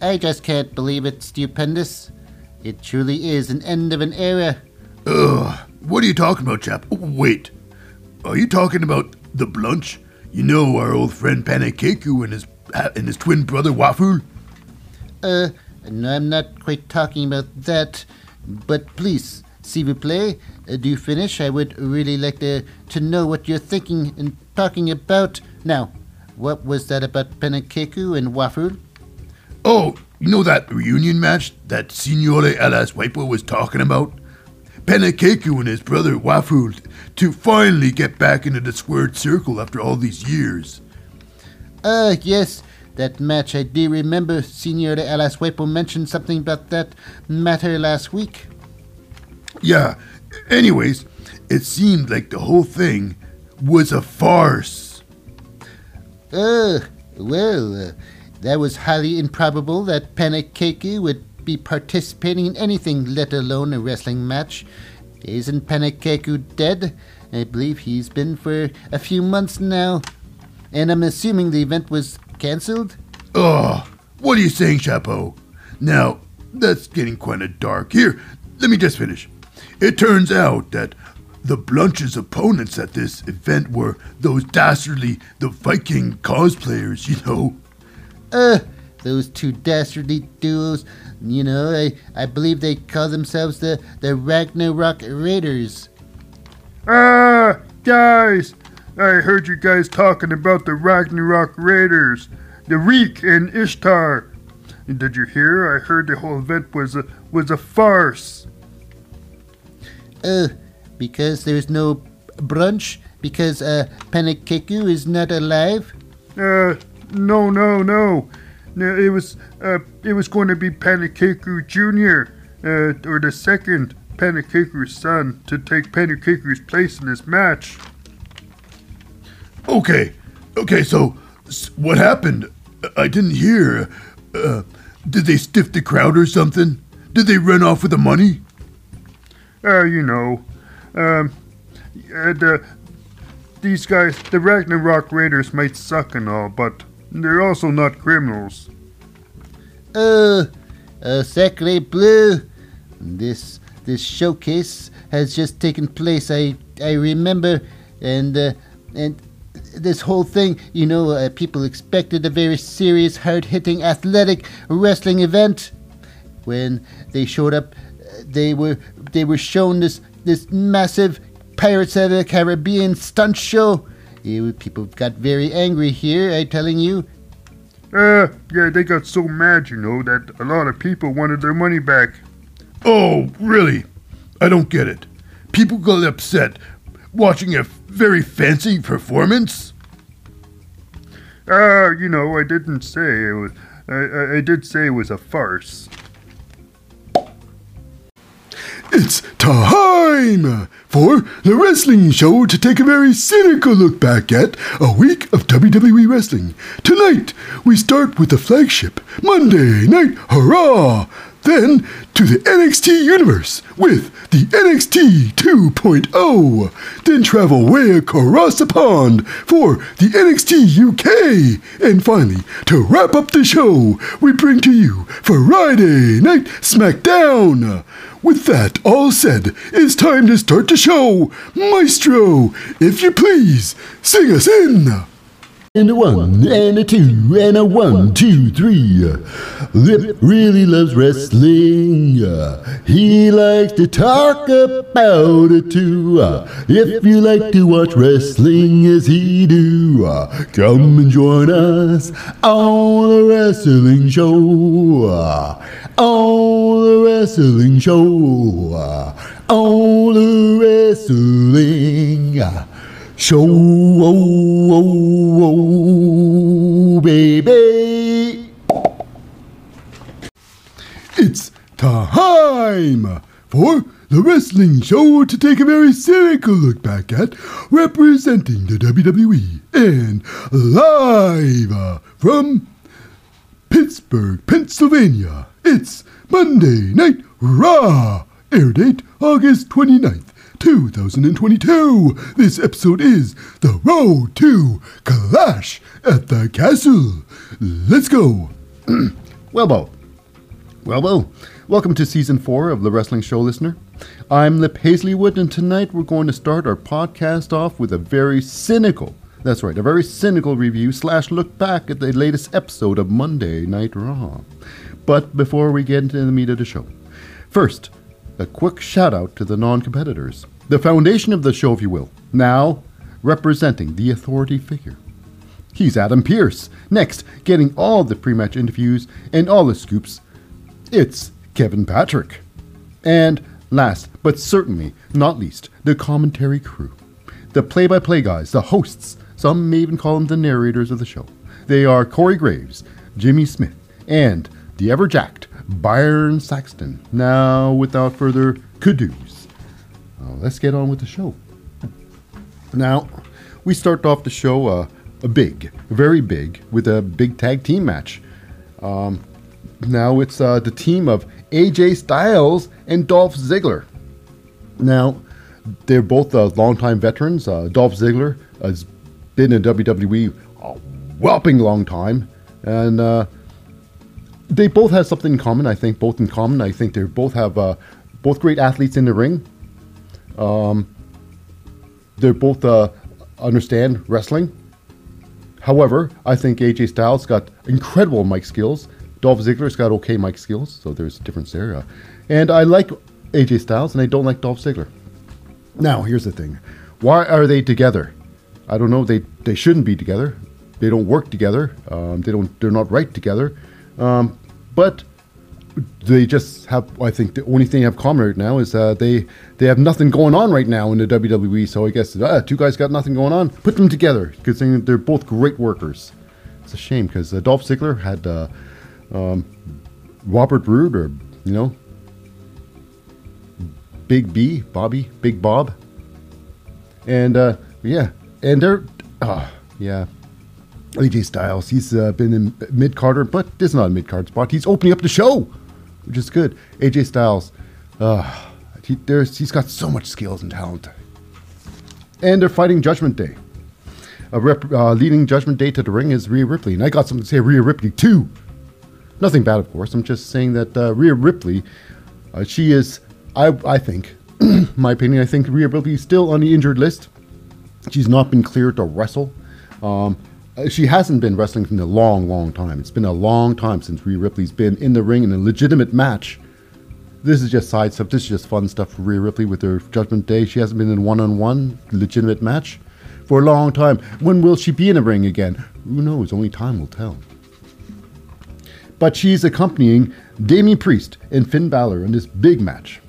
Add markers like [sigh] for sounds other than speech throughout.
I just can't believe it, stupendous. It truly is an end of an era. Ugh, what are you talking about, chap? Oh, wait, are you talking about the Blunch? You know our old friend Panakeku and his and his twin brother Waful? Uh, no, I'm not quite talking about that. But please, see vous play, uh, do finish. I would really like to, to know what you're thinking and talking about. Now, what was that about Panakeku and Waful? Oh, you know that reunion match that Signore Alas Waipo was talking about? Panakeku and his brother Wafu to finally get back into the squared circle after all these years. Uh, yes, that match. I do remember Signor Alaswepo mentioned something about that matter last week. Yeah, anyways, it seemed like the whole thing was a farce. Uh, well, uh, that was highly improbable that Panakeke would be participating in anything, let alone a wrestling match. Isn't Panakeku dead? I believe he's been for a few months now. And I'm assuming the event was cancelled? Oh, what are you saying, Chapeau? Now, that's getting kind of dark. Here, let me just finish. It turns out that the Blunch's opponents at this event were those dastardly, the Viking cosplayers, you know. Uh, those two dastardly duos. You know, I, I believe they call themselves the, the Ragnarok Raiders. Ah, guys, I heard you guys talking about the Ragnarok Raiders, the Reek and Ishtar. Did you hear? I heard the whole event was a was a farce. Uh, because there's no brunch? Because uh, Panakeku is not alive? Uh, no, no, no. No, it was uh, it was going to be Panakeku Junior, uh, or the second Panakeku's son to take Panakeku's place in this match. Okay, okay, so what happened? I didn't hear. Uh, did they stiff the crowd or something? Did they run off with the money? Uh, you know, um, uh, the these guys, the Ragnarok Raiders, might suck and all, but they're also not criminals. Uh, uh, Sacre Bleu. This this showcase has just taken place. I I remember, and uh, and this whole thing. You know, uh, people expected a very serious, hard-hitting, athletic wrestling event. When they showed up, uh, they were they were shown this this massive Pirates of the Caribbean stunt show. People got very angry here. I telling you. Uh, yeah, they got so mad, you know, that a lot of people wanted their money back. Oh, really? I don't get it. People got upset watching a very fancy performance? Ah, you know, I didn't say it was. I, I, I did say it was a farce. It's time for the wrestling show to take a very cynical look back at a week of WWE wrestling. Tonight, we start with the flagship Monday Night Hurrah! Then to the NXT Universe with the NXT 2.0. Then travel way across the pond for the NXT UK. And finally, to wrap up the show, we bring to you Friday Night SmackDown. With that all said, it's time to start the show. Maestro, if you please, sing us in. And a one, and a two, and a one, two, three. Lip really loves wrestling. He likes to talk about it too. If you like to watch wrestling as he do, come and join us on the wrestling show. On the wrestling show. On the wrestling show, oh, oh, oh, oh, baby. It's time for the wrestling show to take a very cynical look back at representing the WWE and live from Pittsburgh, Pennsylvania. It's Monday Night Raw. Air date August 29th, 2022. This episode is The Road to Clash at the Castle. Let's go. [clears throat] Well. Well. Welcome to season four of The Wrestling Show, listener. I'm Lip Hazleywood, and tonight we're going to start our podcast off with a very cynical, that's right, a very cynical review slash look back at the latest episode of Monday Night Raw. But before we get into the meat of the show, first, a quick shout out to the non competitors, the foundation of the show, if you will, now representing the authority figure. He's Adam Pearce. Next, getting all the pre match interviews and all the scoops, it's Kevin Patrick. And last, but certainly not least, the commentary crew. The play by play guys, the hosts, some may even call them the narrators of the show. They are Corey Graves, Jimmy Smith, and the ever jacked Byron Saxton. Now, without further kudos, uh, let's get on with the show. Now, we start off the show uh, a big, very big, with a big tag team match. Um, now it's uh, the team of AJ Styles and Dolph Ziggler. Now, they're both uh, longtime veterans. Uh, Dolph Ziggler has been in WWE a whopping long time, and uh, they both have something in common. I think both in common. I think they both have uh, both great athletes in the ring. Um, they're both uh, understand wrestling. However, I think AJ Styles got incredible mic skills. Dolph Ziggler's got okay mic skills, so there's a difference there. Uh, and I like AJ Styles, and I don't like Dolph Ziggler. Now, here's the thing: why are they together? I don't know. They they shouldn't be together. They don't work together. Um, they don't. They're not right together. Um, but they just have. I think the only thing they have common right now is uh, they they have nothing going on right now in the WWE. So I guess uh, two guys got nothing going on. Put them together because they're both great workers. It's a shame because uh, Dolph Ziggler had uh, um, Robert Roode or you know Big B, Bobby, Big Bob, and uh, yeah, and they're uh, yeah. AJ Styles, he's uh, been in mid carder, but this is not a mid card spot. He's opening up the show, which is good. AJ Styles, uh, he, he's got so much skills and talent. And they're fighting Judgment Day. Rep, uh, leading Judgment Day to the ring is Rhea Ripley, and I got something to say Rhea Ripley too. Nothing bad, of course. I'm just saying that uh, Rhea Ripley, uh, she is, I, I think, [clears throat] my opinion, I think Rhea Ripley is still on the injured list. She's not been cleared to wrestle. Um, Uh, she hasn't been wrestling in a long, long time. It's been a long time since Rhea Ripley's been in the ring in a legitimate match. This is just side stuff. This is just fun stuff for Rhea Ripley with her Judgment Day. She hasn't been in one-on-one legitimate match for a long time. When will she be in a ring again? Who knows? Only time will tell. But she's accompanying Damian Priest and Finn Balor in this big match.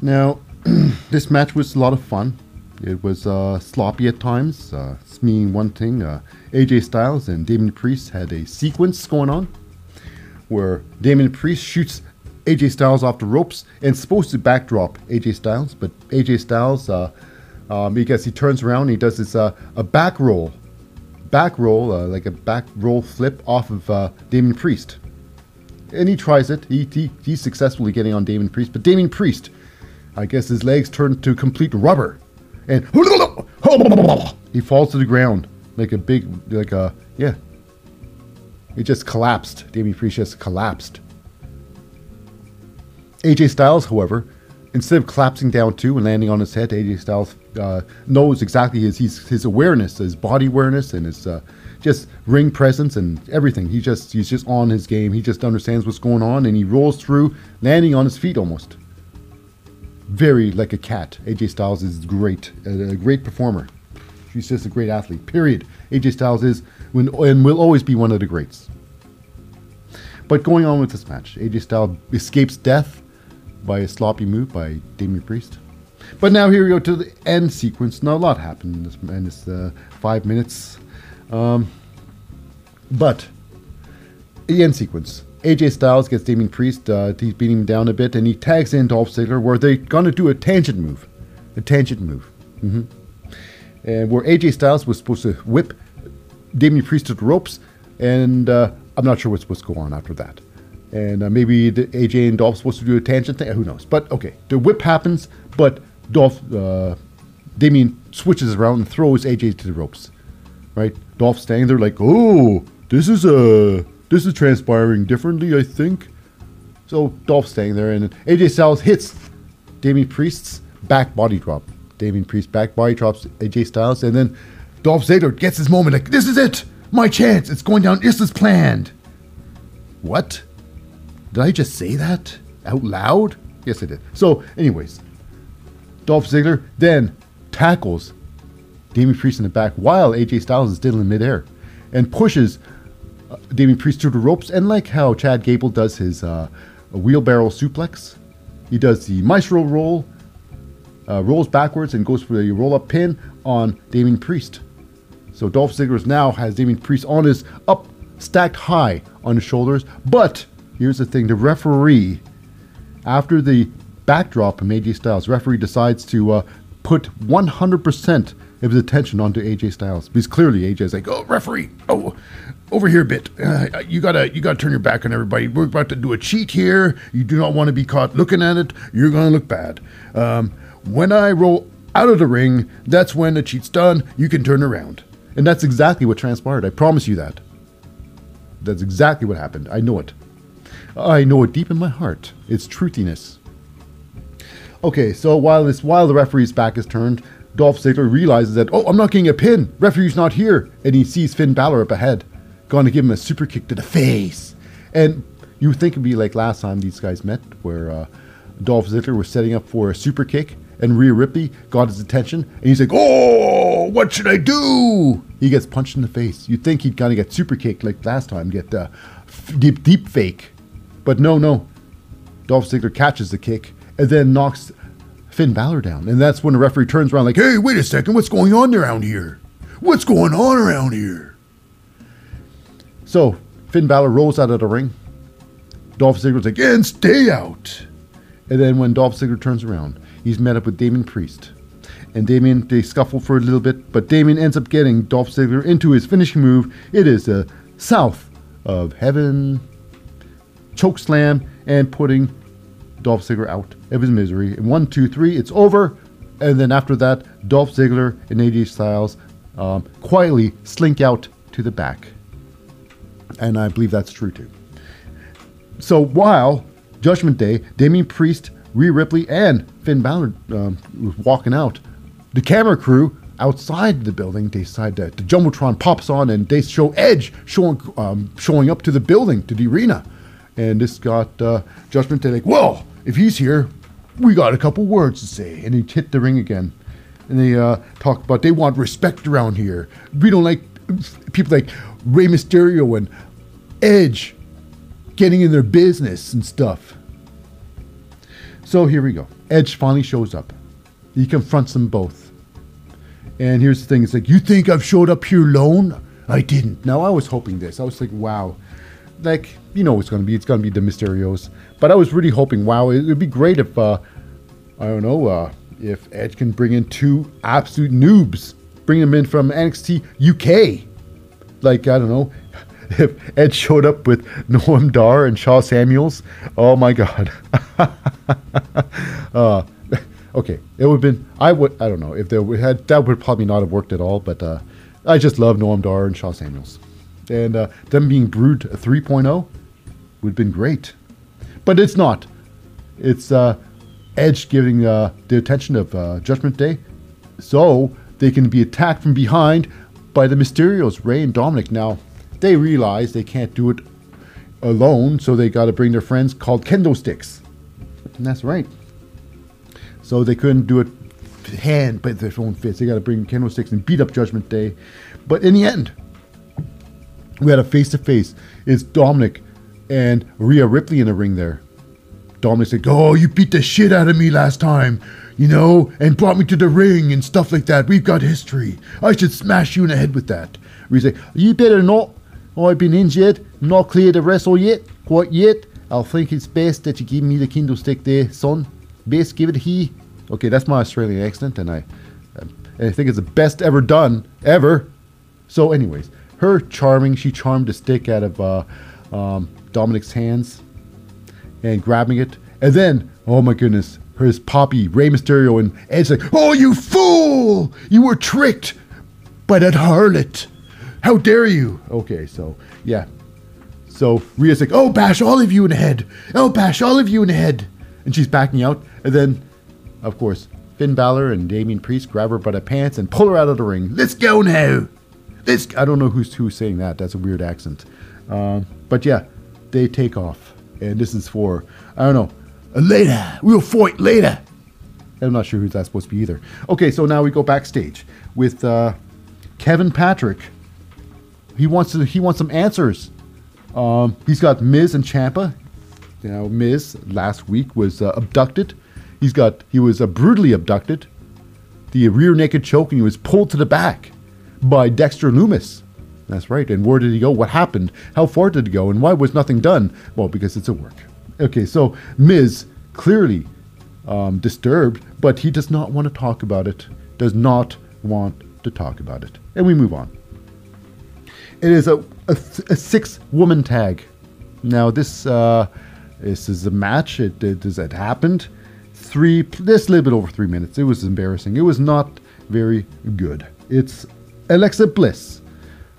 Now, [clears throat] this match was a lot of fun. It was uh, sloppy at times. Uh, meaning one thing, uh, AJ Styles and Damian Priest had a sequence going on where Damian Priest shoots AJ Styles off the ropes and supposed to backdrop AJ Styles, but AJ Styles, uh, um, he turns around, and he does this uh, a back roll, back roll, uh, like a back roll flip off of uh, Priest, and he tries it. He, he he's successfully getting on Damian Priest, but Damian Priest, I guess his legs turn to complete rubber, and [laughs] he falls to the ground like a big, like a yeah. It just collapsed. Damian Priest just collapsed. AJ Styles, however, instead of collapsing down too and landing on his head, AJ Styles uh, knows exactly his, his his awareness, his body awareness, and his uh, just ring presence and everything. He just he's just on his game. He just understands what's going on, and he rolls through, landing on his feet almost. Very like a cat. AJ Styles is great, a, great performer. She's just a great athlete. Period. AJ Styles is and will always be one of the greats. But going on with this match, AJ Styles escapes death by a sloppy move by Damian Priest. But now here we go to the end sequence. Now a lot happened in this, in this uh, five minutes. Um, but the end sequence. AJ Styles gets Damian Priest. Uh, he's beating him down a bit, and he tags in Dolph Ziggler, where they're gonna do a tangent move, a tangent move, hmm and where AJ Styles was supposed to whip Damian Priest to the ropes, and uh, I'm not sure what's supposed to go on after that. And uh, maybe the AJ and Dolph supposed to do a tangent thing. Who knows? But okay, the whip happens, but Dolph, uh, Damian switches around and throws AJ to the ropes. Right? Dolph standing there like, oh, this is uh this is transpiring differently, I think. So Dolph's staying there, and AJ Styles hits Damian Priest's back body drop. Damian Priest back body drops AJ Styles, and then Dolph Ziggler gets his moment like, this is it! My chance! It's going down just as planned! What? Did I just say that out loud? Yes, I did. So, anyways, Dolph Ziggler then tackles Damian Priest in the back while AJ Styles is still in midair and pushes Damian Priest through the ropes. And like how Chad Gable does his uh, wheelbarrow suplex, he does the maestro roll, uh, rolls backwards and goes for the roll up pin on Damian Priest. So Dolph Ziggler now has Damian Priest on his up, stacked high on his shoulders. But here's the thing: the referee, after the backdrop from AJ Styles, referee decides to uh, put 100% of his attention onto AJ Styles because clearly AJ is like, Oh, referee! Oh, over here a bit. Uh, you gotta, you gotta turn your back on everybody. We're about to do a cheat here. You do not want to be caught looking at it. You're gonna look bad. Um, when I roll out of the ring, that's when the cheat's done. You can turn around. and that's exactly what transpired. I promise you that. That's exactly what happened. I know it. I know it deep in my heart. It's truthiness. Okay, so while this while the referee's back is turned, Dolph Ziggler realizes that oh, I'm not getting a pin. Referee's not here, and he sees Finn Balor up ahead, going to give him a super kick to the face. And you would think it'd be like last time these guys met, where uh, Dolph Ziggler was setting up for a super kick, and Rhea Ripley got his attention, and he's like, "Oh, what should I do?" He gets punched in the face. You'd think he'd kind of get super kicked like last time, get f- deep deep fake, but no, no. Dolph Ziggler catches the kick and then knocks Finn Balor down, and that's when the referee turns around like, "Hey, Hey, wait a second. What's going on around here? What's going on around here? So Finn Balor rolls out of the ring. Dolph Ziggler's like, And stay out. and then when Dolph Ziggler turns around, he's met up with Damian Priest. And Damian, they scuffle for a little bit, but Damian ends up getting Dolph Ziggler into his finishing move. It is a south of heaven choke slam and putting Dolph Ziggler out of his misery. And one, two, three, it's over. And then after that, Dolph Ziggler and AJ Styles um, quietly slink out to the back. And I believe that's true too. So while Judgment Day, Damian Priest, Rhea Ripley, and Finn Balor um, was walking out, the camera crew outside the building decide that the jumbotron pops on and they show Edge showing um, showing up to the building to the arena, and this got uh, Judgment Day like, well, if he's here, we got a couple words to say, and he hit the ring again, and they uh, talk about they want respect around here. We don't like people like Rey Mysterio and Edge getting in their business and stuff. So here we go. Edge finally shows up. He confronts them both. And here's the thing it's like, you think I've showed up here alone? I didn't. Now, I was hoping this. I was like, wow. Like, you know it's going to be. It's going to be the Mysterios. But I was really hoping, wow, it would be great if, uh, I don't know, uh, if Edge can bring in two absolute noobs. Bring them in from NXT UK. Like, I don't know, [laughs] if Ed showed up with [laughs] Noam Dar and Sha Samuels, oh my God. [laughs] uh, okay, it would have been. I would. I don't know if there had that would probably not have worked at all. But uh, I just love Noam Dar and Sha Samuels, and uh, them being Brood 3.0 would have been great. But it's not. It's uh, Edge giving uh, the attention of uh, Judgment Day, so they can be attacked from behind by the Mysterios, Rey and Dominic. Now they realize they can't do it alone, so they got to bring their friends called kendo sticks. And that's right. So they couldn't do it hand by their own fists. They got to bring kendo sticks and beat up Judgment Day. But in the end, we had a face to face. It's Dominic and Rhea Ripley in the ring there. Dominic said, Oh, you beat the shit out of me last time, you know, and brought me to the ring and stuff like that. We've got history. I should smash you in the head with that. Rhea's like, you better not. I've been injured, not clear to wrestle yet, quite yet. I think it's best that you give me the Kindle stick there, son. Best give it he. okay, that's my Australian accent, and I, I think it's the best ever done, ever. So, anyways, her charming, she charmed the stick out of uh, um, Dominic's hands and grabbing it. And then, oh my goodness, his Poppy, Rey Mysterio, and Edge like, Oh, you fool! You were tricked by that harlot. How dare you? Okay, so yeah. So Rhea's like, "Oh, bash all of you in the head! Oh, bash all of you in the head!" And she's backing out, and then, of course, Finn Balor and Damian Priest grab her by the pants and pull her out of the ring. Let's go now. Let's I don't know who's who's saying that. That's a weird accent. Um, but yeah, they take off, and this is for I don't know. Later. We'll fight later. I'm not sure who that's supposed to be either. Okay, so now we go backstage with uh, Kevin Patrick. He wants to. He wants some answers. Um, he's got Miz and Ciampa. Know, Miz last week was uh, abducted. He's got. He was uh, brutally abducted. The rear naked choke, and he was pulled to the back by Dexter Lumis. That's right. And where did he go? What happened? How far did he go? And why was nothing done? Well, because it's a work. Okay, so Miz clearly um, disturbed, but he does not want to talk about it. Does not want to talk about it. And we move on. It is a, a, a six woman tag. Now, this uh, this is a match. It, it, it happened. Three, this little bit over three minutes. It was embarrassing. It was not very good. It's Alexa Bliss,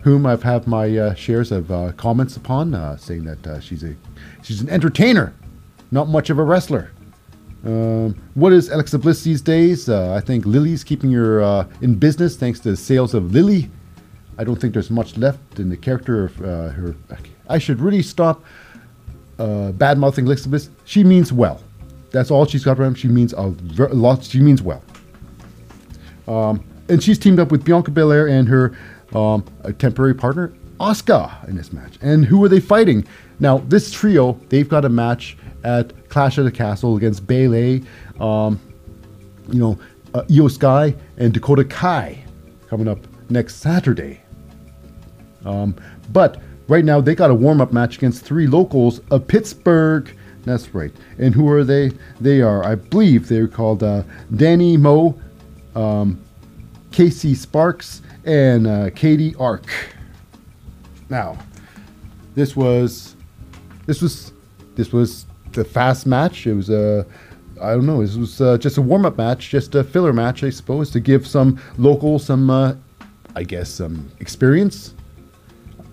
whom I've had my uh, shares of uh, comments upon, uh, saying that uh, she's a she's an entertainer, not much of a wrestler. Um, what is Alexa Bliss these days? Uh, I think Lilly's keeping her uh, in business thanks to the sales of Lilly. I don't think there's much left in the character of uh, her. I should really stop uh, bad mouthing Alexa Bliss. She means well. That's all she's got for him. She means a, ver- lot. She means well. Um, and she's teamed up with Bianca Belair and her um, temporary partner, Asuka, in this match. And who are they fighting? Now, this trio, they've got a match at Clash of the Castle against Bayley, um, you know, uh, Iyo Sky and Dakota Kai coming up next Saturday. Um, but right now, they got a warm up match against three locals of Pittsburgh. That's right. And who are they? They are, I believe, they're called uh, Danny Moe, um, Casey Sparks, and uh, Katie Ark. Now, this was, this was, this was the fast match. It was a, I don't know, it was uh, just a warm up match, just a filler match, I suppose, to give some local some, uh, I guess, some experience.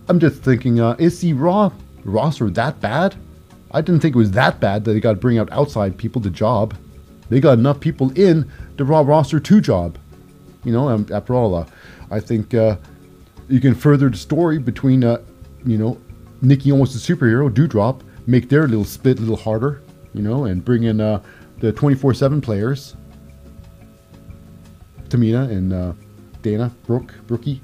I'm just thinking, uh, is the Raw roster that bad? I didn't think it was that bad that they got to bring out outside people to job. They got enough people in the Raw roster to job. You know, um, after all, uh, I think uh, you can further the story between, uh, you know, Nikki almost a superhero, Doudrop, make their little split a little harder, you know, and bring in uh, the 24 7 players Tamina and uh, Dana, Brooke, Brookie.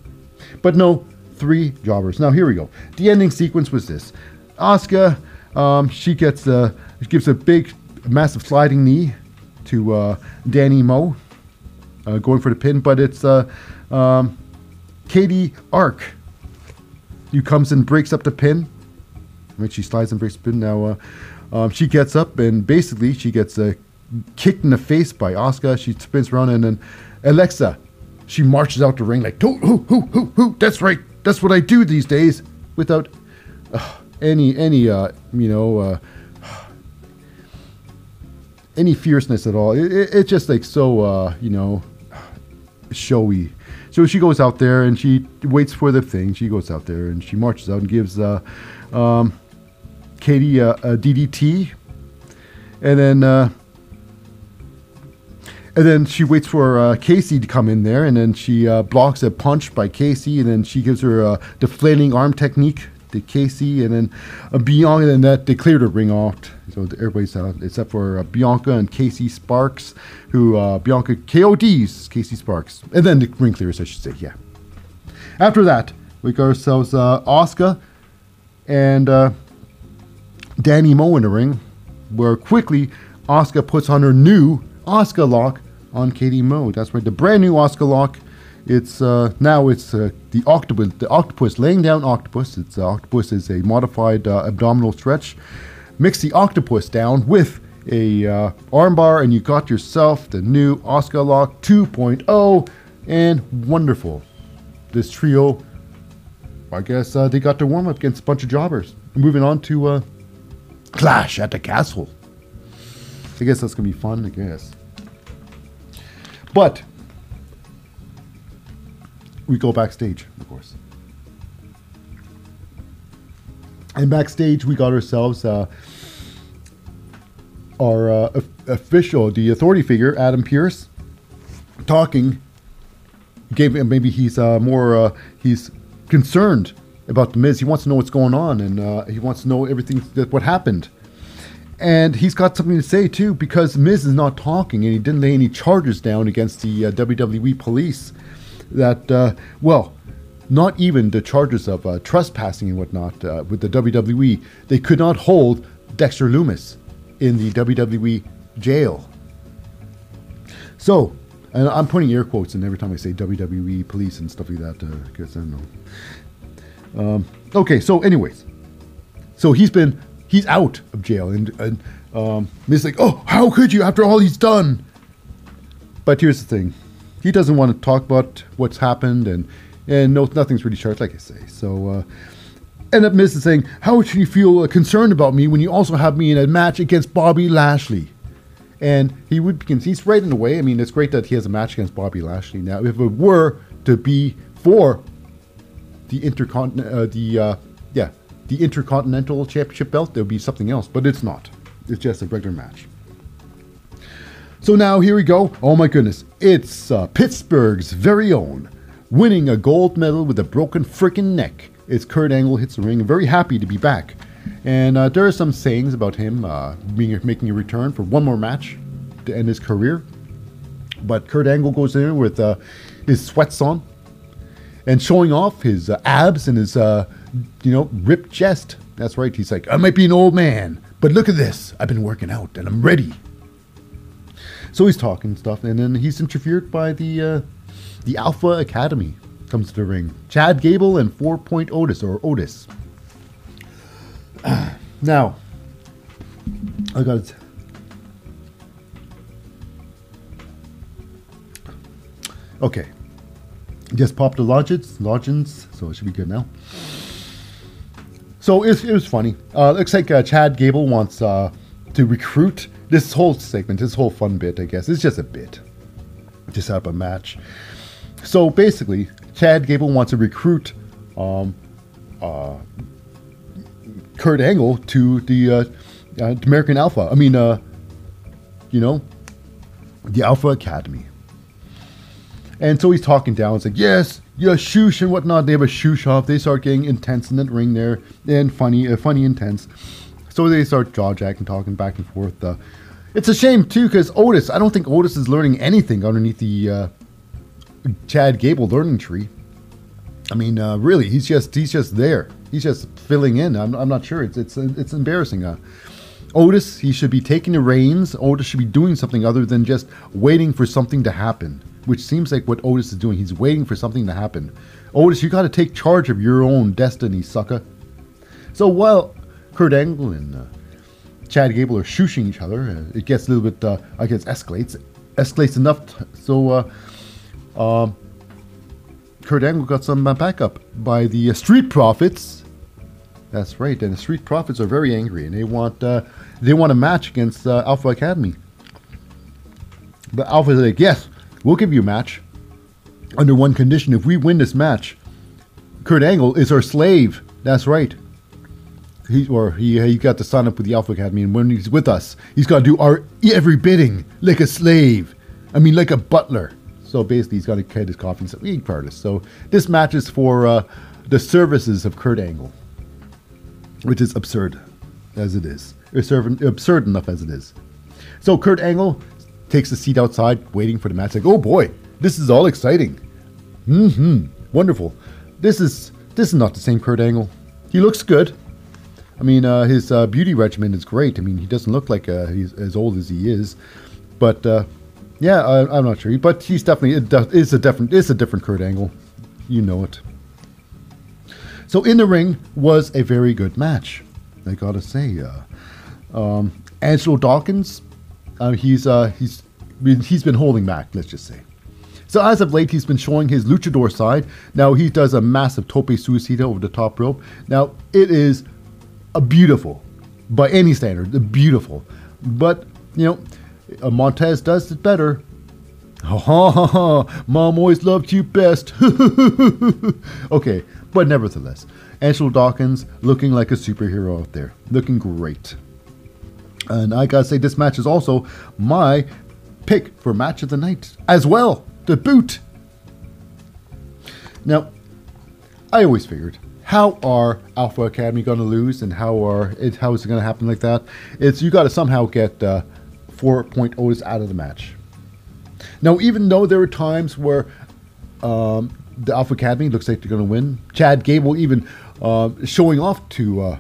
But no, three jobbers. Now, here we go. The ending sequence was this Asuka, um, she gets uh, gives a big, massive sliding knee to uh, Danny Moe, uh, going for the pin, but it's uh, um, Katie Ark who comes and breaks up the pin. When she slides and breaks the pin, now uh, um, she gets up and basically she gets uh, kicked in the face by Asuka. She spins around and then Alexa, she marches out the ring like, who, who, who, who, who? That's right. That's what I do these days, without uh, any any uh, you know uh, any fierceness at all. It, it, it's just like so uh, you know showy. So she goes out there and she waits for the thing. She goes out there and she marches out and gives uh, um, Katie a, a DDT, and then uh, and then she waits for uh, Casey to come in there, and then she uh, blocks a punch by Casey, and then she gives her a deflating arm technique to Casey, and then uh, Bianca, and that they cleared the ring off. So everybody's out except for uh, Bianca and Casey Sparks, who uh, Bianca KODs Casey Sparks, and then the ring clears, I should say. Yeah. After that, we got ourselves uh, Asuka and uh, Danny Moe in the ring, where quickly Asuka puts on her new Asuka lock on Katie Moe. That's right, the brand new Asuka lock. It's uh, now it's uh, the octopus, the octopus laying down octopus. It's uh, octopus is a modified uh, abdominal stretch. Mix the octopus down with a uh, armbar, and you got yourself the new Asuka lock 2.0, and wonderful. This trio, I guess uh, they got their warm up against a bunch of jobbers. Moving on to Clash at the Castle. I guess that's gonna be fun. I guess. But we go backstage, of course. And backstage, we got ourselves uh, our uh, official, the authority figure, Adam Pearce, talking. Gave maybe he's uh, more uh, he's concerned about the Miz. He wants to know what's going on, and uh, he wants to know everything that what happened. And he's got something to say too, because Miz is not talking, and he didn't lay any charges down against the uh, WWE police. That uh, well, not even the charges of uh, trespassing and whatnot uh, with the WWE. They could not hold Dexter Lumis in the WWE jail. So, and I'm putting air quotes in every time I say WWE police and stuff like that, because I don't know. Um, okay, so anyways, so he's been he's out of jail, and and um, like, oh, how could you after all he's done? But here's the thing, he doesn't want to talk about what's happened, and and no, nothing's really charged, like I say. So. Uh, end up is saying, how should you feel uh, concerned about me when you also have me in a match against Bobby Lashley? And he would begin, he's right in the way. I mean, it's great that he has a match against Bobby Lashley. Now, if it were to be for the intercontinental, uh, the uh, yeah, the intercontinental championship belt, there would be something else, but it's not. It's just a regular match. So now here we go. Oh my goodness, it's uh, Pittsburgh's very own, winning a gold medal with a broken freaking neck. It's Kurt Angle hits the ring. Very happy to be back, and uh, there are some sayings about him uh, being making a return for one more match to end his career. But Kurt Angle goes in with uh, his sweats on and showing off his uh, abs and his uh, you know ripped chest. That's right. He's like, I might be an old man, but look at this. I've been working out and I'm ready. So he's talking stuff, and then he's interfered by the uh, the Alpha Academy comes to the ring. Chad Gable and Four Point Otis or Otis. [clears throat] now, I got it. Okay, just popped the lodges, lodgins, so it should be good now. So it was, it was funny. Uh, looks like uh, Chad Gable wants uh, to recruit this whole segment, this whole fun bit, I guess. It's just a bit. Just have a match. So basically, Chad Gable wants to recruit um, uh, Kurt Angle to the uh, uh, American Alpha. I mean, uh, you know, the Alpha Academy. And so he's talking down. It's like, yes, yeah, shoosh and whatnot. They have a shoosh off. They start getting intense in that ring there, and funny, uh, funny intense. So they start jaw jacking, talking back and forth. It's a shame too, because Otis. I don't think Otis is learning anything underneath the uh, Chad Gable learning tree. I mean, uh, really, he's just he's just there. He's just filling in. I'm, I'm not sure. It's it's it's embarrassing. Uh, Otis, he should be taking the reins. Otis should be doing something other than just waiting for something to happen, which seems like what Otis is doing. He's waiting for something to happen. Otis, you got to take charge of your own destiny, sucker. So while Kurt Angle and uh, Chad Gable are shooshing each other, uh, it gets a little bit, uh, I guess, escalates. Escalates enough t- so uh, um, Kurt Angle got some uh, backup by the uh, Street Profits. That's right, and the Street Profits are very angry, and they want uh, they want a match against uh, Alpha Academy. But Alpha's like, yes, we'll give you a match under one condition: if we win this match, Kurt Angle is our slave. That's right. He or he he got to sign up with the Alpha Academy, and when he's with us, he's got to do our every bidding like a slave. I mean, like a butler. So basically, he's got to get his coffee and stuff. Part. So this match is for uh, the services of Kurt Angle, which is absurd as it is. Absurd, absurd enough as it is. So Kurt Angle takes a seat outside, waiting for the match. Like, oh boy, this is all exciting. Mm-hmm. Wonderful. This is this is not the same Kurt Angle. He looks good. I mean, uh, his uh, beauty regimen is great. I mean, he doesn't look like uh, he's as old as he is, but uh, yeah, I, I'm not sure. But he's definitely it it's a different it's a different Kurt Angle. You know it. So in the ring was a very good match. I gotta say, uh, um, Angelo Dawkins, uh, he's he's he's been holding back. Let's just say. So as of late, he's been showing his luchador side. Now he does a massive tope suicida over the top rope. Now it is a beautiful, by any standard, a beautiful. But you know, Montez does it better. Ha ha ha! Mom always loved you best. [laughs] okay, but nevertheless, Angelo Dawkins looking like a superhero out there, looking great. And I gotta say, this match is also my pick for match of the night as well, The boot. Now, I always figured, how are Alpha Academy going to lose, and how are it? How is it going to happen like that? It's you got to somehow get uh, four out of the match. Now, even though there were times where um, the Alpha Academy looks like they're going to win, Chad Gable even uh, showing off to uh,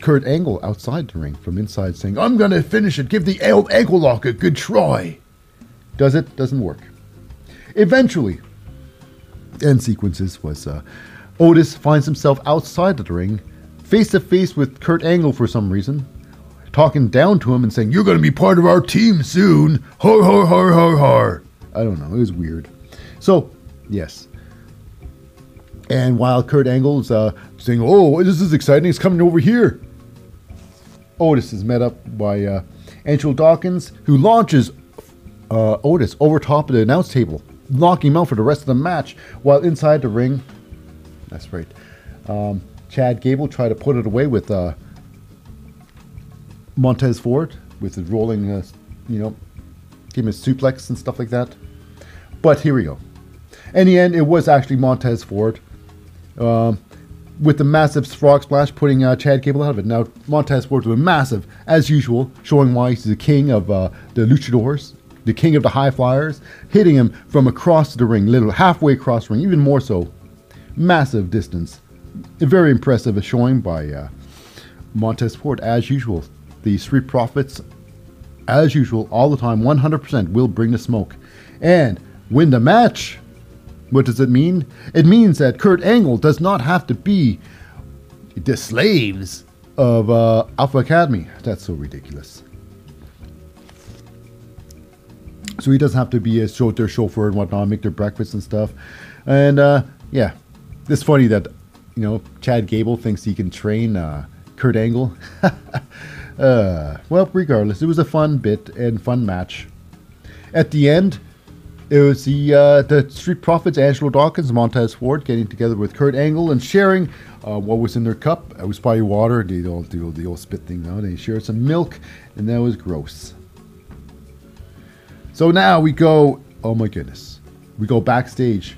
Kurt Angle outside the ring from inside, saying, "I'm going to finish it. Give the old ankle lock a good try." Does it? Doesn't work. Eventually, end sequences was uh, Otis finds himself outside of the ring, face to face with Kurt Angle for some reason, talking down to him and saying, You're going to be part of our team soon. Har, har, har, har, har. I don't know. It was weird. So, yes. And while Kurt Angle's uh, saying, "Oh, this is exciting! It's coming over here," Otis is met up by uh, Angelo Dawkins, who launches uh, Otis over top of the announce table, knocking him out for the rest of the match. While inside the ring, that's right, um, Chad Gable tried to put it away with uh, Montez Ford with his rolling, uh, you know, give him a suplex and stuff like that. But here we go. In the end, it was actually Montez Ford um, with the massive frog splash putting uh, Chad Gable out of it. Now, Montez Ford was massive, as usual, showing why he's the king of uh, the luchadors, the king of the high flyers, hitting him from across the ring, little halfway across the ring, even more so. Massive distance. Very impressive showing by uh, Montez Ford, as usual. The Street Profits, as usual, all the time, 100% will bring the smoke and win the match. What does it mean? It means that Kurt Angle does not have to be the slaves of uh, Alpha Academy. That's so ridiculous. So he doesn't have to be a show, their chauffeur and whatnot, make their breakfast and stuff. And uh, yeah, it's funny that you know Chad Gable thinks he can train uh, Kurt Angle. [laughs] uh, well, regardless, it was a fun bit and fun match. At the end, it was the uh, the Street Profits, Angelo Dawkins, Montez Ford, getting together with Kurt Angle and sharing uh, what was in their cup. It was probably water. They all do the old spit thing now. They shared some milk, and that was gross. So now we go. Oh my goodness, we go backstage.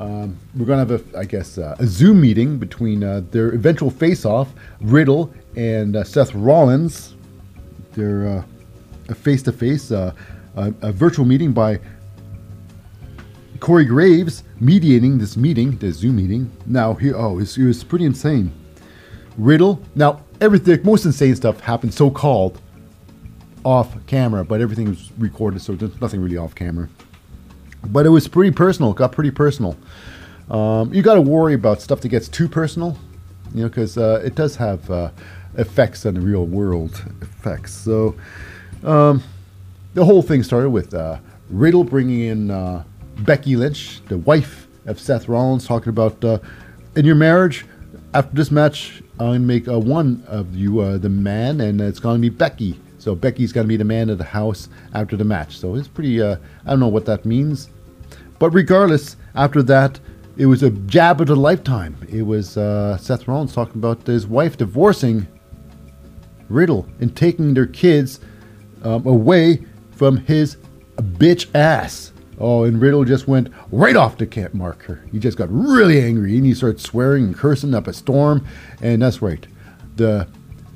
Um, we're gonna have a, I guess, uh, a Zoom meeting between uh, their eventual face-off, Riddle and uh, Seth Rollins. Their uh, a face-to-face, uh, a, a virtual meeting by Corey Graves mediating this meeting, the Zoom meeting. Now, he, oh, it was pretty insane. Riddle. Now, everything, most insane stuff happened so called off camera, but everything was recorded, so there's nothing really off camera. But it was pretty personal. It got pretty personal. Um, you got to worry about stuff that gets too personal, you know, because uh, it does have uh, effects on the real world effects. So um, the whole thing started with uh, Riddle bringing in uh, Becky Lynch, the wife of Seth Rollins, talking about uh, in your marriage. After this match, I'm gonna make uh, one of you the man, and it's gonna be Becky. So Becky's gonna be the man of the house after the match. So it's pretty. Uh, I don't know what that means, but regardless, after that, it was a jab of a lifetime. It was uh, Seth Rollins talking about his wife divorcing Riddle and taking their kids um, away from his bitch ass. Oh, and Riddle just went right off the camp marker. He just got really angry and he started swearing and cursing up a storm. And that's right. The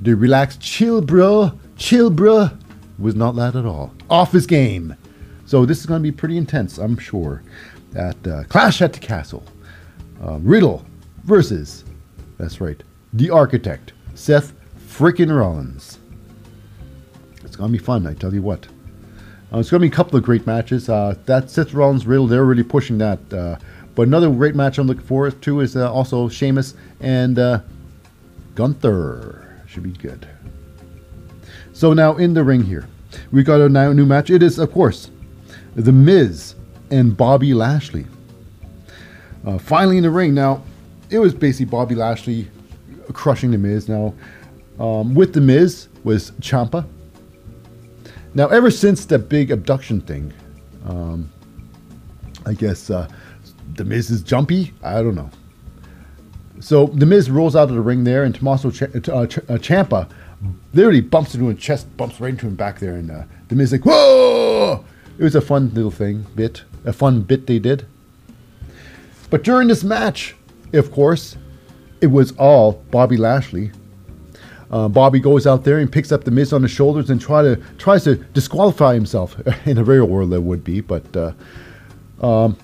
the relaxed chill bro, chill bro was not that at all. Off his game. So this is going to be pretty intense, I'm sure. At uh, Clash at the Castle. Uh, Riddle versus, that's right, the Architect, Seth freaking Rollins. It's going to be fun, I tell you what. Uh, it's going to be a couple of great matches. Uh, that Seth Rollins Riddle, they're really pushing that. Uh, but another great match I'm looking forward to is uh, also Sheamus and Gunther. Should be good. So now in the ring here, we got a new match. It is, of course, The Miz and Bobby Lashley. Uh, finally in the ring. Now, it was basically Bobby Lashley crushing The Miz. Now, um, with The Miz was Ciampa. Now, ever since the big abduction thing, um, I guess uh, The Miz is jumpy. I don't know. So the Miz rolls out of the ring there, and Tommaso Ch- uh, Ch- uh, Ciampa literally bumps into his chest, bumps right into him back there, and uh, the Miz like, whoa! It was a fun little thing, bit, a fun bit they did. But during this match, of course, it was all Bobby Lashley. Uh, Bobby goes out there and picks up the Miz on his shoulders and try to tries to disqualify himself. [laughs] In a real world, that would be, but uh, um,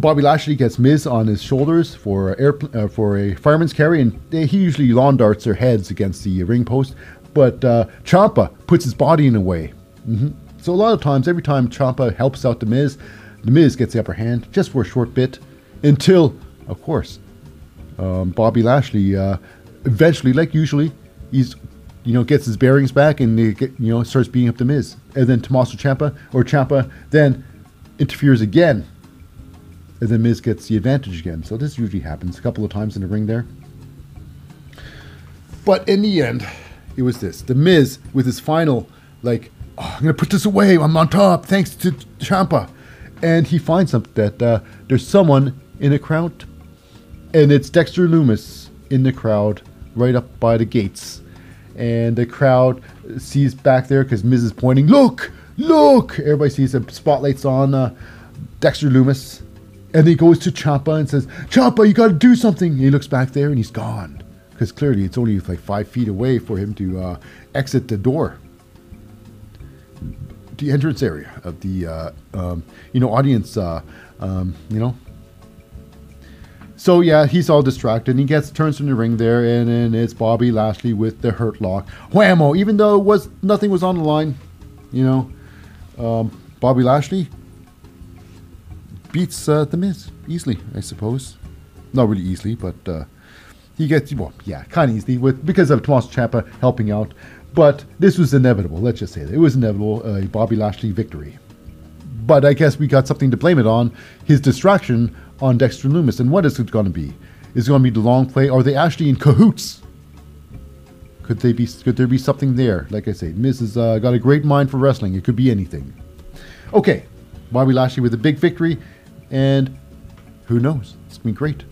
Bobby Lashley gets Miz on his shoulders for a air, uh, for a fireman's carry, and they, he usually lawn darts their heads against the ring post. But uh, Ciampa puts his body in the way. hmm So a lot of times, every time Ciampa helps out the Miz, the Miz gets the upper hand just for a short bit, until, of course, um, Bobby Lashley uh, eventually, like usually, he's you know gets his bearings back and get, you know starts beating up the Miz, and then Tommaso Ciampa or Ciampa then interferes again, and then Miz gets the advantage again. So this usually happens a couple of times in the ring there. But in the end, it was this: the Miz with his final like, oh, I'm gonna put this away. I'm on top, thanks to Ciampa, and he finds something that uh, there's someone in the crowd and it's Dexter Lumis in the crowd, right up by the gates. And the crowd sees back there because Miz is pointing, look, look. Everybody sees the spotlights on uh, Dexter Lumis. And he goes to Ciampa and says, Ciampa, you got to do something. And he looks back there and he's gone. Because clearly it's only like five feet away for him to uh, exit the door. The entrance area of the, uh, um, you know, audience, uh, um, you know, so yeah, he's all distracted. And he gets turns in the ring there, and then it's Bobby Lashley with the hurt lock. Whammo! Even though it was nothing was on the line, you know, um, Bobby Lashley beats uh, the Miz easily, I suppose. Not really easily, but uh, he gets well, yeah, kind of easily with because of Tommaso Ciampa helping out. But this was inevitable. Let's just say that it was inevitable. A Bobby Lashley victory. But I guess we got something to blame it on. His distraction on Dexter Lumis. And what is it going to be? Is it going to be the long play? Are they actually in cahoots? Could they be? Could there be something there? Like I say, Miz has uh, got a great mind for wrestling. It could be anything. Okay, Bobby Lashley with a big victory, and who knows? It's gonna be great.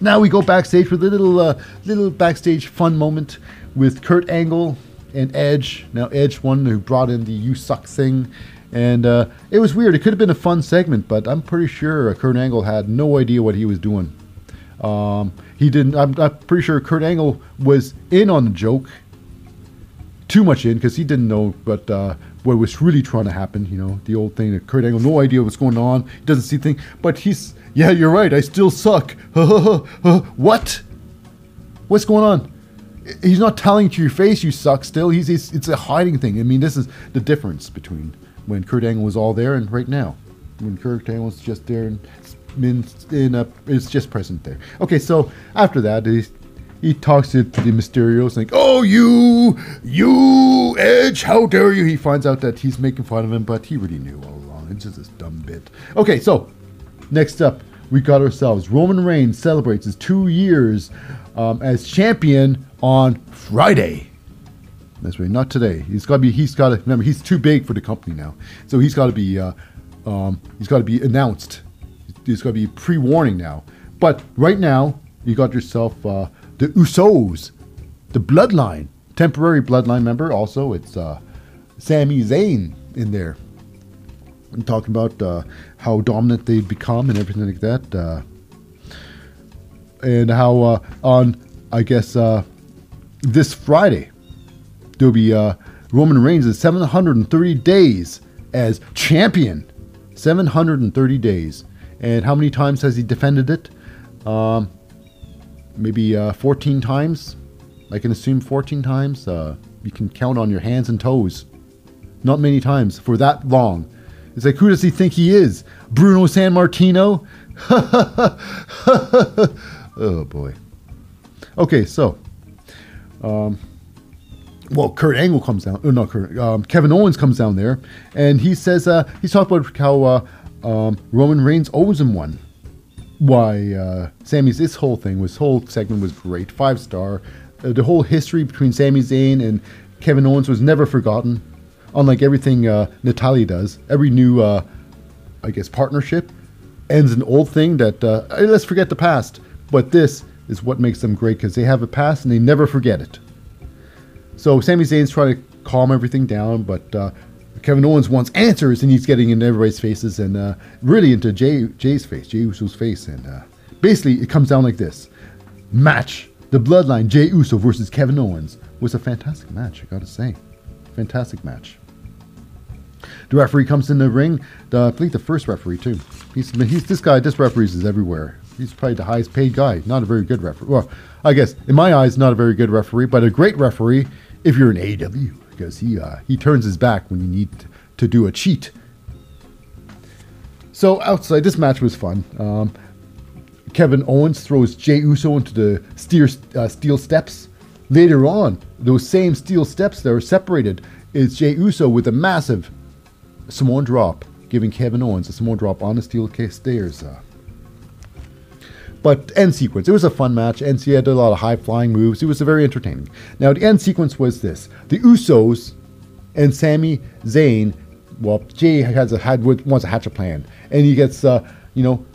Now we go backstage with a little uh, little backstage fun moment with Kurt Angle and Edge. Now Edge, one who brought in the "You Suck" thing, and uh, it was weird. It could have been a fun segment, but I'm pretty sure Kurt Angle had no idea what he was doing. Um, he didn't. I'm, I'm pretty sure Kurt Angle was in on the joke, too much in because he didn't know. But uh, what was really trying to happen, you know, the old thing that Kurt Angle, no idea what's going on. He doesn't see things, but he's yeah, you're right. I still suck. [laughs] what? What's going on? He's not telling to your face you suck. Still, he's, he's it's a hiding thing. I mean, this is the difference between when Kurt Angle was all there and right now, when Kurt Angle was just there and in, a, it's just present there. Okay, so after that, he, talks to the Mysterios like, "Oh, you, you, Edge, how dare you?" He finds out that he's making fun of him, but he really knew all along. It's just this dumb bit. Okay, so next up, we got ourselves Roman Reigns celebrates his two years um, as champion on Friday. That's right, not today. He's got to be. He's got to remember. He's too big for the company now, so he's got to be. Uh, um, he's got to be announced. He's got to be pre-warning now. But right now, you got yourself uh, the Usos, the Bloodline, temporary Bloodline member. Also, it's uh, Sami Zayn in there. I'm talking about uh, how dominant they've become and everything like that, uh, and how uh, on I guess uh, this Friday there'll be uh, Roman Reigns at 730 days as champion. 730 days. And how many times has he defended it? Um, maybe uh, 14 times. I can assume 14 times. Uh, you can count on your hands and toes. Not many times for that long. It's like, who does he think he is? Bruno Sammartino? [laughs] oh boy. Okay, so. Um, well, Kurt Angle comes down. Oh, not Kurt. Um, Kevin Owens comes down there, and he says uh, he's talking about how uh, um, Roman Reigns owes him one. Why uh, Sammy's this whole thing, this whole segment was great, five star. Uh, the whole history between Sami Zayn and Kevin Owens was never forgotten. Unlike everything uh, Natalya does, every new, uh, I guess, partnership ends an old thing that let's forget the past. But this is what makes them great because they have a past and they never forget it. So Sami Zayn's trying to calm everything down, but uh, Kevin Owens wants answers and he's getting in everybody's faces and uh, really into Jay, Jay's face, Jay Uso's face. And uh, basically, it comes down like this match. The Bloodline, Jay Uso versus Kevin Owens, was a fantastic match, I gotta say. Fantastic match. The referee comes in the ring. The, I believe the first referee too. He's, he's this guy. This referee is everywhere. He's probably the highest paid guy. Not a very good referee. Well, I guess in my eyes, not a very good referee, but a great referee if you're an AEW because he uh, he turns his back when you need to do a cheat. So outside, this match was fun. Um, Kevin Owens throws Jay Uso into the steel, uh, steel steps. Later on, those same steel steps that are separated is Jay Uso with a massive Samoan drop, giving Kevin Owens a Samoan drop on the steel stairs. Uh, but end sequence, it was a fun match. NC had a lot of high flying moves. It was very entertaining. Now the end sequence was this: the Usos and Sami Zayn. Well, Jay has a had wants to hatch a plan, and he gets uh, you know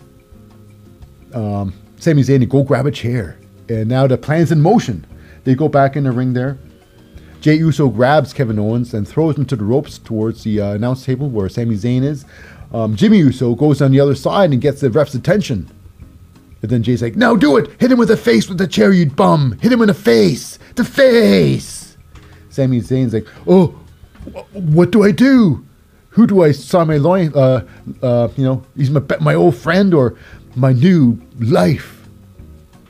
um, Sami Zayn to go grab a chair, and now the plan's in motion. They go back in the ring there. Jay Uso grabs Kevin Owens and throws him to the ropes towards the uh, announce table where Sami Zayn is. Um, Jimmy Uso goes on the other side and gets the ref's attention. And then Jay's like, "No, do it! Hit him with the face with the chair, you bum! Hit him in the face! The face!" Sami Zayn's like, "Oh, wh- what do I do? Who do I sign my loin? Uh, uh, you know, he's my my old friend or my new life."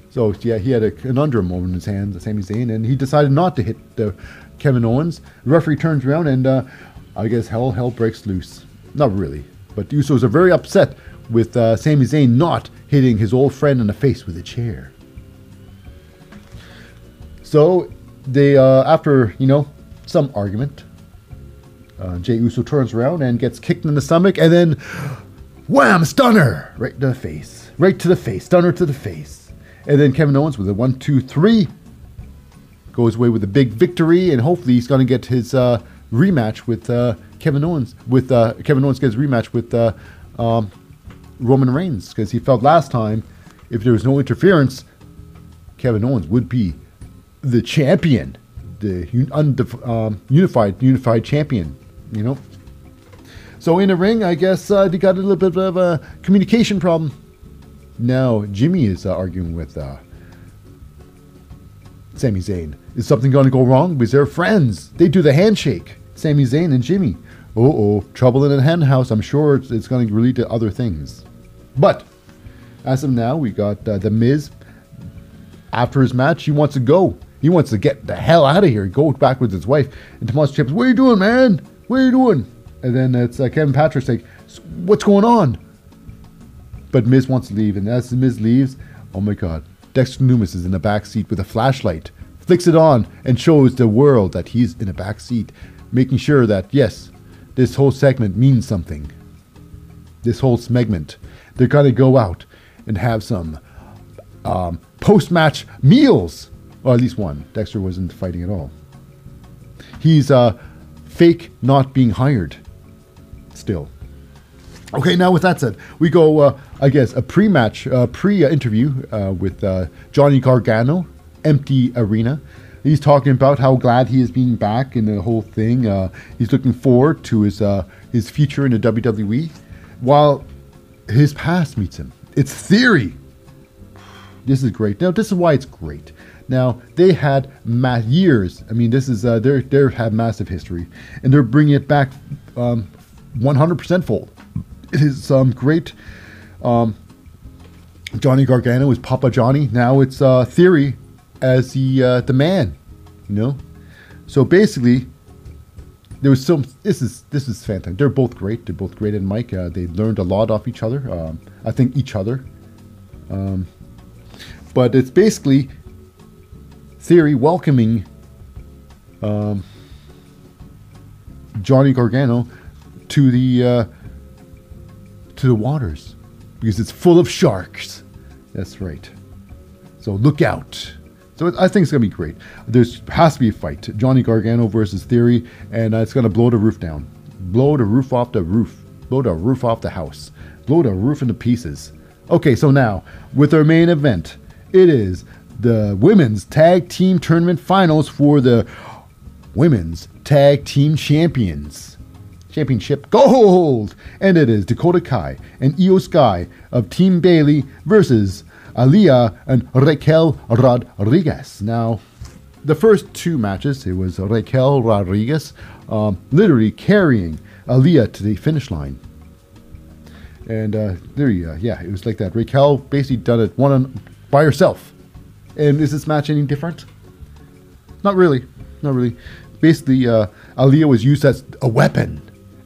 So yeah, he had a conundrum over in his hands, Sami Zayn, and he decided not to hit the Kevin Owens. The referee turns around, and uh, I guess hell hell breaks loose. Not really, but the Usos are very upset with uh, Sami Zayn not hitting his old friend in the face with a chair. So they, uh, after you know some argument, uh, Jay Uso turns around and gets kicked in the stomach, and then wham, stunner right to the face, right to the face, stunner to the face, and then Kevin Owens with a one, two, three goes away with a big victory, and hopefully he's going to get his uh, rematch with uh, Kevin Owens. With uh, Kevin Owens gets rematch with uh, um, Roman Reigns because he felt last time if there was no interference, Kevin Owens would be the champion, the un- undef- um, unified unified champion. You know. So in the ring, I guess uh, they got a little bit of a communication problem. Now Jimmy is uh, arguing with uh, Sami Zayn. Is something going to go wrong? Because they're friends. They do the handshake. Sami Zayn and Jimmy. Oh oh, trouble in the hen house. I'm sure it's, it's going to lead to other things. But as of now, we got uh, the Miz. After his match, he wants to go. He wants to get the hell out of here. Go back with his wife. And Tommaso Ciampa, what are you doing, man? What are you doing? And then it's uh, Kevin Patrick's like, what's going on? But Miz wants to leave, and as the Miz leaves, oh my God, Dexter Lumis is in the back seat with a flashlight, flicks it on, and shows the world that he's in a back seat, making sure that yes, this whole segment means something. This whole segment, they're gonna go out and have some um, post-match meals, or at least one. Dexter wasn't fighting at all. He's uh, fake not being hired. Still. Okay, now with that said, we go, uh, I guess, a pre-match, uh, pre-interview uh, with uh, Johnny Gargano, empty arena. He's talking about how glad he is being back in the whole thing. Uh, he's looking forward to his his future in the WWE, while his past meets him. It's theory. This is great. Now, this is why it's great. Now they had ma- years. I mean, this is uh, they they have massive history, and they're bringing it back um, 100% fold. It is um, great. Um, Johnny Gargano is Papa Johnny. Now it's uh, Theory as the uh, the man. You know, so basically, there was some. This is this is fantastic. They're both great. They're both great at Mike. Uh, they learned a lot off each other. Um, I think each other. Um, but it's basically Theory welcoming um, Johnny Gargano to the uh, to the waters because it's full of sharks. That's right. So look out. So it, I think it's gonna be great. There's has to be a fight. Johnny Gargano versus Theory, and uh, it's gonna blow the roof down. Blow the roof off the roof. Blow the roof off the house. Blow the roof into pieces. Okay, so now with our main event, It is the women's tag team tournament finals for the women's tag team champions. Championship gold! And it is Dakota Kai and Iyo Sky of Team Bayley versus Aliyah and Raquel Rodriguez. Now, the first two matches, it was Raquel Rodriguez um, literally carrying Aliyah to the finish line. And uh, there you go. Yeah, it was like that. Raquel basically done it one on, by herself. And is this match any different? Not really. Not really. Basically, uh, Aliyah was used as a weapon.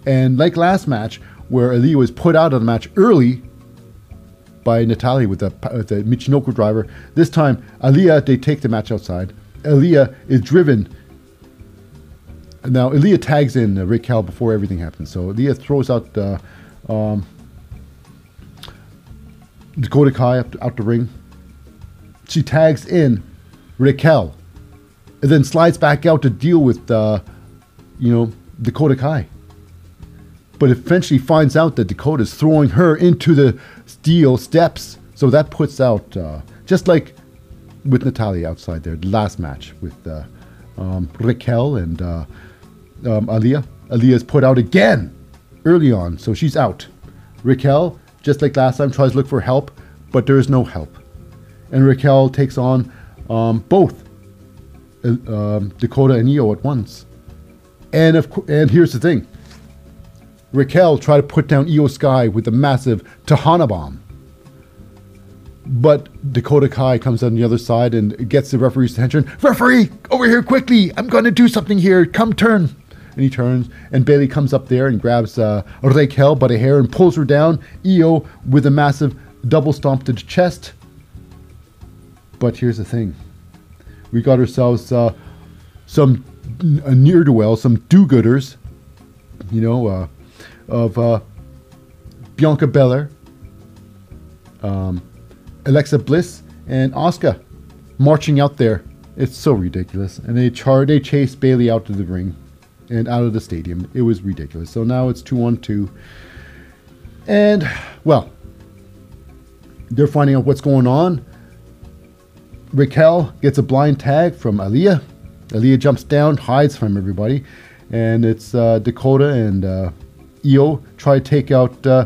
And like last match, where Aliyah was put out of the match early by Natalya with the, with the Michinoku driver, this time Aliyah, they take the match outside. Aliyah is driven. Now, Aliyah tags in uh, before everything happens. So Aliyah throws out uh, um, Dakota Kai up out the ring. She tags in Raquel, and then slides back out to deal with, uh, you know, Dakota Kai. But eventually finds out that Dakota's throwing her into the steel steps. So that puts out, uh, just like with Natalya outside there, the last match with uh, um, Raquel and uh, um, Aliyah. Aliyah's put out again early on, so she's out. Raquel, just like last time, tries to look for help, but there is no help. And Raquel takes on um, both uh, um, Dakota and Iyo at once. And of co- and here's the thing. Raquel tried to put down Iyo Sky with a massive Tejana bomb. But Dakota Kai comes on the other side and gets the referee's attention. Referee, over here quickly! I'm going to do something here. Come turn. And he turns, and Bayley comes up there and grabs uh, Raquel by the hair and pulls her down. Iyo with a massive double stomp to the chest. But here's the thing we got ourselves uh, some near to well, some do gooders, you know, uh, of uh, Bianca Belair, um, Alexa Bliss, and Asuka marching out there. It's so ridiculous. And they char they chase Bayley out to the ring and out of the stadium. It was ridiculous. So now it's two on two. And well, they're finding out what's going on. Raquel gets a blind tag from Aliyah. Aliyah jumps down, hides from everybody, and it's uh, Dakota and uh, Iyo try to take out uh,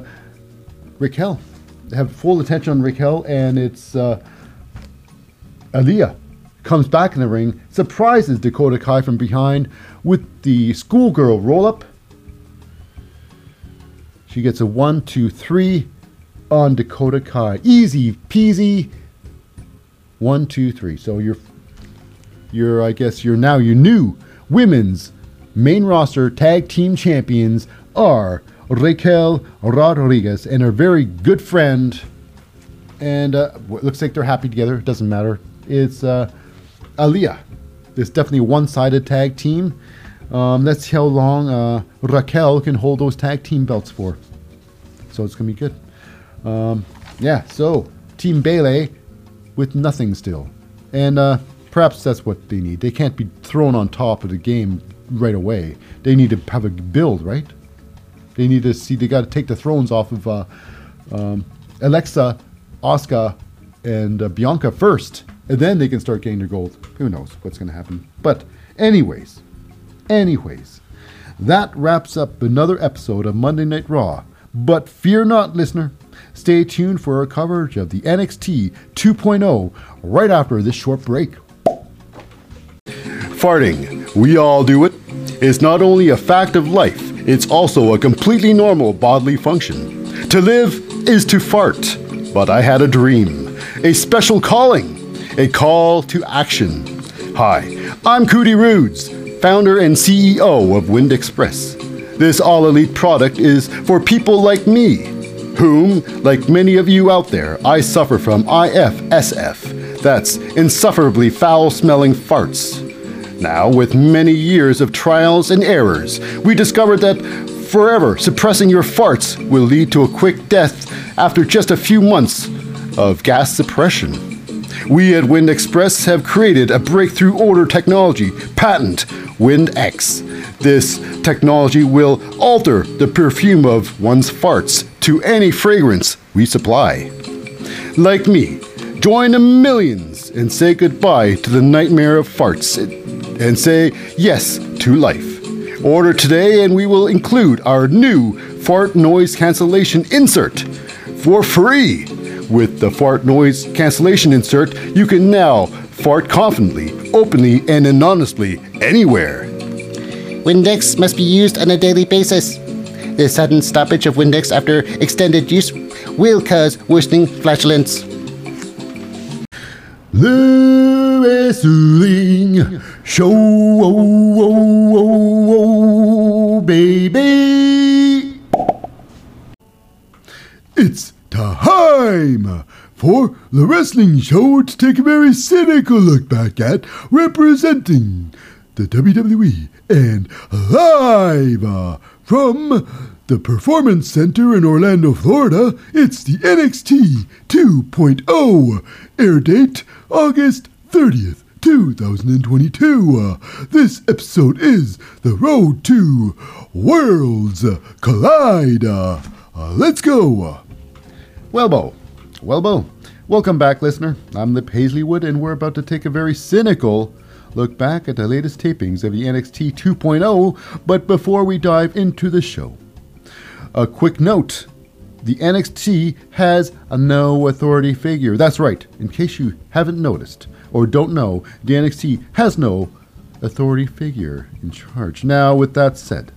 Raquel. They have full attention on Raquel, and it's uh, Aliyah comes back in the ring, surprises Dakota Kai from behind with the schoolgirl roll up. She gets a one, two, three on Dakota Kai. Easy peasy. One, two, three. So you're, you're, I guess you're now your new women's main roster tag team champions are Raquel Rodriguez and her very good friend. And uh, looks like they're happy together. Doesn't matter. It's uh, Aliyah. It's definitely a one-sided tag team. Um, let's see how long uh, Raquel can hold those tag team belts for. So it's gonna be good. Um, yeah. So Team Bayley with nothing still, and uh, perhaps that's what they need. They can't be thrown on top of the game right away. They need to have a build, right? They need to see. They got to take the thrones off of uh, um, Alexa, Asuka, and uh, Bianca first, and then they can start getting their gold. Who knows what's going to happen? But anyways, anyways, that wraps up another episode of Monday Night Raw. But fear not, listener. Stay tuned for our coverage of the NXT 2.0 right after this short break. Farting, we all do it. It's not only a fact of life, it's also a completely normal bodily function. To live is to fart. But I had a dream, a special calling, a call to action. Hi, I'm Cootie Rudes, founder and CEO of Wind Express. This all elite product is for people like me, whom, like many of you out there, I suffer from IFSF. That's insufferably foul smelling farts. Now, with many years of trials and errors, we discovered that forever suppressing your farts will lead to a quick death after just a few months of gas suppression. We at Wind Express have created a breakthrough order technology, patent WindX. This technology will alter the perfume of one's farts to any fragrance we supply. Like me, join the millions and say goodbye to the nightmare of farts and say yes to life. Order today and we will include our new fart noise cancellation insert for free. With the fart noise cancellation insert, you can now fart confidently, openly, and anonymously anywhere. Windex must be used on a daily basis. The sudden stoppage of Windex after extended use will cause worsening flatulence. The wrestling show, oh, oh, oh, oh, baby. It's time for the wrestling show to take a very cynical look back at representing the WWE and live uh, from the Performance Center in Orlando, Florida. It's the NXT 2.0 air date August 30th. 2022. Uh, this episode is The Road to Worlds Collide. Uh, uh, let's go. Welbo, Welbo, welcome back, listener. I'm Lip Hazleywood, and we're about to take a very cynical look back at the latest tapings of the NXT 2.0. But before we dive into the show, a quick note the NXT has a no authority figure. That's right, in case you haven't noticed or don't know, the NXT has no authority figure in charge. Now, with that said,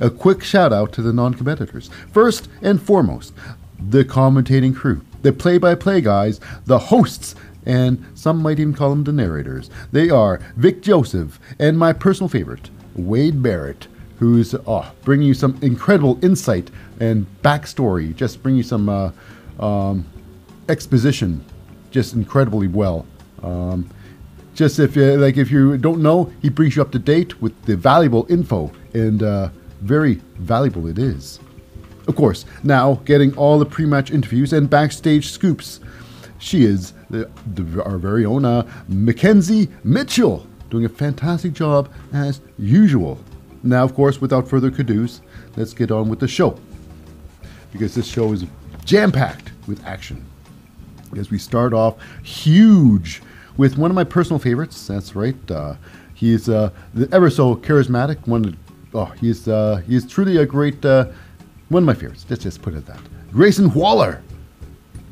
a quick shout out to the non competitors. First and foremost, the commentating crew, the play by play guys, the hosts, and some might even call them the narrators. They are Vic Joseph and my personal favorite, Wade Barrett, who's oh, bringing you some incredible insight and backstory, just bringing you some uh, um, exposition, just incredibly well. Um, just if you like, if you don't know, he brings you up to date with the valuable info, and uh, very valuable it is. Of course, now getting all the pre-match interviews and backstage scoops. She is the, the, our very own uh, Mackenzie Mitchell, doing a fantastic job as usual. Now, of course, without further ado, let's get on with the show. Because this show is jam packed with action. As we start off huge with one of my personal favorites. That's right. Uh, he's uh, ever so charismatic. One, oh, he's uh, he's truly a great uh, one of my favorites. Let's just put it that. Grayson Waller,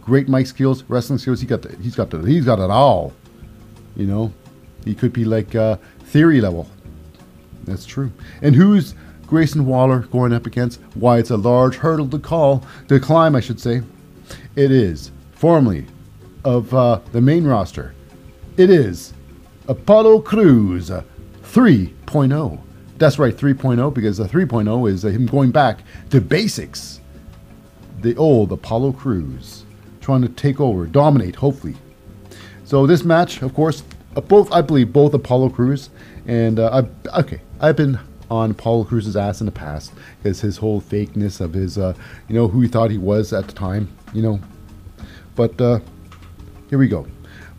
great mic skills, wrestling skills. He got the, he's got the, he's got it all. You know, he could be like uh, theory level. That's true. And who's Grayson Waller going up against? Why, it's a large hurdle to call, to climb, I should say. It is formerly of uh, the main roster. It is Apollo Crews 3.0. That's right, 3.0, because the 3.0 is uh, him going back to basics. The old Apollo Crews trying to take over, dominate, hopefully. So this match, of course, uh, both I believe both Apollo Crews and uh, I, okay, I've been on Apollo Crews's ass in the past because his whole fakeness of his, uh, you know, who he thought he was at the time, you know. But uh, here we go.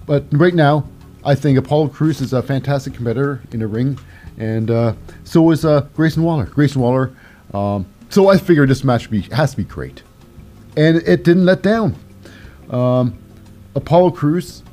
But right now, I think Apollo Crews is a fantastic competitor in the ring, and uh, so is uh, Grayson Waller. Grayson Waller. Um, so I figured this match be, has to be great, and it didn't let down. Um, Apollo Crews,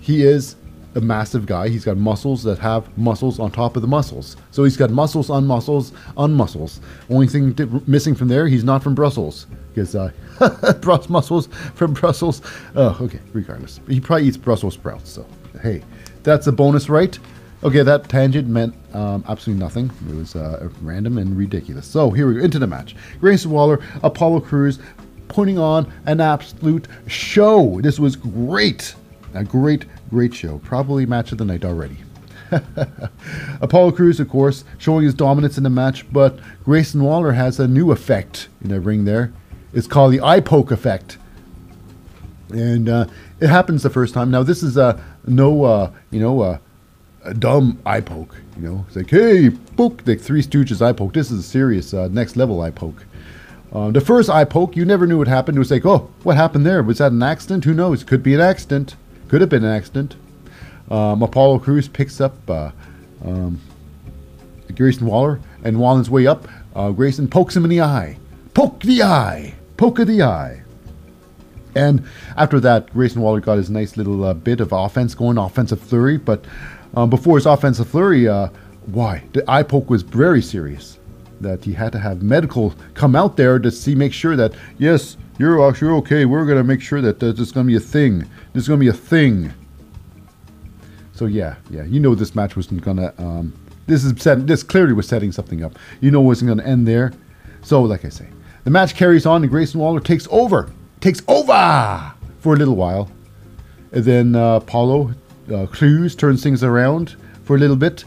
he is a massive guy. He's got muscles that have muscles on top of the muscles. So he's got muscles on muscles on muscles. Only thing missing from there, he's not from Brussels because uh, [laughs] muscles from Brussels. Oh, okay. Regardless, he probably eats Brussels sprouts. So hey, that's a bonus, right? Okay, that tangent meant um, absolutely nothing. It was uh, random and ridiculous. So here we go into the match. Grayson Waller, Apollo Crews, putting on an absolute show. This was great. A great, great show. Probably match of the night already. [laughs] Apollo Crews, of course, showing his dominance in the match, but Grayson Waller has a new effect in the ring there. It's called the eye poke effect. And uh, it happens the first time. Now, this is a no, uh, you know, uh, a dumb eye poke. You know, it's like, hey, poke, the Three Stooges eye poke. This is a serious, uh, next level eye poke. Uh, the first eye poke, you never knew what happened. It was like, oh, what happened there? Was that an accident? Who knows? Could be an accident. Could have been an accident. Um, Apollo Crews picks up uh, um, Grayson Waller, and his way up, uh, Grayson pokes him in the eye. Poke the eye! Poke of the eye. And after that, Grayson Waller got his nice little uh, bit of offense going, offensive flurry. But um, before his offensive flurry, uh, why? The eye poke was very serious. That he had to have medical come out there to see, make sure that, yes, you're actually okay. We're going to make sure that this is going to be a thing. This is going to be a thing. So yeah, yeah, you know this match wasn't gonna. Um, this is set. This clearly was setting something up. You know it wasn't gonna end there. So like I say, the match carries on, and Grayson Waller takes over, takes over for a little while, and then uh, Apollo uh, Crews turns things around for a little bit,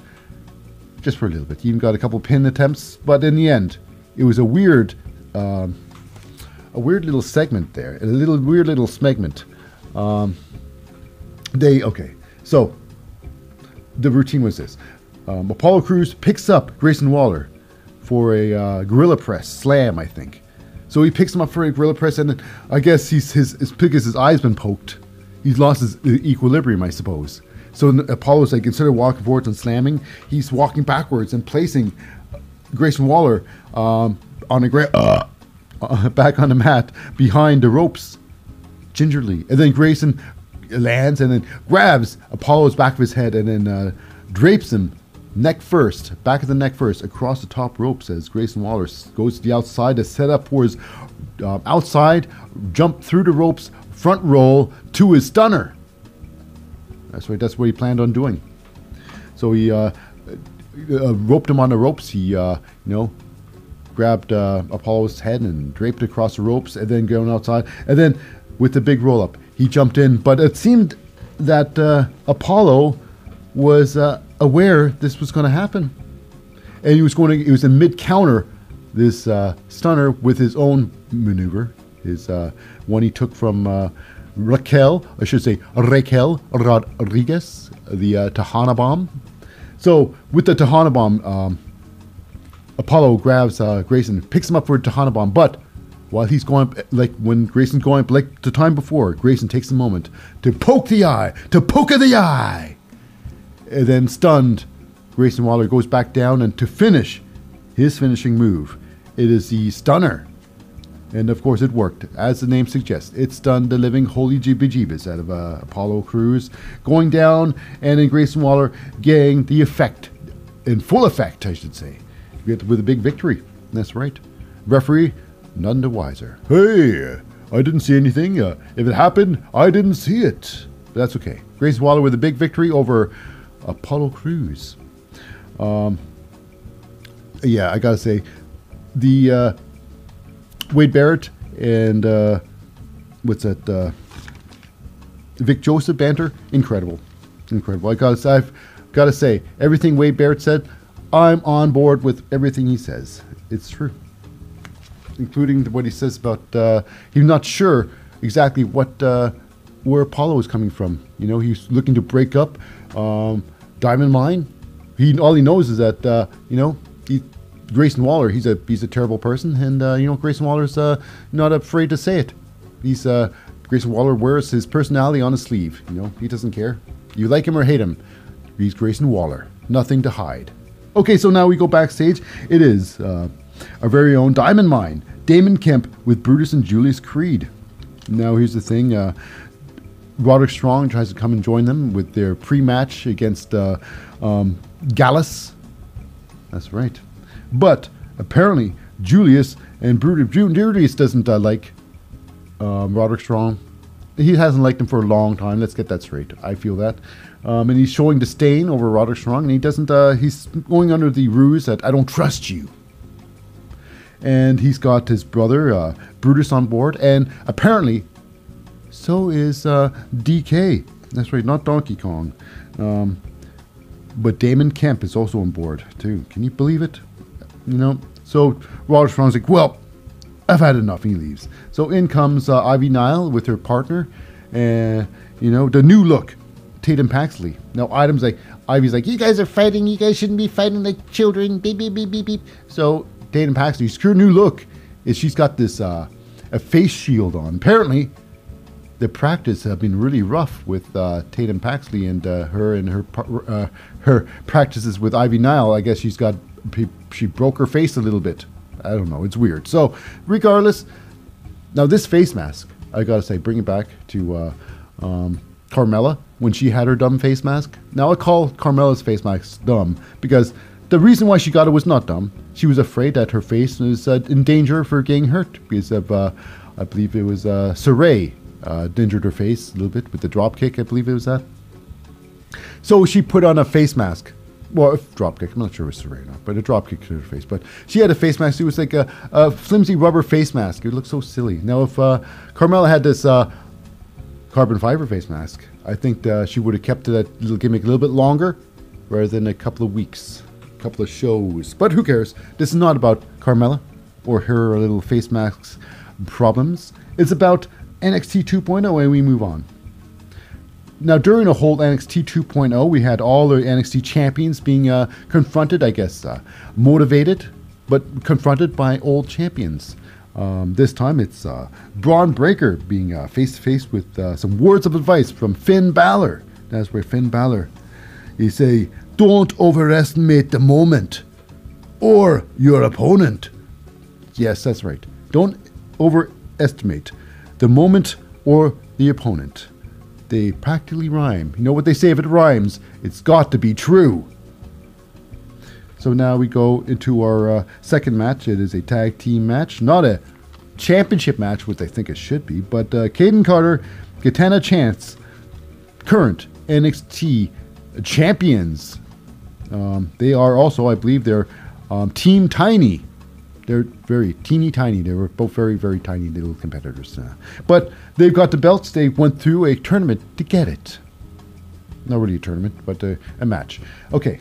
just for a little bit. He even got a couple pin attempts, but in the end, it was a weird, um, a weird little segment there, a little weird little segment. Um, they okay, so the routine was this: um, Apollo Crews picks up Grayson Waller for a uh, gorilla press slam, I think. So he picks him up for a gorilla press, and then I guess he's his, his because his eye's been poked. He's lost his uh, equilibrium, I suppose. So Apollo's like instead of walking forwards and slamming, he's walking backwards and placing Grayson Waller um, on a gra- uh, [laughs] back on the mat behind the ropes gingerly. And then Grayson lands and then grabs Apollo's back of his head and then uh, drapes him neck first, back of the neck first, across the top ropes as Grayson Waller goes to the outside to set up for his uh, outside, jump through the ropes, front roll to his stunner. That's right, that's what he planned on doing. So he uh, uh, roped him on the ropes. He, uh, you know, grabbed uh, Apollo's head and draped across the ropes, and then going outside, and then with the big roll up, he jumped in. But it seemed that uh, Apollo was uh, aware this was going to happen, and he was going to. He was in mid counter this uh, stunner with his own maneuver, his uh, one he took from. Uh, Raquel, I should say Raquel Rodriguez, the uh, Tejana bomb. So with the Tejana bomb, um, Apollo grabs uh, Grayson, picks him up for a Tejana bomb, but while he's going, like when Grayson's going, like the time before, Grayson takes a moment to poke the eye, to poke the eye. And then stunned, Grayson Waller goes back down and to finish his finishing move, it is the stunner. And of course, it worked. As the name suggests, it stunned the living holy jeebus out of uh, Apollo Crews, going down, and then Grayson Waller getting the effect, in full effect, I should say, with a big victory. That's right. Referee, none the wiser. Hey, I didn't see anything. Uh, if it happened, I didn't see it. But that's okay. Grayson Waller with a big victory over Apollo Crews. Um, yeah, I gotta say, the uh, Wade Barrett and uh, what's that? Uh, Vic Joseph banter, incredible, incredible. I gotta, I've gotta say, everything Wade Barrett said, I'm on board with everything he says. It's true, including what he says about uh, he's not sure exactly what uh, where Apollo is coming from. You know, he's looking to break up um, Diamond Mine. He all he knows is that uh, you know he, Grayson Waller. He's a he's a terrible person, and uh, you know Grayson Waller's uh, not afraid to say it. He's uh, Grayson Waller wears his personality on his sleeve. You know, he doesn't care. You like him or hate him, he's Grayson Waller. Nothing to hide. Okay, so now we go backstage. It is uh, our very own Diamond Mine, Damon Kemp with Brutus and Julius Creed. Now here's the thing. Uh, Roderick Strong tries to come and join them with their pre-match against uh, um, Gallus. That's right. But apparently Julius and Brutus, Julius doesn't uh, like um, Roderick Strong. He hasn't liked him for a long time. Let's get that straight. I feel that. Um, and he's showing disdain over Roderick Strong, and he doesn't. Uh, he's going under the ruse that I don't trust you. And he's got his brother uh, Brutus on board, and apparently so is uh, DK. That's right, not Donkey Kong. Um, but Damon Kemp is also on board too. Can you believe it? You know. So Roger Strong's like, well, I've had enough. He leaves. So in comes uh, Ivy Nile with her partner, and you know the new look, Tatum Paxley. Now Item's like, Ivy's like, you guys are fighting. You guys shouldn't be fighting like children. Beep beep beep beep beep. So Tatum Paxley, her new look is she's got this uh, a face shield on. Apparently, the practice have been really rough with uh, Tatum Paxley and uh, her and her uh, her practices with Ivy Nile. I guess she's got she broke her face a little bit. I don't know. It's weird. So regardless, now this face mask I gotta say, bring it back to uh, um, Carmella when she had her dumb face mask. Now I call Carmella's face mask dumb because the reason why she got it was not dumb. She was afraid that her face was uh, in danger for getting hurt because of, uh, I believe it was uh, Saray uh, injured her face a little bit with the drop kick. I believe it was that. So she put on a face mask. Well, drop kick. I'm not sure it was Saray or not, but a drop kick to her face. But she had a face mask. It was like a, a flimsy rubber face mask. It looked so silly. Now, if uh, Carmella had this uh, carbon fiber face mask, I think uh, she would have kept that little gimmick a little bit longer rather than a couple of weeks, couple of shows. But who cares? This is not about Carmella or her little face masks problems. It's about NXT 2.0 and we move on. Now, during the whole NXT 2.0, we had all the NXT champions being uh, confronted, I guess, uh, motivated, but confronted by old champions. Um, this time it's uh, Bron Breakker being face to face with uh, some words of advice from Finn Balor. That's where Finn Balor, he say, don't overestimate the moment or your opponent. Yes, that's right. Don't overestimate the moment or the opponent. They practically rhyme. You know what they say if it rhymes? It's got to be true. So now we go into our uh, second match. It is a tag team match, not a championship match, which I think it should be, but uh, Kayden Carter, Katana Chance, current NXT champions. Um, they are also, I believe, they're um, Team Tiny. They're very teeny tiny. They were both very, very tiny little competitors. Uh, but they've got the belts. They went through a tournament to get it. Not really a tournament, but a, a match. Okay.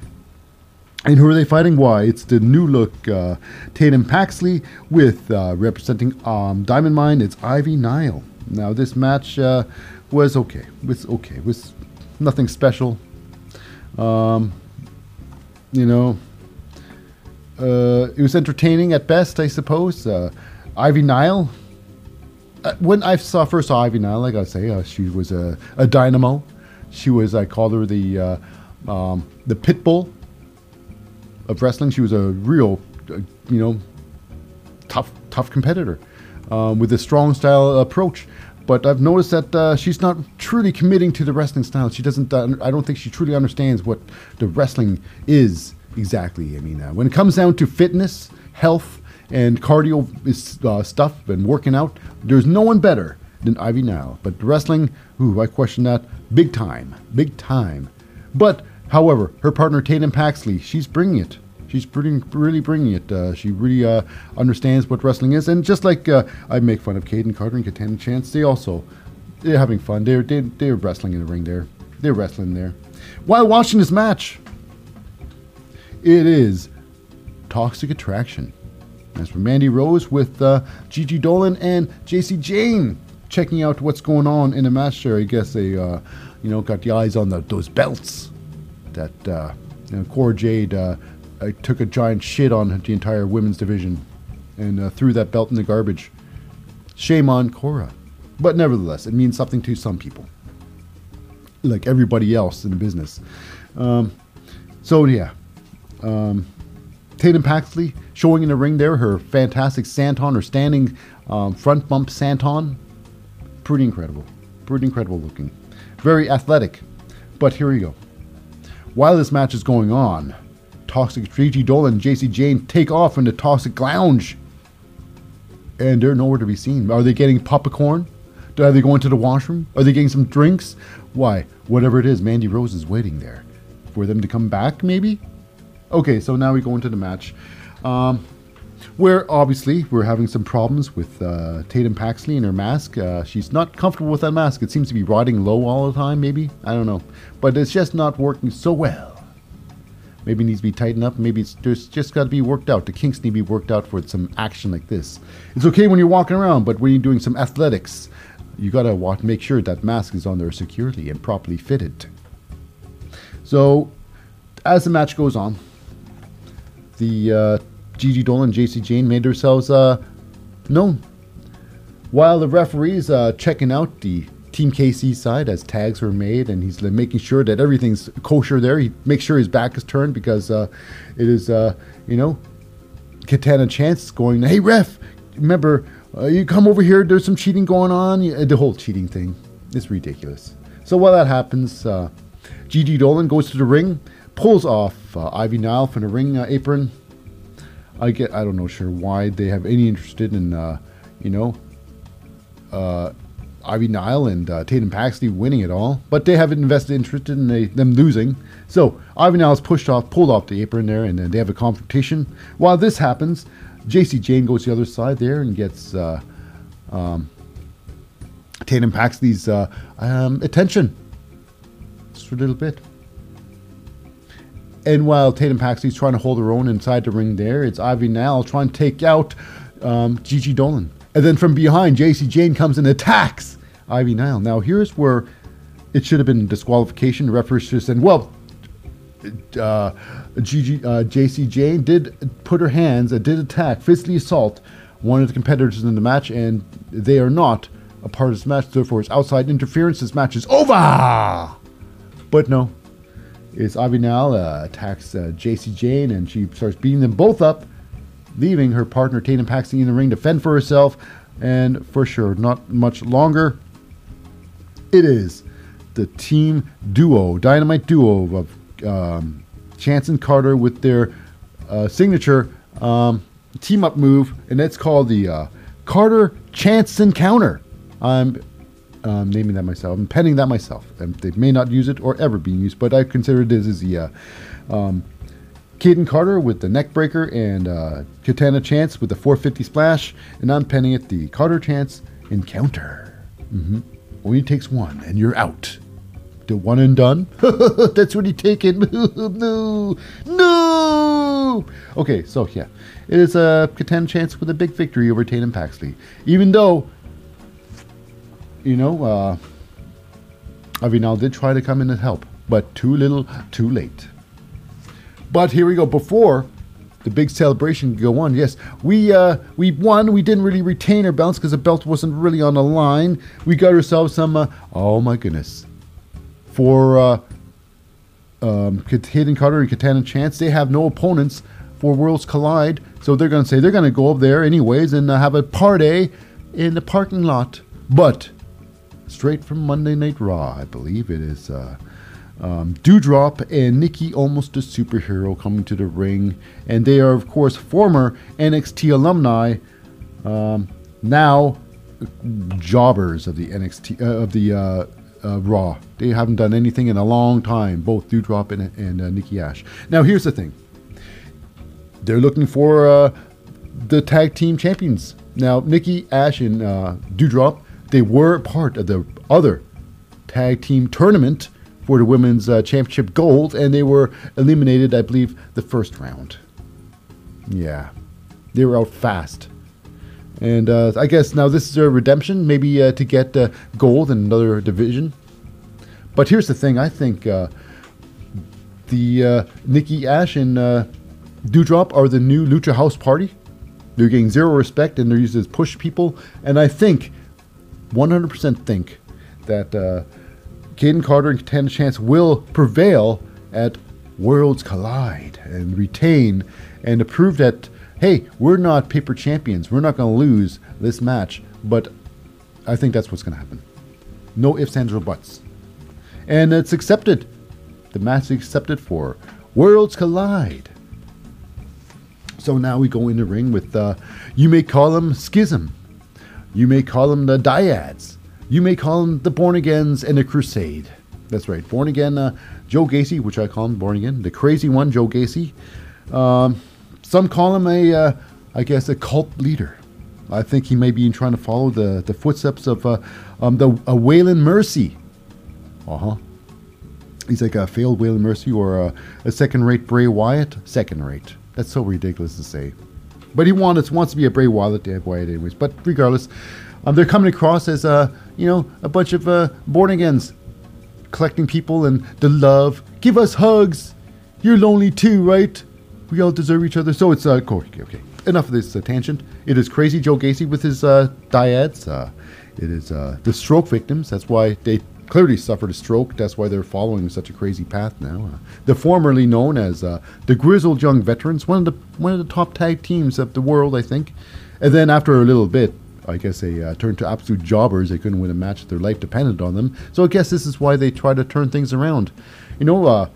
And who are they fighting? Why? It's the new look uh, Tatum Paxley with uh, representing um, Diamond Mine. It's Ivy Nile. Now, this match uh, was okay. It Was okay. It Was nothing special. Um, you know, uh, it was entertaining at best, I suppose. Uh, Ivy Nile. Uh, when I saw first saw Ivy Nile, like I say, uh, she was a, a dynamo. She was, I called her the uh, um, the pit bull of wrestling. She was a real, uh, you know, tough tough competitor um, with a strong style approach. But I've noticed that uh, she's not truly committing to the wrestling style. She doesn't. Uh, I don't think she truly understands what the wrestling is exactly. I mean, uh, when it comes down to fitness, health, and cardio uh, stuff and working out, there's no one better than Ivy Nile. But the wrestling, ooh, I question that big time, big time. But however, her partner Tatum Paxley, she's bringing it. She's pretty, really bringing it. Uh, she really uh, understands what wrestling is, and just like uh, I make fun of Kayden Carter and Katana Chance, they also they're having fun. They're they, they're wrestling in the ring there. They're wrestling there. While watching this match, it is Toxic Attraction. That's from Mandy Rose with uh, Gigi Dolin and Jacy Jayne checking out what's going on in the match there. I guess they, uh, you know, got the eyes on the, those belts that uh, you know, Cora Jade uh, took a giant shit on the entire women's division and uh, threw that belt in the garbage. Shame on Cora. But nevertheless, it means something to some people, like everybody else in the business. Um, so, yeah, um, Tatum Paxley showing in the ring there her fantastic senton, her standing um, front bump senton. Pretty incredible. Pretty incredible looking. Very athletic. But here we go. While this match is going on, Toxic Gigi Dolin and Jacy Jayne take off in the Toxic Lounge. And they're nowhere to be seen. Are they getting popcorn? Are they going to the washroom? Are they getting some drinks? Why, whatever it is, Mandy Rose is waiting there. For them to come back, maybe? Okay, so now we go into the match. Um, where obviously we're having some problems with uh, Tatum Paxley and her mask. Uh, she's not comfortable with that mask. It seems to be riding low all the time, maybe. I don't know. But it's just not working so well. Maybe needs to be tightened up. Maybe it's just, just got to be worked out. The kinks need to be worked out for some action like this. It's okay when you're walking around, but when you're doing some athletics, you got to make sure that mask is on there securely and properly fitted. So, as the match goes on, the uh, Gigi Dolin and Jacy Jayne made themselves uh, known. While the referees uh, checking out the Team KC side as tags were made, and he's making sure that everything's kosher there. He makes sure his back is turned because uh, it is, uh, you know, Katana Chance going, "Hey ref, remember uh, you come over here. There's some cheating going on. The whole cheating thing is ridiculous. So while that happens, uh, Gigi Dolin goes to the ring, pulls off uh, Ivy Nile from the ring uh, apron. I get. I don't know sure why they have any interest in, uh, you know, Ivy Nile and uh, Tatum Paxley winning it all, but they haven't invested interest in they, them losing. So Ivy Nile is pushed off, pulled off the apron there, and then they have a confrontation. While this happens, Jacy Jayne goes the other side there and gets uh, um, Tatum Paxley's uh, um, attention just for a little bit. And while Tatum Paxley's trying to hold her own inside the ring there, it's Ivy Nile trying to take out um, Gigi Dolin. And then from behind, Jacy Jayne comes and attacks Ivy Nile. Now, here's where it should have been disqualification. The referee should have said, well, uh, uh, Jacy Jayne did put her hands, uh, did attack, physically assault one of the competitors in the match, and they are not a part of this match. Therefore, it's outside interference. This match is over. But no, it's Ivy Nile uh, attacks uh, Jacy Jayne, and she starts beating them both up, leaving her partner Tatum Paxley in the ring to fend for herself. And for sure, not much longer. It is the team duo, dynamite duo of um, Chance and Carter with their uh, signature um, team up move, and that's called the uh, Carter Chance Encounter. I'm um, naming that myself. I'm penning that myself. And they may not use it or ever be used, but I consider it as the uh, um, Kayden Carter with the neck breaker and uh, Katana Chance with the 450 splash, and I'm penning it the Carter Chance Encounter. hmm Only takes one, and you're out. The one and done. [laughs] That's what you taken. [laughs] no, no. Okay, so yeah, it is a Katana Chance with a big victory over Tatum Paxley. Even though, you know, uh, Ivy Nile did try to come in and help, but too little, too late. But here we go. Before the big celebration go on, yes, we uh, we won. We didn't really retain our belts because the belt wasn't really on the line. We got ourselves some. Uh, oh my goodness! For uh, um, Hayden Carter and Katana Chance, they have no opponents for Worlds Collide, so they're to say they're to go up there anyways and uh, have a party in the parking lot. But straight from Monday Night Raw, I believe it is. Uh, um, Doudrop and Nikki Almost a Superhero coming to the ring. And they are, of course, former NXT alumni, um, now jobbers of the NXT, uh, of the uh, uh, Raw. They haven't done anything in a long time, both Doudrop and, and uh, Nikki Ash. Now, here's the thing they're looking for uh, the tag team champions. Now, Nikki Ash and uh, Doudrop, they were part of the other tag team tournament for the women's uh, championship gold, and they were eliminated, I believe, the first round. Yeah, they were out fast. And uh, I guess now this is their redemption, maybe uh, to get uh, gold in another division. But here's the thing: I think uh, the uh, Nikki Ash and Doudrop are the new Lucha House Party. They're getting zero respect, and they're used as push people. And I think, 100% think, that Kayden Carter and Katana Chance will prevail at Worlds Collide and retain and to prove that, hey, we're not paper champions. We're not going to lose this match. But I think that's what's going to happen. No ifs, ands, or buts. And it's accepted. The match is accepted for Worlds Collide. So now we go in the ring with, uh, you may call them Schism. You may call them the Dyads. You may call them the Born Agains and the Crusade. That's right, Born Again uh, Joe Gacy, which I call him Born Again, the crazy one, Joe Gacy. Um, some call him a, uh, I guess, a cult leader. I think he may be trying to follow the, the footsteps of uh, um, the uh, Waylon Mercy. Uh huh. He's like a failed Waylon Mercy or a, a second-rate Bray Wyatt. Second-rate. That's so ridiculous to say. But he wants wants to be a Bray Wyatt, Wyatt anyways. But regardless, um, they're coming across as uh, you know a bunch of uh, born agains, collecting people and the love. Give us hugs. You're lonely too, right? We all deserve each other. So it's uh, okay. okay. Enough of this uh, tangent. It is crazy Joe Gacy with his uh, dyads. Uh, it is uh, the stroke victims. That's why they clearly suffered a stroke. That's why they're following such a crazy path now. Uh, the formerly known as uh, the Grizzled Young Veterans, one of the one of the top tag teams of the world, I think. And then after a little bit, I guess they uh, turned to absolute jobbers. They couldn't win a match. Their life depended on them. So I guess this is why they try to turn things around. You know, uh,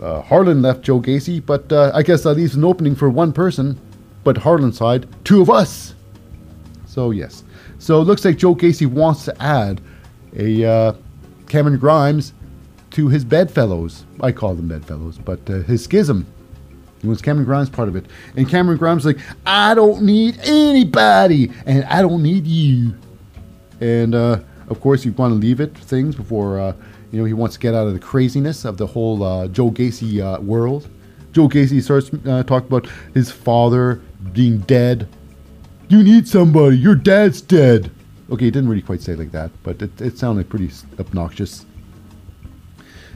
uh, Harlan left Joe Gacy, but uh, I guess that leaves an opening for one person. But Harlan's side, two of us. So yes. So it looks like Joe Gacy wants to add a uh, Cameron Grimes to his bedfellows. I call them bedfellows, but uh, his schism. Was Cameron Grimes part of it. And Cameron Grimes like, I don't need anybody, and I don't need you. And uh, of course, you want to leave it things before uh, you know he wants to get out of the craziness of the whole uh, Joe Gacy uh, world. Joe Gacy starts uh, talking about his father being dead. You need somebody. Your dad's dead. Okay, he didn't really quite say like that, but it, it sounded pretty obnoxious.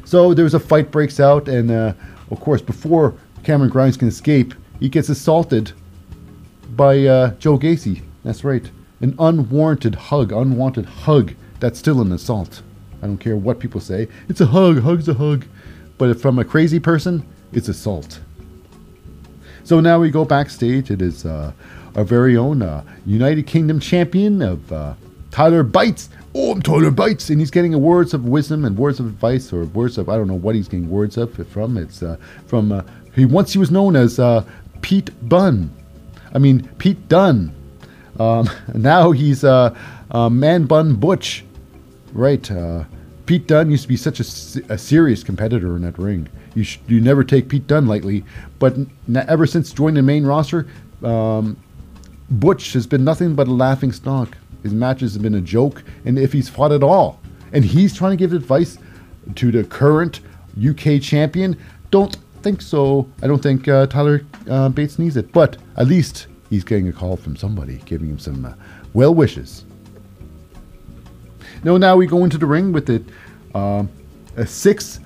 So there's a fight breaks out, and uh, of course, before Cameron Grimes can escape, he gets assaulted by uh, Joe Gacy. That's right, an unwarranted hug, unwanted hug. That's still an assault. I don't care what people say. It's a hug. Hug's a hug, but if from a crazy person, it's assault. So now we go backstage. It is uh, our very own uh, United Kingdom champion of uh, Tyler Bates. Oh, I'm Tyler Bates, and he's getting words of wisdom and words of advice, or words of I don't know what he's getting words of from. It's uh, from uh, he once he was known as uh, Pete Bunn. I mean Pete Dunn. Um, [laughs] now he's uh, uh, Man Bun Butch. Right. Uh, Pete Dunn used to be such a, a serious competitor in that ring. You sh- you never take Pete Dunn lightly. But n- ever since joining the main roster, um, Butch has been nothing but a laughing stock. His matches have been a joke, and if he's fought at all, and he's trying to give advice to the current UK champion, don't think so. I don't think uh, Tyler uh, Bates needs it, but at least he's getting a call from somebody giving him some uh, well wishes. No, now we go into the ring with it. Um, a six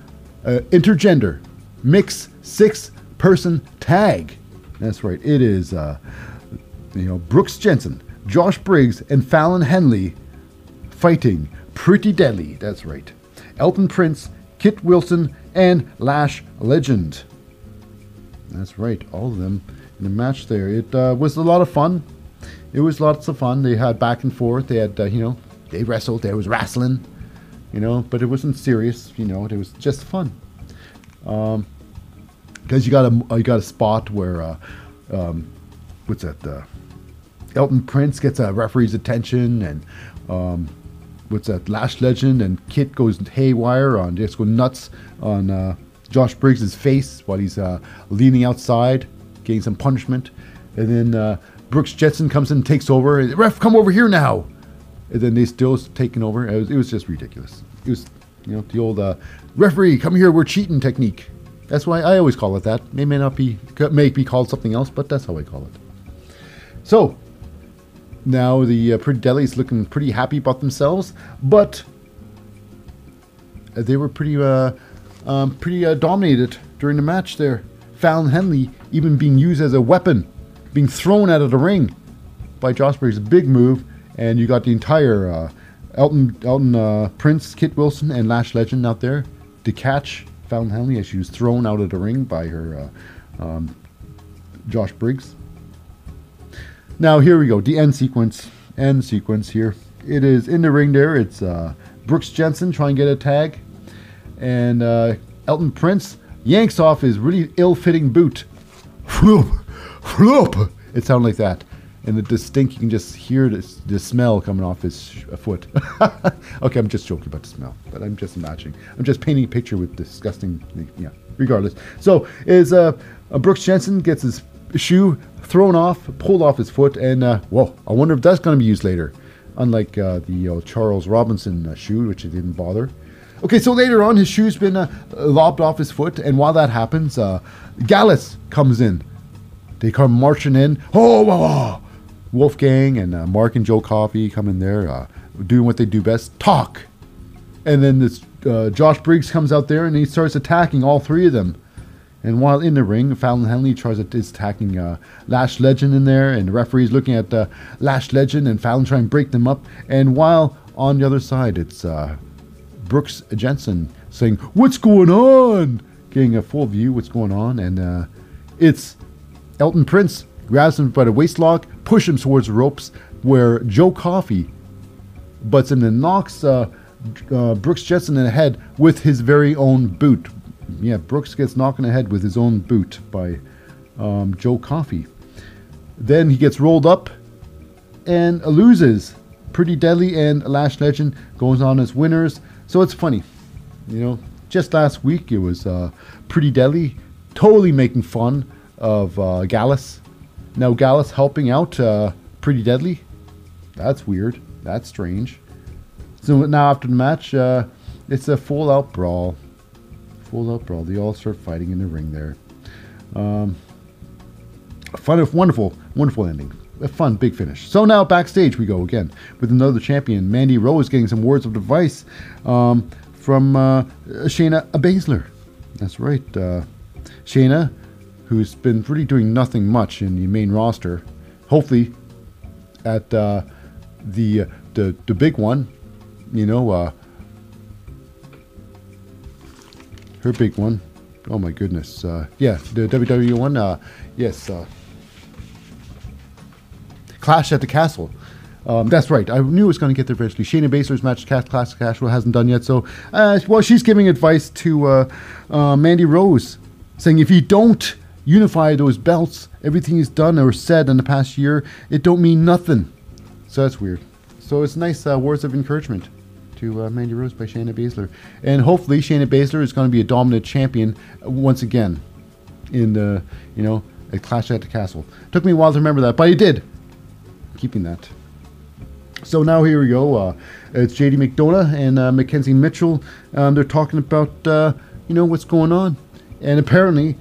uh, intergender mix six person tag. That's right. It is uh, you know Brooks Jensen, Josh Briggs, and Fallon Henley fighting Pretty Deadly. That's right. Elton Prince, Kit Wilson, and Lash Legend. That's right. All of them in the match there. It uh, was a lot of fun. It was lots of fun. They had back and forth. They had, uh, you know, they wrestled. There was wrestling, you know, but it wasn't serious. You know, it was just fun. Because you got a you got a spot where, uh, um, what's that? Uh, Elton Prince gets a referee's attention, and um, what's that? Lash Legend and Kit goes haywire on just go nuts on uh, Josh Briggs' face while he's uh, leaning outside, getting some punishment, and then uh, Brooks Jensen comes in and takes over. Ref, come over here now. And then they still taking over. It was, it was just ridiculous. It was, you know, the old uh, referee, come here, we're cheating technique. That's why I always call it that. It may not be, may be called something else, but that's how I call it. So now the uh, Pretty Deadly's looking pretty happy about themselves, but they were pretty, uh, um, pretty uh, dominated during the match there. Fallon Henley even being used as a weapon, being thrown out of the ring by Josh Briggs. Big move, and you got the entire uh, Elton, Elton uh, Prince, Kit Wilson, and Lash Legend out there to catch Fallon Henley as she was thrown out of the ring by her uh, um, Josh Briggs. Now here we go, the end sequence. End sequence here. It is in the ring there. It's uh, Brooks Jensen trying to get a tag, and uh, Elton Prince yanks off his really ill-fitting boot. Flop, flop. It sounded like that. And the distinct, you can just hear the, the smell coming off his uh, foot. [laughs] okay, I'm just joking about the smell, but I'm just imagining. I'm just painting a picture with disgusting, yeah, regardless. So, is uh, uh, Brooks Jensen gets his shoe thrown off, pulled off his foot, and, uh, whoa, I wonder if that's going to be used later. Unlike uh, the uh, Charles Robinson uh, shoe, which it didn't bother. Okay, so later on, his shoe's been uh, lobbed off his foot, and while that happens, uh, Gallus comes in. They come marching in. Oh, whoa, whoa. Wolfgang and Mark and Joe Coffey come in there, doing what they do best talk. And then this Josh Briggs comes out there and he starts attacking all three of them. And while in the ring, Fallon Henley tries to, is attacking uh, Lash Legend in there, and the referee's looking at uh, Lash Legend and Fallon trying to break them up. And while on the other side, it's uh, Brooks Jensen saying, "What's going on?" Getting a full view what's going on, and uh, it's Elton Prince grabs him by the waist lock, push him towards the ropes, where Joe Coffey butts him and knocks uh, uh, Brooks Jensen in the head with his very own boot. Yeah, Brooks gets knocked in the head with his own boot by um, Joe Coffey. Then he gets rolled up and loses. Pretty Deadly and Lash Legend goes on as winners. So it's funny. You know, just last week it was uh, Pretty Deadly totally making fun of uh, Gallus. Now Gallus helping out uh, Pretty Deadly. That's weird. That's strange. So now after the match, uh, it's a full out brawl. Full up brawl. They all start fighting in the ring there. Um, fun, wonderful, wonderful ending. A fun, big finish. So now backstage we go again with another champion, Mandy Rose, getting some words of advice um, from uh, Shayna Baszler. That's right. Uh, Shayna, who's been really doing nothing much in the main roster, hopefully at uh, the, the the big one, you know, uh, her big one. Oh my goodness. Uh, yeah, the WWE one. Uh, yes. Uh, Clash at the Castle. Um, that's right. I knew it was going to get there eventually. Shayna Baszler's match, Clash at the Castle, hasn't done yet. So, uh, well, she's giving advice to uh, uh, Mandy Rose, saying if you don't unify those belts, everything is done or said in the past year, it don't mean nothing. So that's weird. So it's nice words of encouragement to uh, Mandy Rose by Shayna Baszler, and hopefully Shayna Baszler is going to be a dominant champion uh, once again in the you know at Clash at the Castle. Took me a while to remember that, but I did. Keeping that. So now here we go. Uh, it's JD McDonagh and uh, Mackenzie Mitchell. Um, they're talking about uh, you know what's going on, and apparently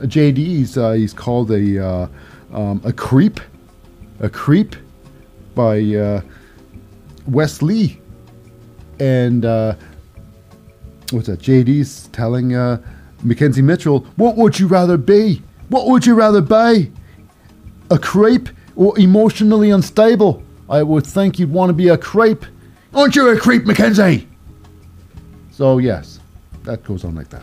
JD's uh, he's called a uh, um, a creep, a creep by uh, Wes Lee, and uh, what's that? JD's telling uh, Mackenzie Mitchell, "What would you rather be? What would you rather be? A creep or emotionally unstable? I would think you'd want to be a creep. Aren't you a creep, Mackenzie? So yes, that goes on like that.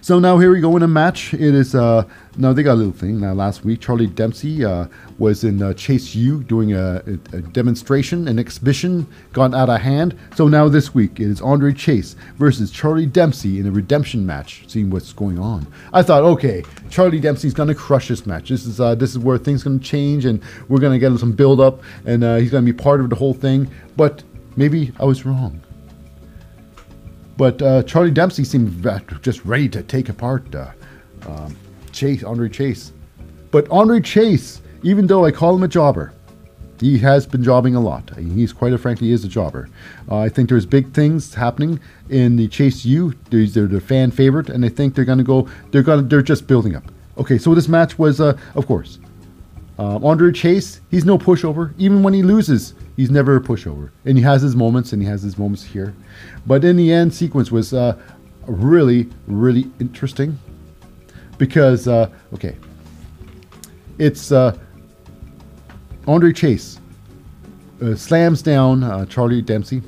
So now here we go in a match. It is uh now they got a little thing. Now last week Charlie Dempsey uh, was in uh, Chase U doing a, a, demonstration, an exhibition, got out of hand. So now this week it is Andre Chase versus Charlie Dempsey in a redemption match. Seeing what's going on. I thought, okay, Charlie Dempsey's gonna crush this match. This is uh, this is where things gonna change, and we're gonna get some build up, and uh, he's gonna be part of the whole thing. But maybe I was wrong. But uh, Charlie Dempsey seemed just ready to take apart uh, um, Chase, Andre Chase. But Andre Chase, even though I call him a jobber, he has been jobbing a lot. He's quite a frankly is a jobber. Uh, I think there's big things happening in the Chase U. They're the fan favorite, and I think they're gonna go. They're gonna. They're just building up. Okay, so this match was, uh, of course, um, Andre Chase. He's no pushover. Even when he loses, he's never a pushover, and he has his moments, and he has his moments here. But in the end, sequence was uh, really, really interesting because uh, okay, it's uh, Andre Chase uh, slams down uh, Charlie Dempsey,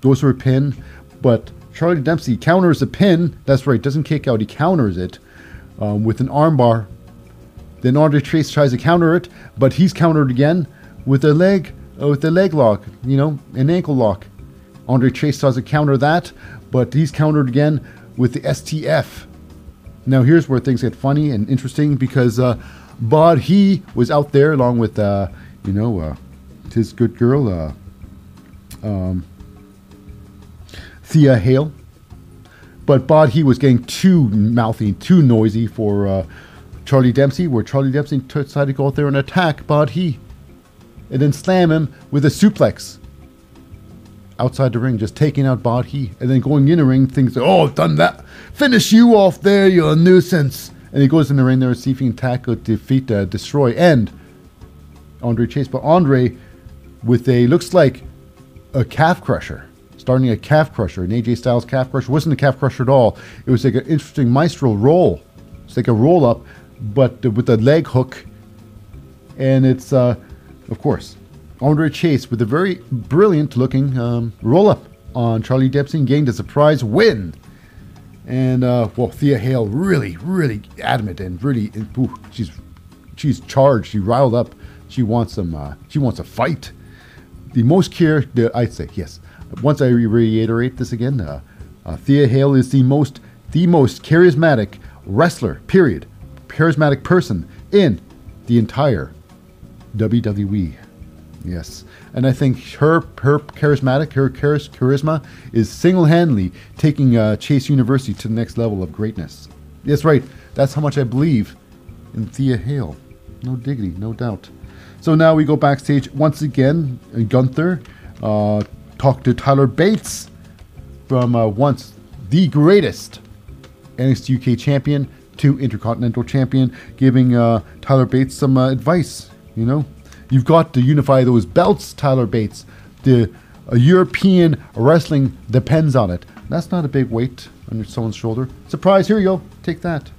goes for a pin, but Charlie Dempsey counters the pin. That's right, doesn't kick out, he counters it um, with an armbar. Then Andre Chase tries to counter it, but he's countered again with a leg, with a leg lock, you know, an ankle lock. Andre Chase tries to counter that, but he's countered again with the STF. Now here's where things get funny and interesting because uh, Bodhi was out there along with uh, you know uh, his good girl uh, um, Thea Hale, but Bodhi was getting too mouthy, too noisy for uh, Charlie Dempsey. Where Charlie Dempsey decided to go out there and attack Bodhi, and then slam him with a suplex outside the ring, just taking out he, and then going in the ring, thinks, "Oh, I've done that. Finish you off there, you're a nuisance." And he goes in the ring there, can tackle, defeat, uh, destroy, and Andre Chase. But Andre, with a looks like a calf crusher, starting a calf crusher, an AJ Styles calf crusher. wasn't a calf crusher at all. It was like an interesting maestro roll. It's like a roll up, but with a leg hook, and it's uh, of course Andre Chase with a very brilliant looking um, roll up on Charlie Dempsey gained a surprise win. And uh, well, Thea Hale really, really adamant and really, ooh, she's she's charged. She riled up She wants some. Uh, she wants a fight. The most care. The, I'd say yes. Once I reiterate this again, uh, uh, Thea Hale is the most the most charismatic wrestler. Period. Charismatic person in the entire WWE. Yes, and I think her her charismatic her charis- charisma is single handedly taking uh, Chase University to the next level of greatness. That's right. That's how much I believe in Thea Hale. No diggity, no doubt. So now we go backstage once again. and Gunther uh, talked to Tyler Bates from uh, once the greatest NXT UK champion to Intercontinental champion, giving uh, Tyler Bates some uh, advice. You know, you've got to unify those belts, Tyler Bates. The European wrestling depends on it. That's not a big weight on someone's shoulder. Surprise! Here you go. Take that.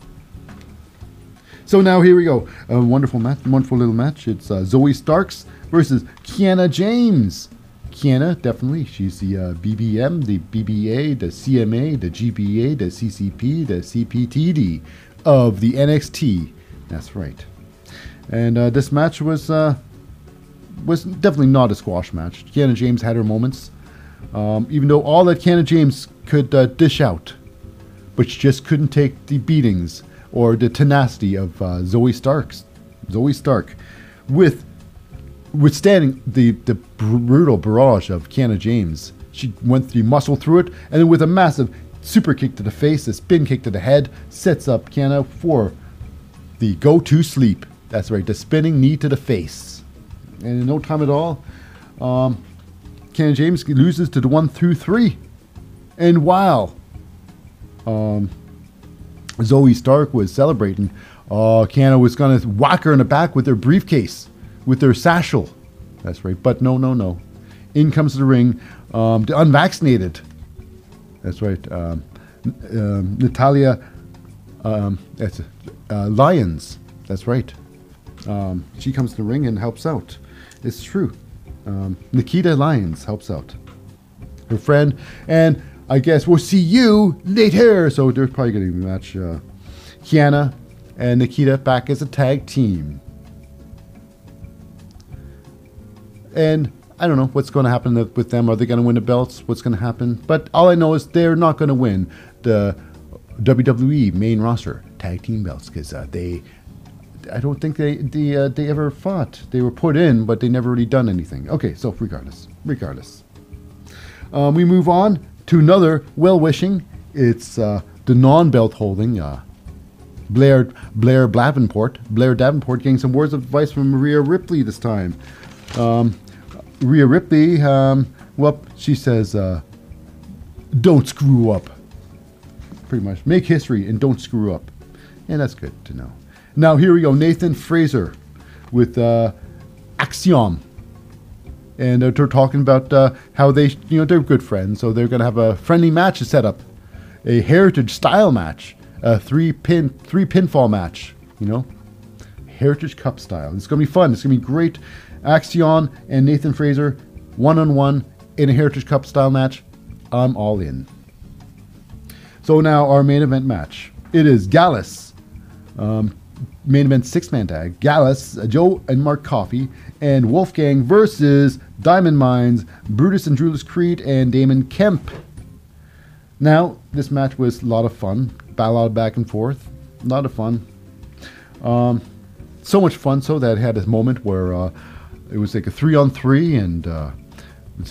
So now here we go. A wonderful match, wonderful little match. It's uh, Zoey Starks versus Kiana James. Kiana, definitely. She's the uh, BBM, the BBA, the CMA, the GBA, the CCP, the CPTD of the NXT. That's right. And uh, this match was uh, was definitely not a squash match. Kiana James had her moments, um, even though all that Kiana James could uh, dish out, but she just couldn't take the beatings or the tenacity of uh, Zoey Starks. Zoey Stark, with withstanding the, the brutal barrage of Kiana James. She went through muscle through it, and then with a massive super kick to the face, a spin kick to the head, sets up Kiana for the go to sleep. That's right, the spinning knee to the face. And in no time at all, um, Kiana James loses to the one through three. And while um, Zoey Stark was celebrating, uh, was going to whack her in the back with her briefcase with her satchel. That's right. But no, no, no. In comes the ring, um, the unvaccinated. That's right. Um, um, Natalia um, that's, uh, Lyons. That's right. Um, she comes to the ring and helps out. It's true. Um, Nikita Lyons helps out. Her friend. And I guess we'll see you later. So they're probably going to match uh, Kiana and Nikita back as a tag team. And I don't know what's going to happen with them. Are they going to win the belts? What's going to happen? But all I know is they're not going to win the WWE main roster tag team belts because uh, they. I don't think they they, uh, they ever fought. They were put in, but they never really done anything. Okay, so regardless, regardless, um, we move on to another well wishing. It's uh, the non-belt holding uh, Blair Blair Davenport. Blair Davenport getting some words of advice from Maria Ripley this time. Um, Rhea Ripley, um, well, she says, uh, don't screw up. Pretty much. Make history and don't screw up. And that's good to know. Now, here we go. Nathan Frazer with uh, Axiom. And they're talking about uh, how they, you know, they're good friends. So they're going to have a friendly match set up, a heritage style match, a three pin, three pinfall match, you know, Heritage Cup style. It's going to be fun. It's going to be great. Axiom and Nathan Frazer, one on one in a Heritage Cup style match. I'm all in. So now our main event match. It is Gallus, um, main event six man tag. Gallus, Joe and Mark Coffey, and Wolfgang versus Diamond Mines, Brutus and Julius Creed, and Damon Kemp. Now, this match was a lot of fun. A lot of back and forth. A lot of fun. Um, so much fun so that I had a moment where uh, it was like a three on three, and uh,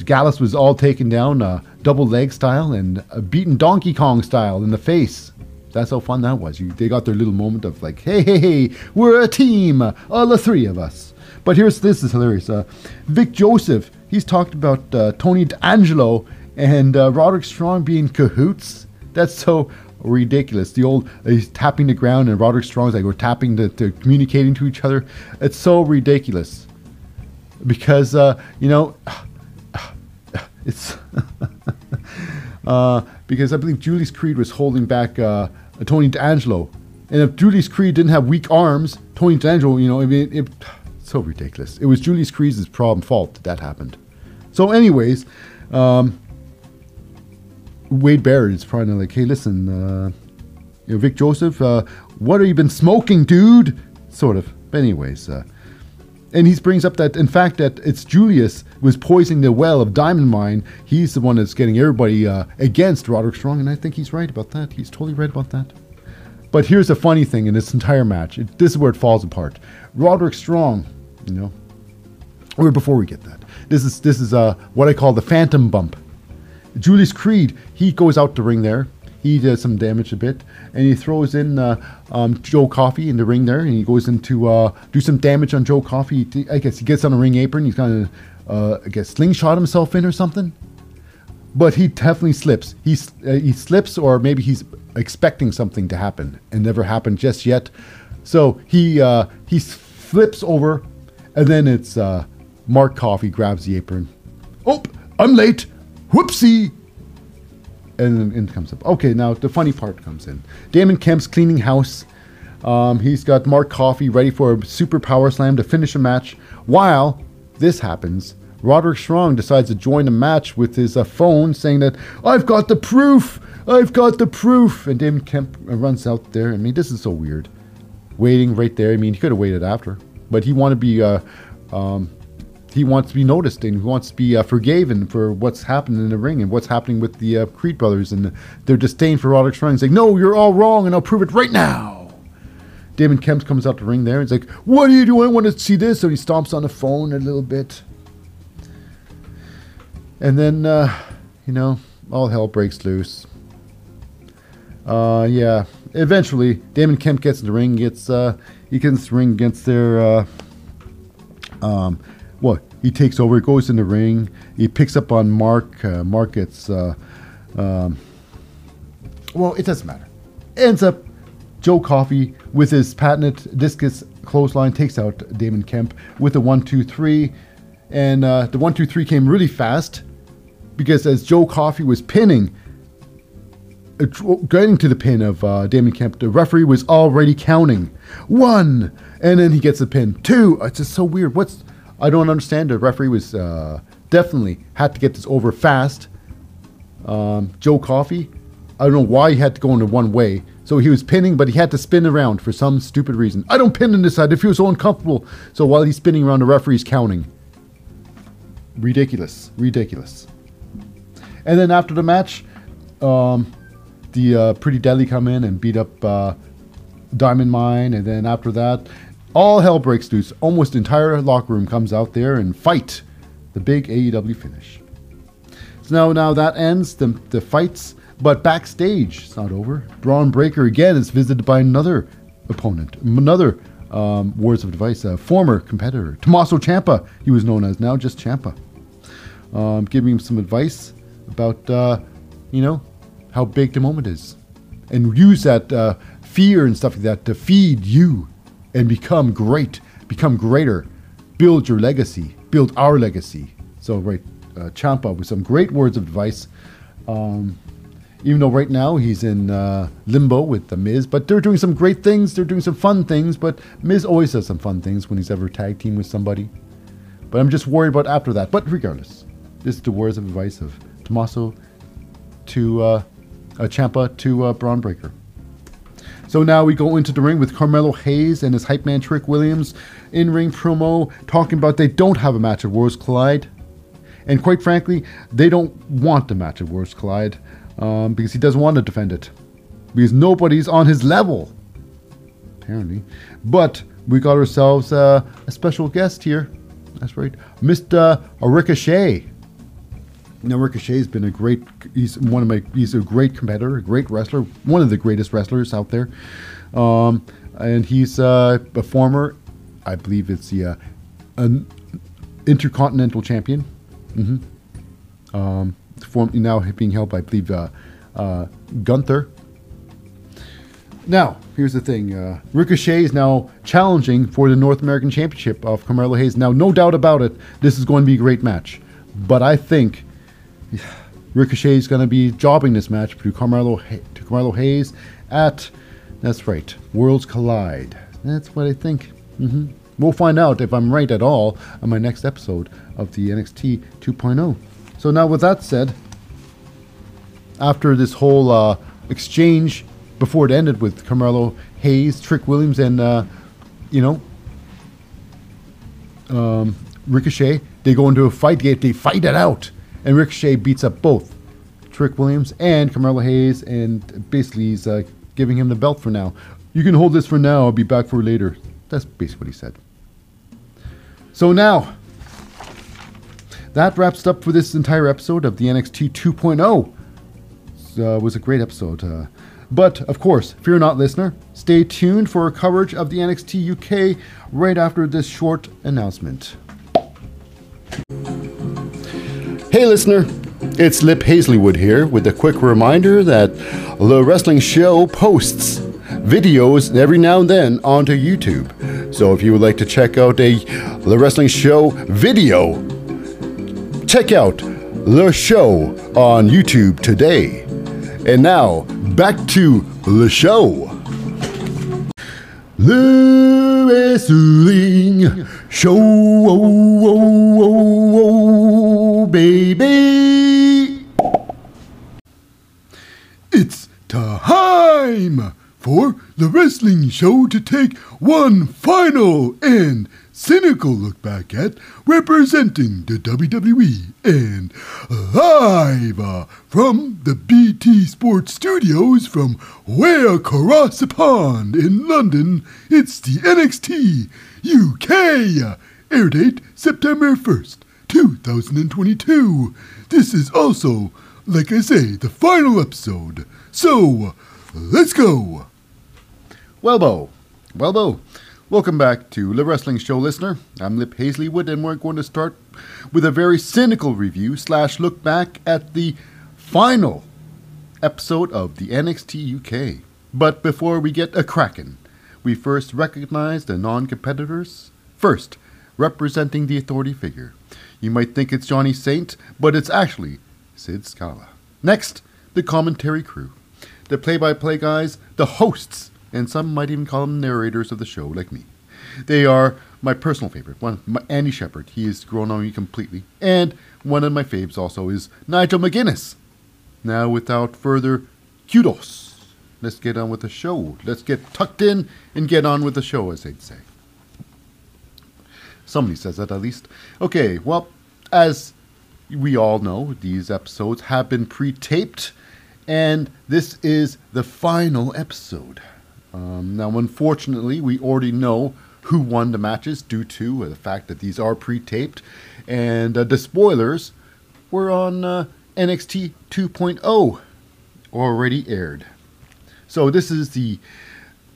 Gallus was all taken down, uh, double leg style, and uh, beaten Donkey Kong style in the face. That's how fun that was. You, they got their little moment of like, hey, hey, hey, we're a team, all the three of us. But here's this is hilarious. Uh, Vic Joseph, he's talked about uh, Tony D'Angelo and uh, Roderick Strong being cahoots. That's so ridiculous. The old uh, he's tapping the ground and Roderick Strong's like we're tapping the, they're communicating to each other. It's so ridiculous because uh, you know [sighs] it's [laughs] uh, because I believe Julius Creed was holding back uh, Tony D'Angelo, and if Julius Creed didn't have weak arms, Tony D'Angelo, you know, I mean, it, so ridiculous. It was Julius Creed's problem fault that that happened. So, anyways, um, Wade Barrett is probably like, hey, listen, uh, you know, Vic Joseph, uh, what have you been smoking, dude? Sort of. But anyways, uh, and he brings up that in fact that it's Julius was poisoning the well of Diamond Mine. He's the one that's getting everybody uh, against Roderick Strong, and I think he's right about that. He's totally right about that. But here's the funny thing in this entire match. It, this is where it falls apart. Roderick Strong, you know, or before we get that, this is this is uh, what I call the phantom bump. Julius Creed, he goes out the ring there. He does some damage a bit, and he throws in uh, um, Joe Coffey in the ring there, and he goes into uh, do some damage on Joe Coffey. I guess he gets on the ring apron. He's gonna, uh, I guess, slingshot himself in or something. But he definitely slips. He uh, he slips, or maybe he's expecting something to happen and never happened just yet. So he uh, he flips over, and then it's uh, Mark Coffey grabs the apron. Oh, I'm late. Whoopsie and in comes up. Okay, now the funny part comes in. Damon Kemp's cleaning house. Um, he's got Mark Coffey ready for a super power slam to finish a match. While this happens, Roderick Strong decides to join the match with his uh, phone, saying that I've got the proof. I've got the proof. And Damon Kemp uh, runs out there. I mean, this is so weird. Waiting right there. I mean, he could have waited after, but he wanted to be uh, um, he wants to be noticed and he wants to be uh, forgiven for what's happened in the ring and what's happening with the uh, Creed brothers and their disdain for Roderick Strong. He's like, no, you're all wrong and I'll prove it right now. Damon Kemp comes out the ring there. And he's like, what are you doing? I want to see this. So he stomps on the phone a little bit. And then, uh, you know, all hell breaks loose. Uh, yeah. Eventually, Damon Kemp gets in the ring. Gets uh, he gets the ring against their uh, um, he takes over, he goes in the ring, he picks up on Mark. Uh, Mark gets, uh, um, well, it doesn't matter. Ends up Joe Coffey with his patented discus clothesline takes out Damon Kemp with a one, two, three, and uh, the one, two, three came really fast because as Joe Coffey was pinning. uh, Getting to the pin of uh, Damon Kemp, the referee was already counting one, and then he gets the pin two. It's just so weird. What's I don't understand. The referee was uh, definitely had to get this over fast. Um, Joe Coffey, I don't know why he had to go into one way. So he was pinning, but he had to spin around for some stupid reason. I don't pin on this side. It feels so uncomfortable. So while he's spinning around, the referee's counting. Ridiculous. Ridiculous. And then after the match, um, the uh, Pretty Deadly come in and beat up uh, Diamond Mine. And then after that, all hell breaks loose. Almost entire locker room comes out there and fight the big AEW finish. So now, now that ends the, the fights, but backstage, it's not over. Bron Breakker again is visited by another opponent, another um, Words of Advice, a former competitor, Tommaso Ciampa, he was known as now, just Ciampa. Um, giving him some advice about, uh, you know, how big the moment is. And use that uh, fear and stuff like that to feed you and become great, become greater, build your legacy, build our legacy. So, right, uh, Ciampa with some great words of advice. Um, even though right now he's in uh, limbo with the Miz, but they're doing some great things. They're doing some fun things. But Miz always does some fun things when he's ever tag team with somebody. But I'm just worried about after that. But regardless, this is the words of advice of Tommaso to uh, uh, Ciampa to uh, Bron Breakker. So now we go into the ring with Carmelo Hayes and his hype man Trick Williams in ring promo talking about they don't have a match at Worlds Collide. And quite frankly, they don't want the match at Worlds Collide um, because he doesn't want to defend it. Because nobody's on his level, apparently. But we got ourselves uh, a special guest here. That's right, Mr. Ricochet. Now Ricochet's been a great. He's one of my. He's a great competitor, a great wrestler, one of the greatest wrestlers out there. Um, and he's uh, a former, I believe it's the uh, an intercontinental champion. Mm-hmm. Um, form, now being held by, I believe, uh, uh, Gunther. Now, here's the thing. Uh, Ricochet is now challenging for the North American Championship of Carmelo Hayes. Now, no doubt about it, this is going to be a great match. But I think Ricochet is going to be jobbing this match to Carmelo, to Carmelo Hayes at, that's right, Worlds Collide. That's what I think. Mm-hmm. We'll find out if I'm right at all on my next episode of the NXT 2.0. So now, with that said, after this whole uh, exchange before it ended with Carmelo Hayes, Trick Williams, and uh, you know um, Ricochet. They go into a fight. They, they fight it out, and Ricochet beats up both Trick Williams and Carmelo Hayes, and basically he's uh, giving him the belt for now. You can hold this for now. I'll be back for later. That's basically what he said. So now, that wraps up for this entire episode of the NXT 2.0. Uh, was a great episode. Uh, but of course, fear not, listener. Stay tuned for coverage of the NXT UK right after this short announcement. Hey, listener. It's Lip Hazleywood here with a quick reminder that the wrestling show posts videos every now and then onto YouTube. So if you would like to check out a the wrestling show video, check out the show on YouTube today. And now back to the show. The wrestling show, oh, oh, oh, baby. It's time for the wrestling show to take one final and cynical look back at representing the WWE and live from the BT Sports Studios from way across the pond in London. It's the NXT UK air date September 1st, 2022. This is also, like I say, the final episode. So, let's go. Welbo, Welbo, welcome back to the Wrestling Show, listener. I'm Lip Hazleywood, and we're going to start with a very cynical review slash look back at the final episode of the NXT UK. But before we get a crackin', we first recognize the non-competitors. First, representing the authority figure. You might think it's Johnny Saint, but it's actually Sid Scala. Next, the commentary crew. The play-by-play guys, the hosts, and some might even call them narrators of the show, like me. They are my personal favorite. One, Andy Shepherd. He has grown on me completely. And one of my faves also is Nigel McGuinness. Now, without further kudos, let's get on with the show. Let's get tucked in and get on with the show, as they'd say. Somebody says that at least. Okay, well, as we all know, these episodes have been pre taped, and this is the final episode. Um, now, unfortunately, we already know who won the matches due to uh, the fact that these are pre taped, and uh, the spoilers were on uh, NXT 2.0 already aired. So, this is the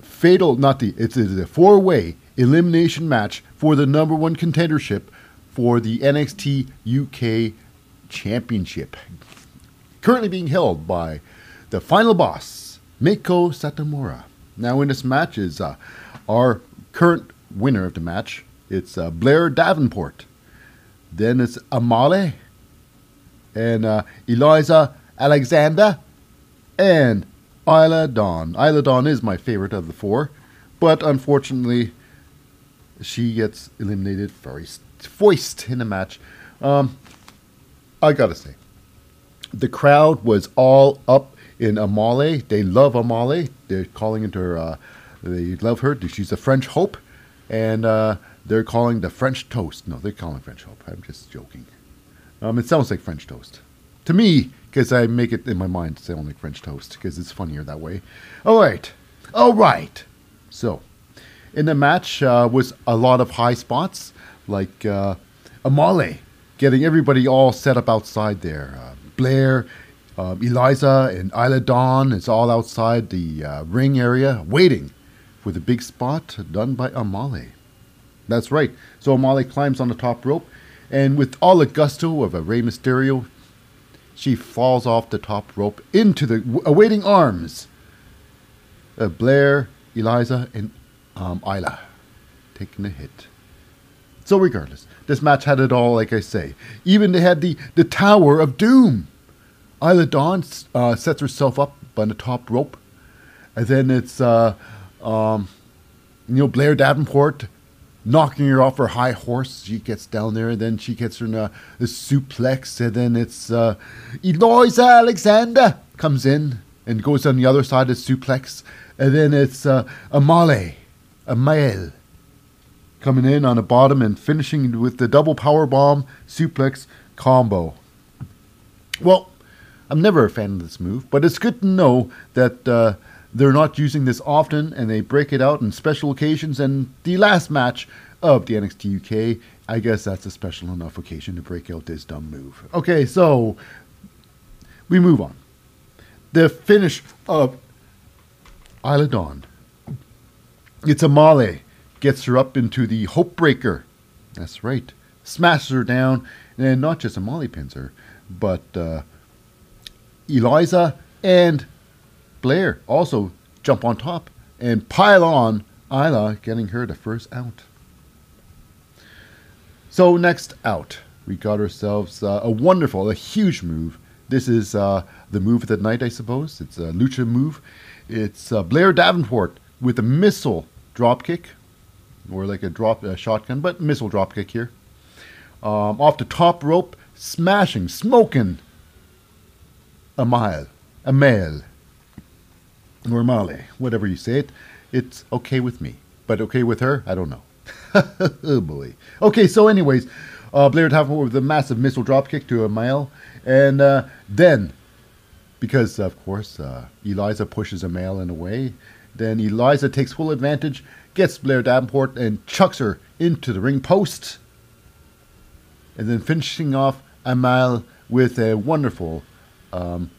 fatal, not the, it's a four way elimination match for the number one contendership for the NXT UK Championship. Currently being held by the final boss, Meiko Satomura. Now, in this match is uh, our current winner of the match. It's uh, Blair Davenport. Then it's Amale and uh, Eliza Alexander and Isla Dawn. Isla Dawn is my favorite of the four, but unfortunately, she gets eliminated very foist in the match. Um, I gotta say, the crowd was all up in Amale. They love Amale. They're calling into her. Uh, they love her. She's a French hope, and uh, they're calling the French toast. No, they're calling French hope. I'm just joking. Um, it sounds like French toast to me because I make it in my mind sound like French toast because it's funnier that way. All right, all right. So, in the match uh, was a lot of high spots like uh, Amale getting everybody all set up outside there. Uh, Blair um, Eliza and Isla Dawn is all outside the uh, ring area waiting for the big spot done by Amale. That's right. So Amale climbs on the top rope, and with all the gusto of a Rey Mysterio, she falls off the top rope into the awaiting arms of Blair, Eliza, and um, Isla, taking a hit. So regardless, this match had it all, like I say. Even they had the, the Tower of Doom Isla Dawn uh, sets herself up on the top rope, and then it's uh, um, you know Blair Davenport knocking her off her high horse. She gets down there, and then she gets her in a, a suplex, and then it's uh, Alexander comes in and goes on the other side of the suplex, and then it's uh, Amale, Amale coming in on the bottom and finishing with the double power bomb suplex combo. Well, I'm never a fan of this move, but it's good to know that uh, they're not using this often and they break it out in special occasions. And the last match of the NXT UK, I guess that's a special enough occasion to break out this dumb move. Okay, so we move on. The finish of Isla Dawn. It's Amale gets her up into the Hope Breaker. That's right. Smashes her down, and not just Amale pins her, but uh, Eliza and Blair also jump on top and pile on Isla, getting her the first out. So next out, we got ourselves uh, a wonderful, a huge move. This is uh, the move of the night, I suppose. It's a lucha move. It's uh, Blair Davenport with a missile dropkick, or like a drop a shotgun, but missile dropkick here. Um, off the top rope, smashing, smoking a mile, a mile, or male, whatever you say it. It's okay with me, but okay with her, I don't know. [laughs] oh boy. Okay, so anyways, uh, Blair Davenport with a massive missile dropkick to a mile, and uh, then, because of course uh, Eliza pushes a male in a way, then Eliza takes full advantage, gets Blair Davenport, and chucks her into the ring post, and then finishing off Amal with a wonderful, um,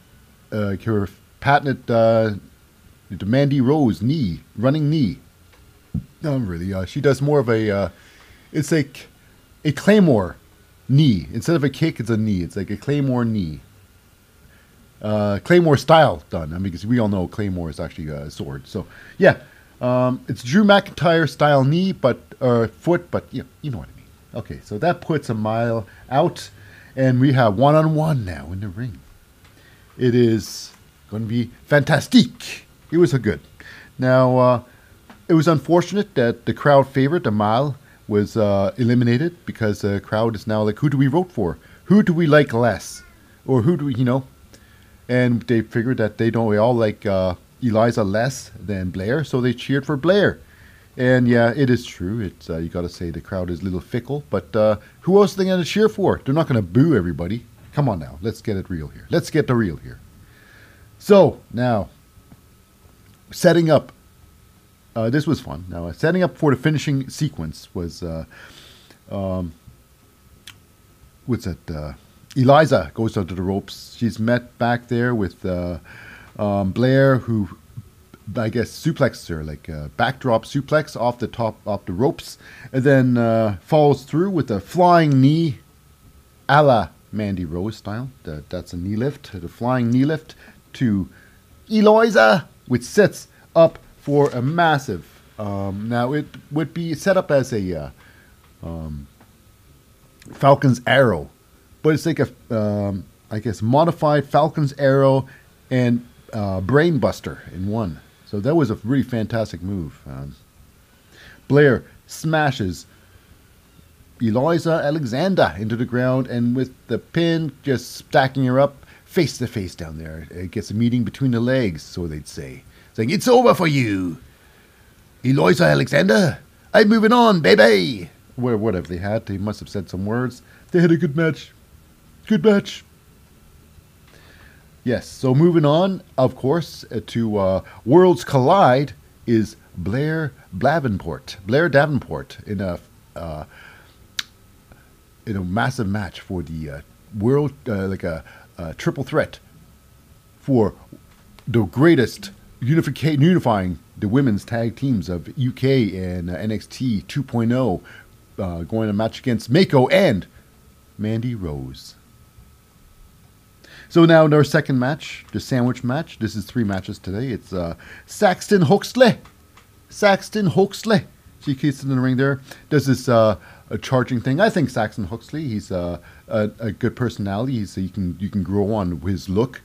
uh, her patented uh, Mandy Rose knee, running knee. No, really, uh, she does more of a, uh, it's like a claymore knee instead of a kick. It's a knee. It's like a claymore knee. Uh, claymore style done. I mean, because we all know claymore is actually a sword. So yeah, um, it's Drew McIntyre style knee, but uh, foot, but you know, you know what I mean. Okay, so that puts a mile out, and we have one on one now in the ring. It is going to be fantastic. It was a good. Now, uh, it was unfortunate that the crowd favorite, Amal, was uh, eliminated because the crowd is now like, who do we vote for? Who do we like less? Or who do we, you know? And they figured that they don't, all like uh, Eliza less than Blair, so they cheered for Blair. And yeah, it is true. It's uh, you got to say the crowd is a little fickle, but uh, who else are they going to cheer for? They're not going to boo everybody. Come on now, let's get it real here. Let's get the real here. So now, setting up. Uh, this was fun. Now, uh, setting up for the finishing sequence was, uh, um, what's that? Uh, Eliza goes onto the ropes. She's met back there with uh, um, Blair, who I guess suplexes her, like a backdrop suplex off the top, off the ropes, and then uh, falls through with a flying knee, a la Mandy Rose style. That, that's a knee lift, the flying knee lift to Eliza, which sets up for a massive. Um, now it would be set up as a uh, um, Falcon's Arrow, but it's like a, um, I guess, modified Falcon's Arrow and uh, Brainbuster in one. So that was a really fantastic move. Um, Blair smashes Eliza Alexander into the ground, and with the pin just stacking her up face to face down there. It gets a meeting between the legs, so they'd say, saying, "It's over for you, Eliza Alexander. I'm moving on, baby." Where whatever they had, they must have said some words. They had a good match. Good match. Yes, so moving on, of course, uh, to uh, Worlds Collide is Blair Davenport. Blair Davenport in a uh, in a massive match for the uh, world, uh, like a, a triple threat for the greatest unifica- unifying the women's tag teams of UK and uh, NXT 2.0, uh, going a match against Meiko and Mandy Rose. So now in our second match, the sandwich match. This is three matches today. It's uh, Saxon Huxley. Saxon Huxley. She keeps in the ring there. Does this uh, a charging thing. I think Saxon Huxley. He's uh, a, a good personality. He's, you can you can grow on his look.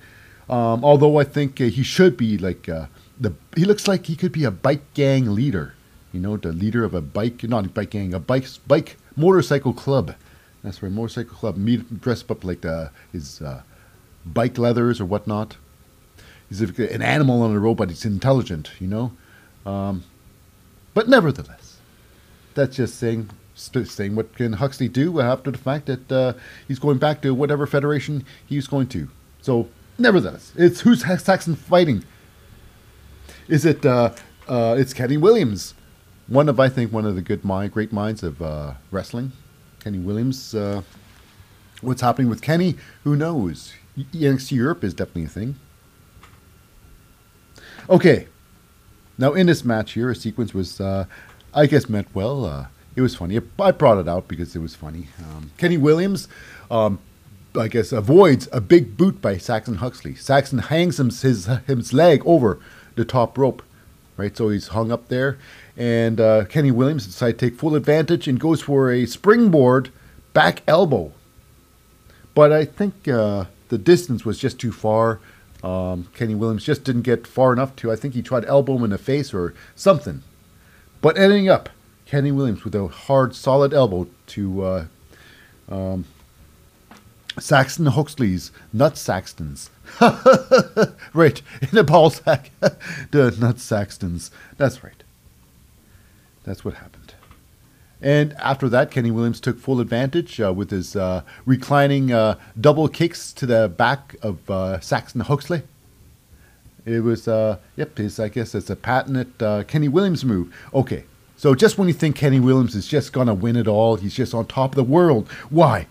Um, although I think uh, he should be like uh, the. He looks like he could be a bike gang leader. You know, the leader of a bike, not a bike gang, a bike bike motorcycle club. That's right, motorcycle club. Meet, dressed up like the, his uh, bike leathers or whatnot. He's an animal on road, but he's intelligent, you know. Um, but nevertheless, That's just saying saying what can Huxley do after the fact that uh, he's going back to whatever federation he's going to. So, nevertheless, it's who's Saxon fighting? Is it? Uh, uh, it's Kenny Williams, one of I think one of the good mind, great minds of uh, wrestling. Kenny Williams. Uh, what's happening with Kenny? Who knows? NXT Europe is definitely a thing. Okay, now in this match here, a sequence was, uh, I guess, meant well. Uh, it was funny. I brought it out because it was funny. Um, Kenny Williams, um, I guess, avoids a big boot by Saxon Huxley. Saxon hangs his, his, leg over the top rope, right? So he's hung up there, and uh, Kenny Williams decides to take full advantage and goes for a springboard back elbow. But I think uh, the distance was just too far. Um, Kenny Williams just didn't get far enough to. I think he tried elbow him in the face or something. But ending up, Kenny Williams with a hard, solid elbow to uh, um, Saxon Huxley's Nut Saxtons. [laughs] right, in the ball sack. [laughs] the Nut Saxtons. That's right. That's what happened. And after that, Kenny Williams took full advantage uh, with his uh, reclining uh, double kicks to the back of uh, Saxon Huxley. It was, uh, yep, his, I guess it's a patented uh, Kenny Williams move. Okay, so just when you think Kenny Williams is just going to win it all, he's just on top of the world, why?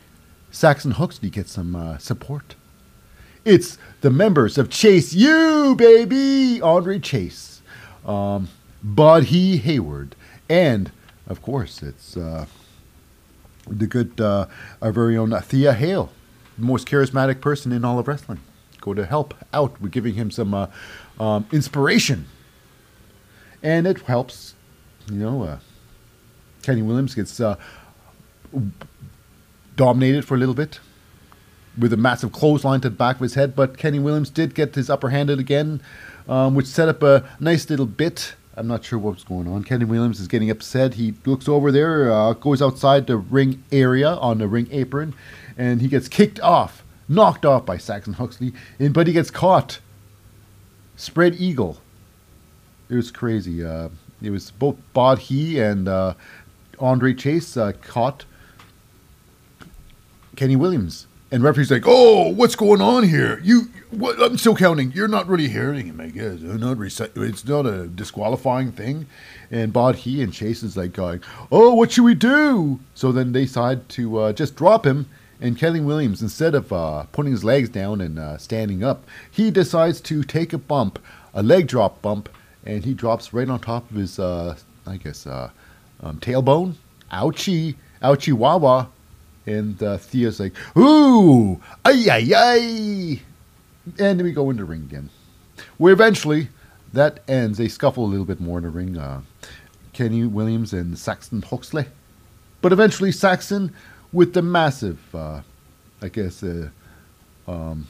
Saxon Huxley gets some support. It's the members of Chase U, baby! Andre Chase, um, Bodhi Hayward, and of course, it's uh, the good, uh, our very own Thea Hail, the most charismatic person in all of wrestling. Go to help out We're giving him some uh, um, inspiration. And it helps, you know, uh, Kenny Williams gets uh, dominated for a little bit with a massive clothesline to the back of his head, but Kenny Williams did get his upper handed again, um, which set up a nice little bit I'm not sure what's going on. Kenny Williams is getting upset. He looks over there, uh, goes outside the ring area on the ring apron, and he gets kicked off, knocked off by Saxon Huxley, and, but he gets caught. Spread eagle. It was crazy. Uh, it was both Bodhi and uh, Andre Chase uh, caught Kenny Williams. And referee's like, "Oh, what's going on here? You, what, I'm still counting. You're not really hearing him. I guess not it's not a disqualifying thing." And Bodhi and Chase is like going, "Oh, what should we do?" So then they decide to uh, just drop him. And Kelly Williams, instead of uh, putting his legs down and uh, standing up, he decides to take a bump, a leg drop bump, and he drops right on top of his, uh, I guess, uh, um, tailbone. Ouchie, ouchie, wah and uh, Thea's like, ooh, ay, ay, ay. And we go into the ring again. Where eventually that ends. They scuffle a little bit more in the ring. Uh, Kenny Williams and Saxon Huxley. But eventually Saxon with the massive, uh, I guess, uh, um,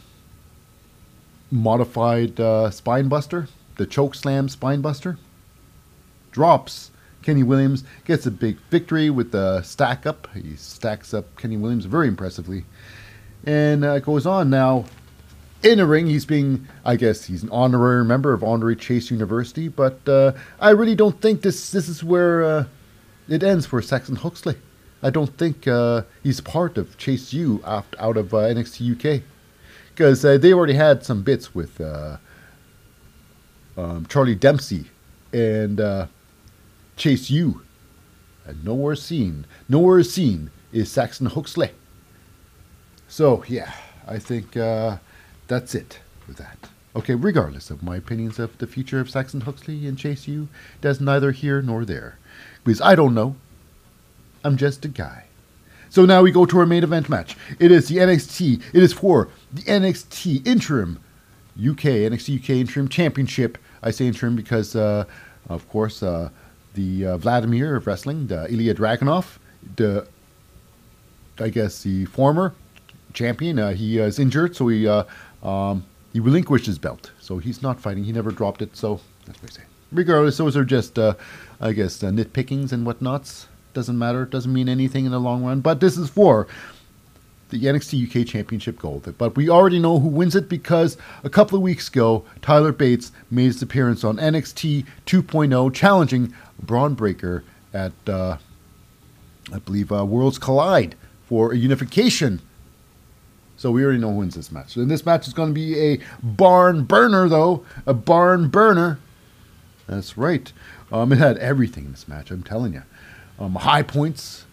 modified uh, spine buster, the choke slam spine buster, drops Kenny Williams gets a big victory with the stack up. He stacks up Kenny Williams very impressively. And uh, goes on now. In the ring, he's being, I guess, he's an honorary member of Andre Chase University, but uh, I really don't think this this is where uh, it ends for Saxon Huxley. I don't think uh, he's part of Chase U out, out of uh, NXT UK because uh, they already had some bits with um, Charlie Dempsey and Chase U. And nowhere seen, nowhere seen is Saxon Huxley. So, yeah, I think uh, that's it with that. Okay, regardless of my opinions of the future of Saxon Huxley and Chase U, that's neither here nor there. Because I don't know. I'm just a guy. So now we go to our main event match. It is the NXT. It is for the NXT Interim UK, NXT UK Interim Championship. I say interim because, uh, of course, uh, the uh, Vladimir of wrestling, the Ilya Dragunov, the I guess the former champion. Uh, he uh, is injured, so he uh, um, he relinquished his belt. So he's not fighting. He never dropped it. So that's what I say. Regardless, those are just uh, I guess nitpickings and whatnots. Doesn't matter. Doesn't mean anything in the long run. But this is for the NXT UK Championship Gold. But we already know who wins it because a couple of weeks ago, Tyler Bates made his appearance on NXT 2.0, challenging Bron Breakker at uh, I believe uh, worlds collide for a unification. So we already know who wins this match. And this match is going to be a barn burner, though. A barn burner. That's right. Um, it had everything in this match, I'm telling you. Um, high points.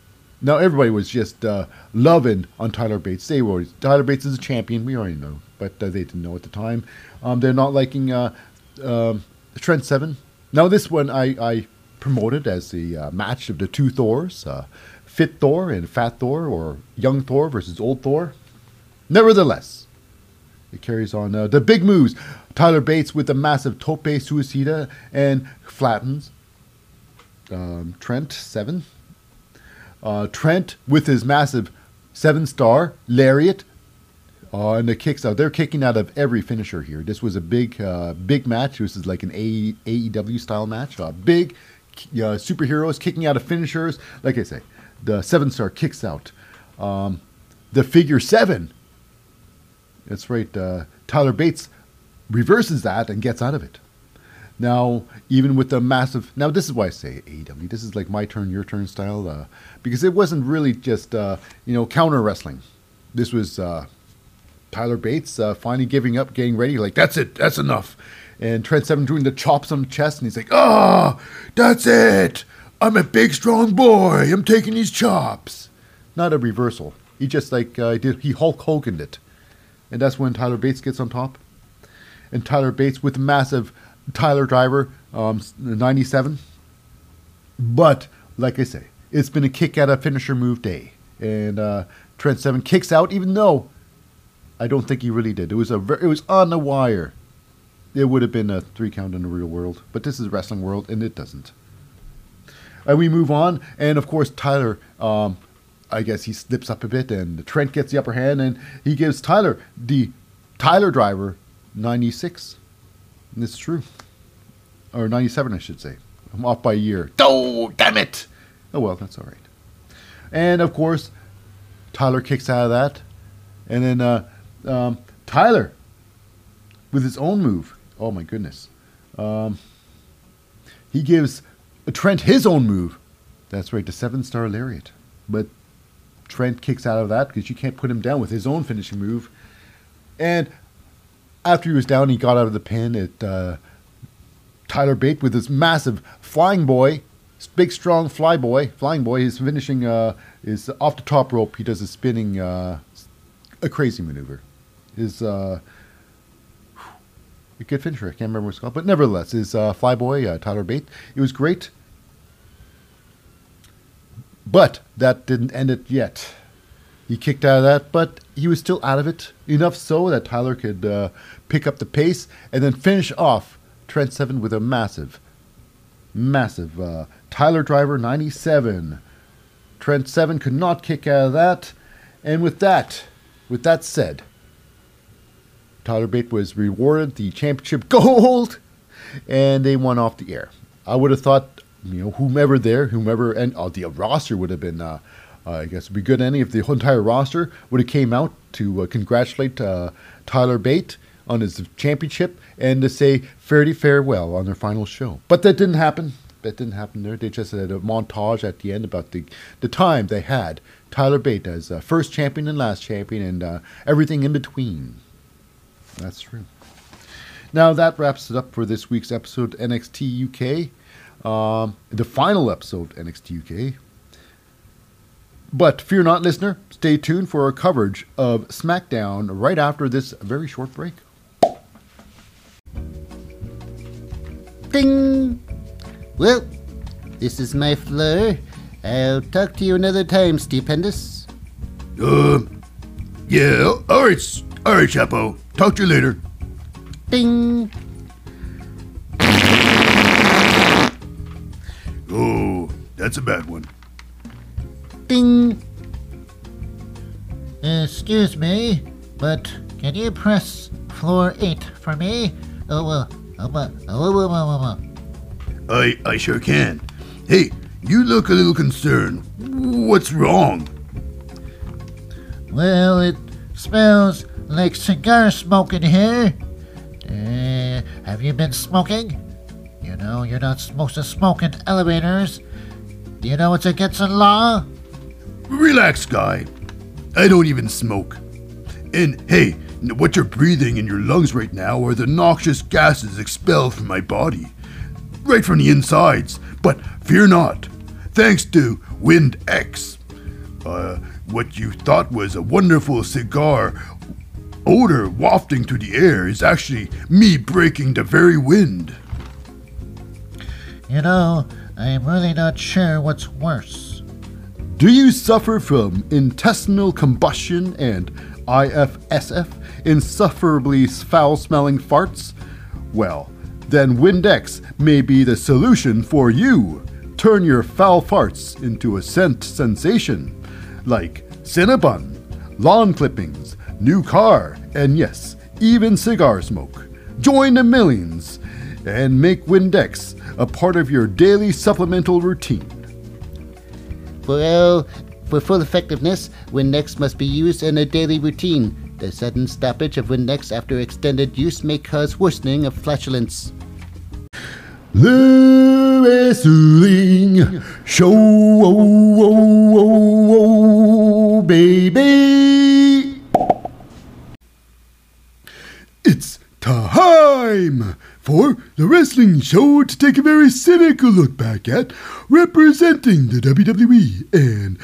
Now, everybody was just uh, loving on Tyler Bates. They were Tyler Bates is a champion. We already know, but uh, they didn't know at the time. Um, they're not liking uh, um Trent Seven. Now, this one I, I promoted as the uh, match of the two Thors, uh, Fit Thor and Fat Thor, or Young Thor versus Old Thor. Nevertheless, it carries on uh, the big moves. Tyler Bates with the massive tope suicida and flattens um, Trent seven. Uh, Trent with his massive seven star lariat. Uh, and the kicks out. They're kicking out of every finisher here. This was a big, uh, big match. This is like an AEW style match. Uh, big uh, superheroes kicking out of finishers. Like I say, the seven star kicks out. Um, the figure seven. That's right. Uh, Tyler Bates reverses that and gets out of it. Now, even with the massive, now this is why I say AEW. This is like my turn, your turn style, uh, because it wasn't really just uh, you know counter wrestling. This was uh, Tyler Bates uh, finally giving up, getting ready, like that's it, that's enough. And Trent Seven doing the chops on the chest, and he's like, "Ah, oh, that's it. I'm a big, strong boy. I'm taking these chops." Not a reversal. He just like uh, did. He Hulk Hoganed it, and that's when Tyler Bates gets on top. And Tyler Bates with massive Tyler Driver, um, 97. But, like I say, it's been a kick out of finisher move day. And uh, Trent Seven kicks out, even though I don't think he really did. It was a ver- it was on the wire. It would have been a three count in the real world, but this is wrestling world, and it doesn't. And we move on, and of course Tyler, um, I guess he slips up a bit, and Trent gets the upper hand, and he gives Tyler the Tyler driver 96. And it's true. Or 97, I should say. I'm off by a year. Oh, damn it! Oh, well, that's all right. And, of course, Tyler kicks out of that. And then uh, um, Tyler, with his own move. Oh, my goodness. Um, he gives Trent his own move. That's right, the seven star lariat. But Trent kicks out of that because you can't put him down with his own finishing move. And after he was down, he got out of the pin at uh, Tyler Bate with his massive flying boy, big strong fly boy, flying boy. He's finishing uh, is off the top rope. He does a spinning, uh, a crazy maneuver. His uh, a good finisher. I can't remember what it's called, but nevertheless, his uh, fly boy uh, Tyler Bate. It was great, but that didn't end it yet. He kicked out of that, but he was still out of it enough so that Tyler could uh, pick up the pace and then finish off Trent Seven with a massive, massive uh, Tyler Driver 97. Trent Seven could not kick out of that, and with that, with that said, Tyler Bate was rewarded the championship [laughs] gold, and they won off the air. I would have thought, you know, whomever there, whomever, and uh, the roster would have been. Uh, I guess it'd be good any if the entire roster would have came out to uh, congratulate uh, Tyler Bate on his championship and to say fairly farewell on their final show. But that didn't happen. That didn't happen there. They just had a montage at the end about the the time they had Tyler Bate as uh, first champion and last champion and uh, everything in between. That's true. Now that wraps it up for this week's episode NXT UK. Um, the final episode NXT UK. But fear not, listener. Stay tuned for our coverage of SmackDown right after this very short break. Ding! Well, this is my floor. I'll talk to you another time, Stupendous. Um, yeah, all right, s- all right, Chapo. Talk to you later. Ding! Oh, that's a bad one. Ding! Excuse me, but can you press floor 8 for me? Oh, uh, oh, uh, oh, oh, I, I sure can. Hey, you look a little concerned. What's wrong? Well, it smells like cigar smoke in here. Uh, have you been smoking? You know, you're not supposed to smoke in elevators. Do you know it's against the law? Relax, guy. I don't even smoke. And hey, what you're breathing in your lungs right now are the noxious gases expelled from my body. Right from the insides. But fear not. Thanks to Wind X, uh, what you thought was a wonderful cigar odor wafting through the air is actually me breaking the very wind. You know, I'm really not sure what's worse. Do you suffer from intestinal combustion and IFSF, insufferably foul smelling farts? Well, then Windex may be the solution for you. Turn your foul farts into a scent sensation like Cinnabon, lawn clippings, new car, and yes, even cigar smoke. Join the millions and make Windex a part of your daily supplemental routine. Well, for full effectiveness, Windex must be used in a daily routine. The sudden stoppage of Windex after extended use may cause worsening of flatulence. The wrestling show, oh, oh, oh, oh, baby. It's time for the wrestling show to take a very cynical look back at representing the WWE and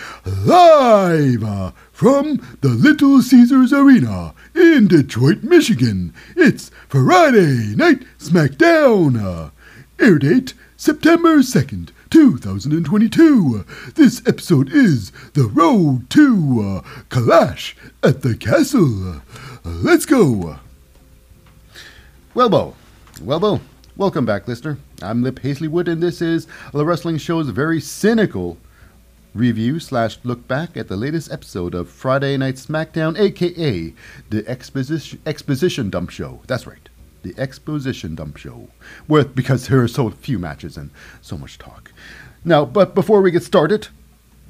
live uh, from the Little Caesars Arena in Detroit, Michigan. It's Friday Night SmackDown. Uh, air date September 2nd, 2022. This episode is The Road to uh, Clash at the Castle. Let's go. Well, Welbo, Welbo, welcome back, listener. I'm Lip Hazleywood, and this is the Wrestling Show's very cynical review slash look back at the latest episode of Friday Night SmackDown, aka the Exposition Exposition Dump Show. That's right, the Exposition Dump Show, with because there are so few matches and so much talk. Now, but before we get started,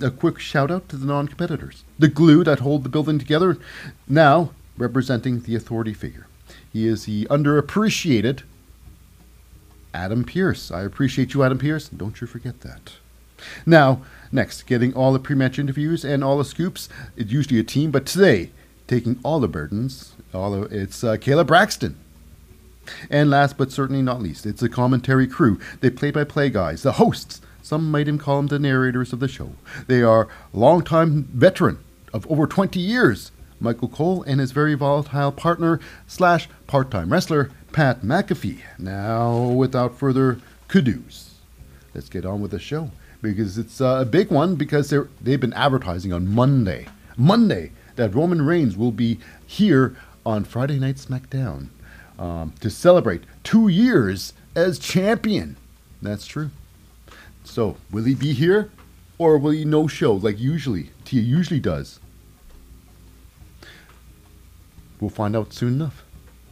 a quick shout out to the non-competitors, the glue that hold the building together. Now representing the authority figure. He is the underappreciated Adam Pearce. I appreciate you, Adam Pearce. Don't you forget that. Now, next, getting all the pre-match interviews and all the scoops. It's usually a team, but today, taking all the burdens, all of, it's uh, Kayla Braxton. And last but certainly not least, it's the commentary crew, the play-by-play guys, the hosts. Some might even call them the narrators of the show. They are longtime veteran of over 20 years, Michael Cole and his very volatile partner slash part-time wrestler, Pat McAfee. Now, without further kudos, let's get on with the show because it's uh, a big one because they're, they've been advertising on Monday, Monday, that Roman Reigns will be here on Friday Night SmackDown um, to celebrate two years as champion. That's true. So, will he be here or will he no show like usually Tia usually does? We'll find out soon enough.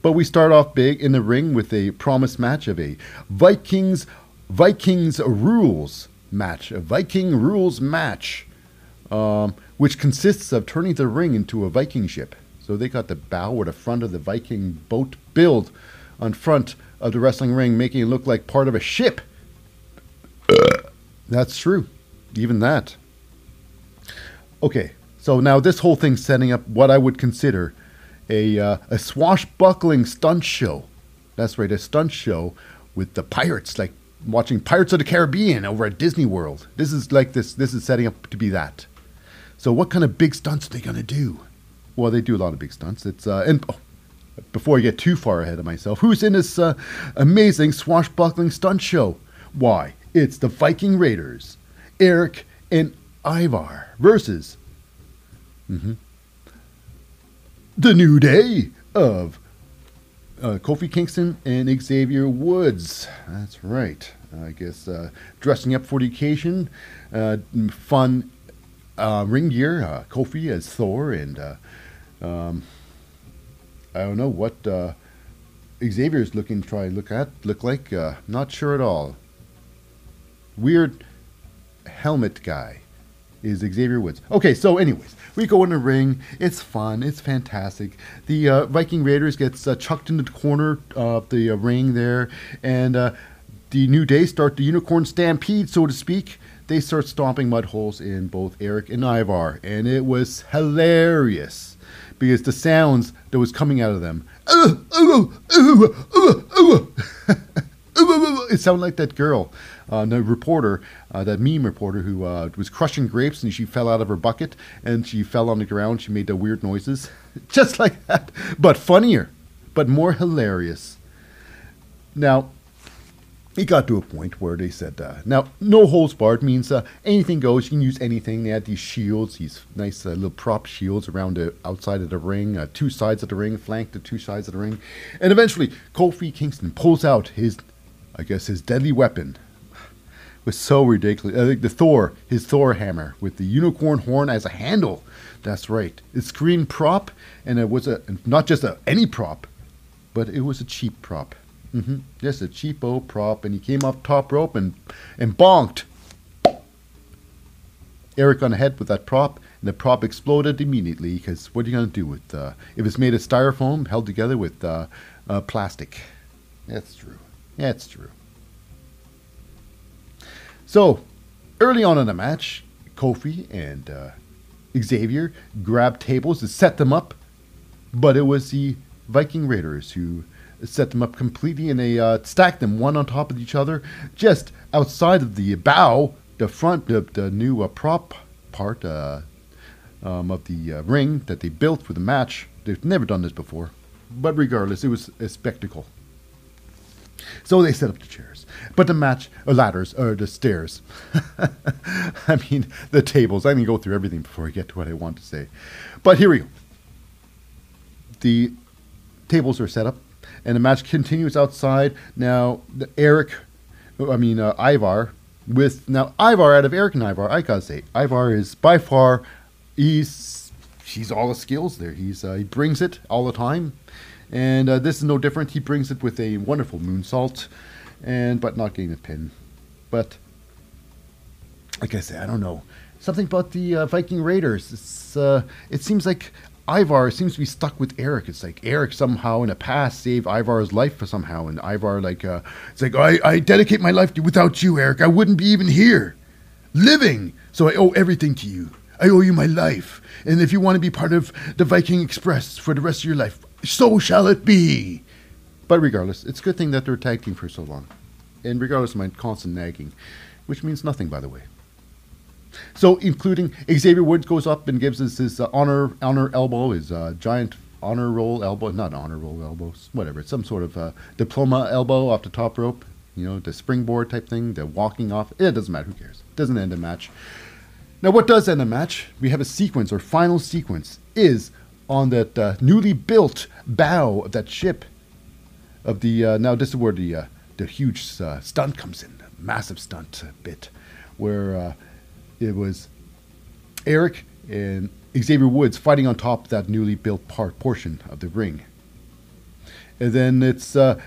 But we start off big in the ring with a promised match of a Vikings Vikings rules match, a Viking rules match, um, which consists of turning the ring into a Viking ship. So they got the bow or the front of the Viking boat build on front of the wrestling ring, making it look like part of a ship. That's true, even that. Okay, so now this whole thing's setting up what I would consider a, uh, a swashbuckling stunt show. That's right, a stunt show with the pirates, like watching Pirates of the Caribbean over at Disney World. This is like this. This is setting up to be that. So, what kind of big stunts are they gonna do? Well, they do a lot of big stunts. It's uh, and oh, before I get too far ahead of myself, who's in this uh, amazing swashbuckling stunt show? Why, it's the Viking Raiders, Eric and Ivar versus. Mm-hmm, the New Day of uh, Kofi Kingston and Xavier Woods. That's right. I guess uh, dressing up for the occasion, uh, fun uh, ring gear. Uh, Kofi as Thor, and uh, um, I don't know what uh, Xavier's looking to try look at look like. Not sure at all. Weird helmet guy is Xavier Woods. Okay, so anyways, we go in the ring. It's fun. It's fantastic. The uh, Viking Raiders gets uh, chucked into the corner of the uh, ring there, and uh, the New Day start the unicorn stampede, so to speak. They start stomping mud holes in both Eric and Ivar, and it was hilarious because the sounds that was coming out of them. [laughs] It sounded like that girl, uh, the reporter, uh, that meme reporter who uh, was crushing grapes and she fell out of her bucket and she fell on the ground. She made the weird noises, [laughs] just like that, but funnier, but more hilarious. Now, it got to a point where they said, uh, now, no holds barred means uh, anything goes. You can use anything. They had these shields, these nice uh, little prop shields around the outside of the ring, uh, two sides of the ring, flanked the two sides of the ring. And eventually, Kofi Kingston pulls out his, I guess, his deadly weapon. Was so ridiculous. I think the Thor, his Thor hammer with the unicorn horn as a handle. That's right. It's screen prop, and it was a not just a any prop, but it was a cheap prop. hmm Just a cheapo prop, and he came off top rope and and bonked Eric on the head with that prop, and the prop exploded immediately. Because what are you gonna do with uh, if it's made of styrofoam held together with uh, uh, plastic? That's true. That's true. So early on in the match, Kofi and uh, Xavier grabbed tables to set them up, but it was the Viking Raiders who set them up completely and they uh, stacked them one on top of each other just outside of the bow, the front, the, the new uh, prop part uh, um, of the uh, ring that they built for the match. They've never done this before, but regardless, it was a spectacle. So they set up the chairs, but the match, or ladders, or the stairs. [laughs] I mean, the tables. I can go through everything before I get to what I want to say. But here we go. The tables are set up, and the match continues outside. Now, the Eric, I mean, uh, Ivar, with now Ivar out of Eric and Ivar, I gotta say, Ivar is by far, he's he's all the skills there. He's uh, he brings it all the time, and uh, this is no different. He brings it with a wonderful moonsault, and but not getting a pin, but like I say, I don't know something about the uh, Viking Raiders. It's uh, it seems like Ivar seems to be stuck with Eric. It's like Eric somehow in the past saved Ivar's life for somehow, and Ivar like uh, it's like I, I dedicate my life to without you, Eric. I wouldn't be even here, living. So I owe everything to you. I owe you my life, and if you want to be part of the Viking Express for the rest of your life, so shall it be. But regardless, it's a good thing that they're tag team for so long, and regardless of my constant nagging, which means nothing by the way. So, including Xavier Woods goes up and gives us his uh, honor honor elbow, his uh, giant honor roll elbow, not honor roll elbows, whatever. It's some sort of uh, diploma elbow off the top rope, you know, the springboard type thing, the walking off. It doesn't matter. Who cares? doesn't end a match. Now, what does end a match? We have a sequence or final sequence is on that uh, newly built bow of that ship. Of the uh, now, this is where the uh, the huge uh, stunt comes in, massive stunt bit, where uh, it was Eric and Xavier Woods fighting on top of that newly built part portion of the ring. And then it's uh,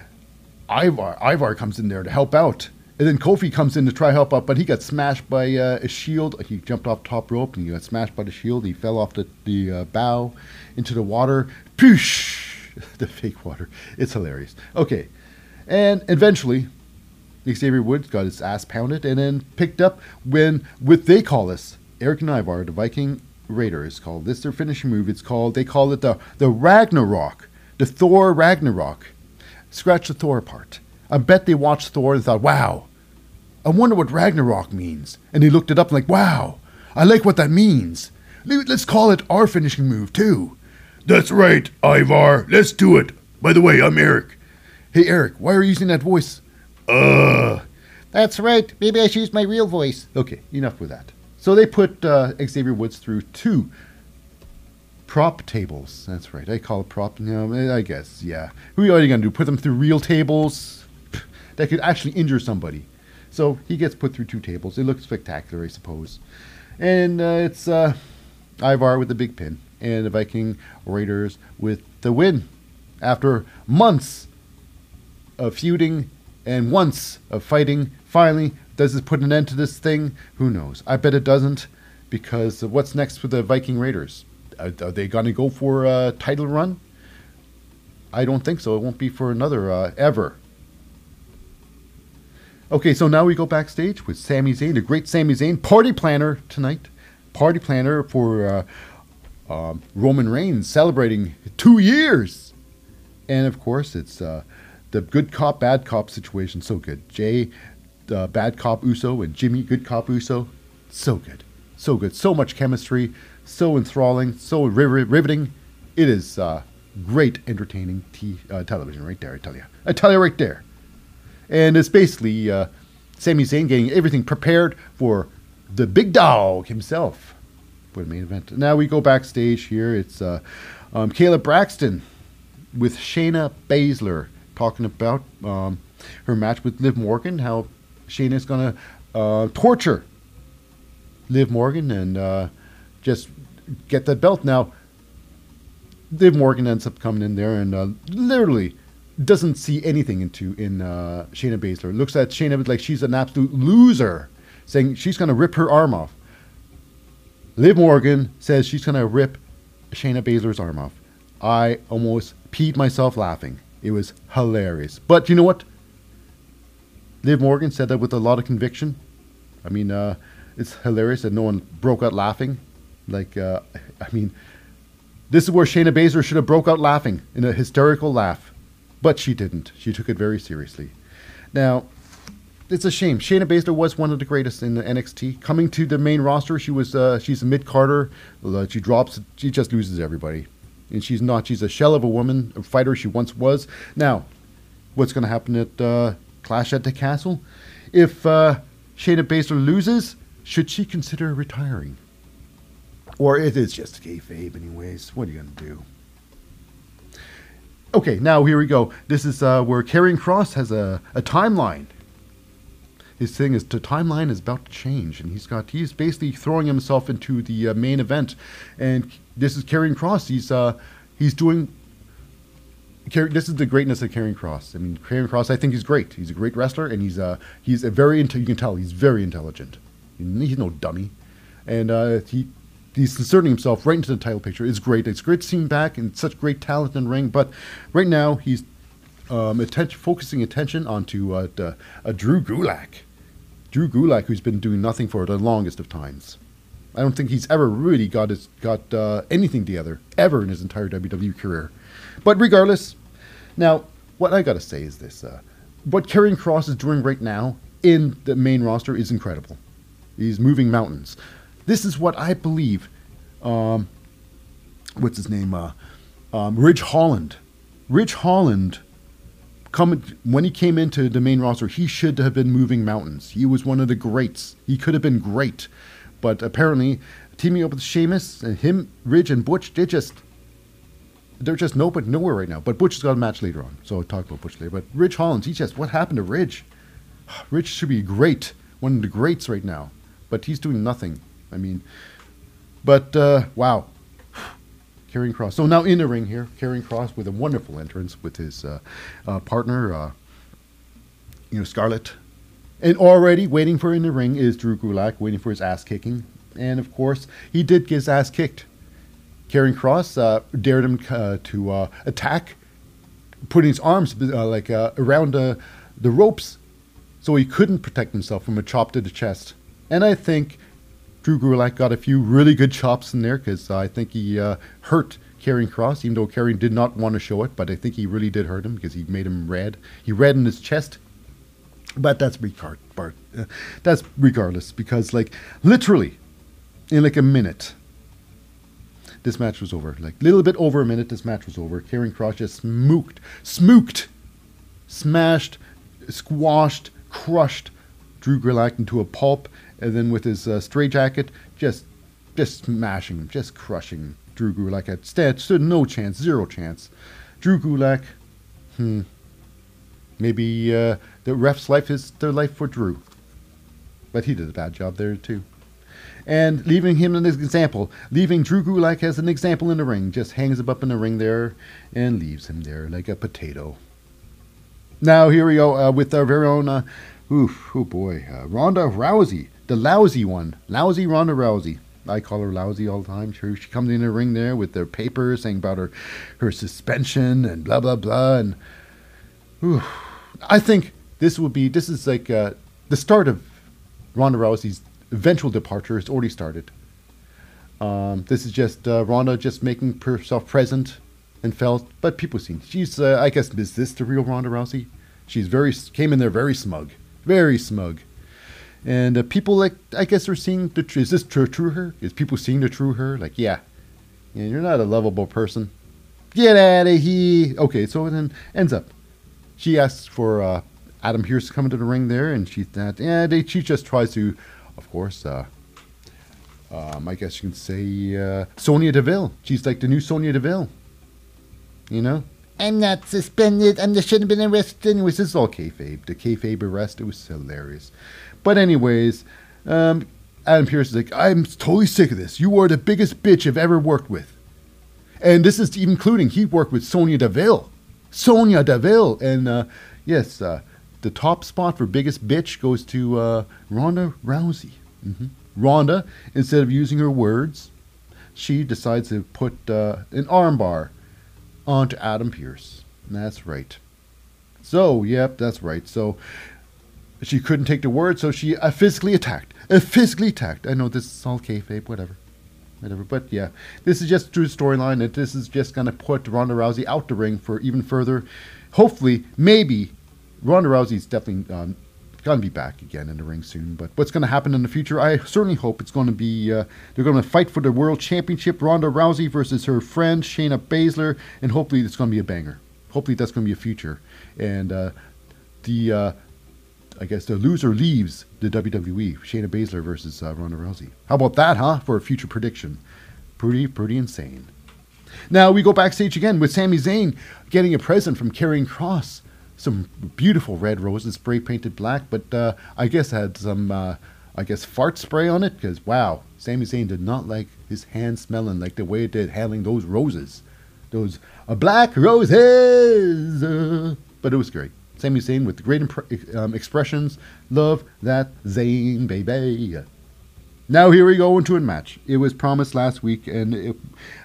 Ivar. Ivar comes in there to help out. And then Kofi comes in to try help out, but he got smashed by uh, a shield. He jumped off top rope and he got smashed by the shield. He fell off the, the uh, bow into the water. Poosh! [laughs] The fake water. It's hilarious. Okay. And eventually, Xavier Woods got his ass pounded and then picked up when, with they call this, Eric and Ivar, the Viking Raiders, called this their finishing move. It's called, they call it the, the Ragnarok, the Thor Ragnarok. Scratch the Thor part. I bet they watched Thor and thought, wow, I wonder what Ragnarok means. And they looked it up and like, wow, I like what that means. Let's call it our finishing move too. That's right, Ivar. Let's do it. By the way, I'm Eric. Hey Eric, why are you using that voice? Uh, That's right. Maybe I should use my real voice. Okay, enough with that. So they put uh, Xavier Woods through two prop tables. That's right. I call it prop. No, I guess. Yeah. Who are you going to do? Put them through real tables [laughs] that could actually injure somebody. So he gets put through two tables. It looks spectacular, I suppose. And uh, it's uh, Ivar with the big pin and the Viking Raiders with the win after months of feuding and once of fighting. Finally, does this put an end to this thing? Who knows? I bet it doesn't, because what's next for the Viking Raiders? Are, are they going to go for a title run? I don't think so. It won't be for another uh, ever. Okay, so now we go backstage with Sami Zayn, the great Sami Zayn, party planner tonight. Party planner for uh, um, Roman Reigns celebrating two years. And of course, it's uh, the good cop, bad cop situation. So good. Jey, uh, bad cop Uso, and Jimmy, good cop Uso. So good. So good. So much chemistry. So enthralling. So riv- riveting. It is uh, great, entertaining t- uh, television right there, I tell you. I tell you right there. And it's basically uh, Sami Zayn getting everything prepared for the big dog himself for the main event. Now we go backstage here. It's uh, um, Kayla Braxton with Shayna Baszler talking about um, her match with Liv Morgan, how Shayna's going to uh, torture Liv Morgan and uh, just get that belt. Now, Liv Morgan ends up coming in there and uh, literally doesn't see anything into in uh, Shayna Baszler. Looks at Shayna like she's an absolute loser, saying she's going to rip her arm off. Liv Morgan says she's going to rip Shayna Baszler's arm off. I almost peed myself laughing. It was hilarious. But you know what? Liv Morgan said that with a lot of conviction. I mean, uh, it's hilarious that no one broke out laughing. Like, uh, I mean, this is where Shayna Baszler should have broke out laughing in a hysterical laugh, but she didn't. She took it very seriously. Now, it's a shame. Shayna Baszler was one of the greatest in the NXT. Coming to the main roster, she was uh, she's a mid carder. Uh, she drops. She just loses everybody, and she's not. She's a shell of a woman, a fighter she once was. Now, what's going to happen at uh, Clash at the Castle? If uh, Shayna Baszler loses, should she consider retiring? Or it is just a kayfabe, anyways. What are you going to do? Okay, now here we go. This is uh, where Karrion Kross has a, a timeline. His thing is the timeline is about to change, and he's got he's basically throwing himself into the uh, main event. And this is Karrion Kross. He's uh, he's doing. This is the greatness of Karrion Kross. I mean, Karrion Kross. I think he's great. He's a great wrestler, and he's uh, he's a very you can tell he's very intelligent. He's no dummy, and uh, he he's inserting himself right into the title picture. It's great. It's great seeing back and such great talent in ring. But right now he's um, attention, focusing attention onto uh, uh, Drew Gulak. Drew Gulak, who's been doing nothing for the longest of times. I don't think he's ever really got his, got uh, anything together ever in his entire WWE career. But regardless, now what I gotta say is this: uh, what Karrion Kross is doing right now in the main roster is incredible. He's moving mountains. This is what I believe. Um, what's his name? Uh, um, Ridge Holland. Ridge Holland come when he came into the main roster, he should have been moving mountains. He was one of the greats. He could have been great, but apparently, teaming up with Sheamus and him, Ridge and Butch, they just they're just no but nowhere right now. But Butch has got a match later on, so I'll talk about Butch later. But Ridge Holland, he just what happened to Ridge? [sighs] Ridge should be great, one of the greats right now, but he's doing nothing. I mean, but uh, wow, Karrion Kross. So now in the ring here, Karrion Kross with a wonderful entrance with his uh, uh, partner, uh, you know, Scarlett. And already waiting for in the ring is Drew Gulak, waiting for his ass kicking. And of course, he did get his ass kicked. Karrion Cross uh, dared him uh, to uh, attack, putting his arms like around the ropes so he couldn't protect himself from a chop to the chest. And I think Drew Gulak got a few really good chops in there because I think he uh, hurt Karrion Kross, even though Karrion did not want to show it. But I think he really did hurt him because he made him red. He red in his chest. But that's regard, Bart. Uh, that's regardless because, like, literally, in like a minute, this match was over. Like, a little bit over a minute, this match was over. Karrion Kross just smooked, smooked, smashed, squashed, crushed Drew Gulak into a pulp and then with his uh, jacket, just just smashing him, just crushing Drew Gulak at stat stood no chance, zero chance. Drew Gulak, hmm, maybe uh, the ref's life is their life for Drew, but he did a bad job there too. And leaving him an example, leaving Drew Gulak as an example in the ring, just hangs him up in the ring there and leaves him there like a potato. Now here we go uh, with our very own, uh, oof, oh boy, uh, Ronda Rousey the lousy one, lousy Ronda Rousey. I call her lousy all the time. She, she comes in the ring there with their papers saying about her, her suspension and blah blah blah. And whew, I think this would be this is like uh, the start of Ronda Rousey's eventual departure It's already started. Um, this is just uh, Ronda just making herself present and felt, but people seen she's. Uh, I guess is this the real Ronda Rousey? She's very came in there very smug, very smug, and uh, people like I guess they're seeing the. tr- Is this true, true her? Is people seeing the true her? Like yeah, yeah, you're not a lovable person. Get out of here. Okay, so then ends up she asks for uh, Adam Pearce to come into the ring there, and she that yeah, they, she just tries to, of course, uh, um, I guess you can say uh, Sonya Deville. She's like the new Sonya Deville. You know, I'm not suspended. I shouldn't have been arrested. anyways, this is all kayfabe. The kayfabe arrest, it was hilarious. But anyways, um, Adam Pearce is like, I'm totally sick of this. You are the biggest bitch I've ever worked with. And this is even including he worked with Sonya Deville. Sonya Deville. And uh, yes, uh, the top spot for biggest bitch goes to uh, Ronda Rousey. hmm Ronda, instead of using her words, she decides to put uh, an armbar onto Adam Pearce. That's right. So, yep, that's right. So she couldn't take the word, so she uh, physically attacked. Uh, physically attacked. I know this is all kayfabe, whatever. Whatever. But yeah, this is just true storyline, and this is just going to put Ronda Rousey out the ring for even further. Hopefully, maybe Ronda Rousey's definitely um, going to be back again in the ring soon. But what's going to happen in the future? I certainly hope it's going to be uh, they're going to fight for the world championship. Ronda Rousey versus her friend Shayna Baszler, and hopefully it's going to be a banger. Hopefully that's going to be a future, and uh, the uh, I guess the loser leaves the WWE. Shayna Baszler versus uh, Ronda Rousey. How about that, huh? For a future prediction. Pretty, pretty insane. Now we go backstage again with Sami Zayn getting a present from Karrion Kross. Some beautiful red roses, spray painted black, but uh, I guess had some, uh, I guess, fart spray on it. Because wow, Sami Zayn did not like his hand smelling like the way it did handling those roses, those uh, black roses. But it was great. Sami Zayn with great impre- um, expressions. Love that Zayn, baby. Now here we go into a match. It was promised last week, and it,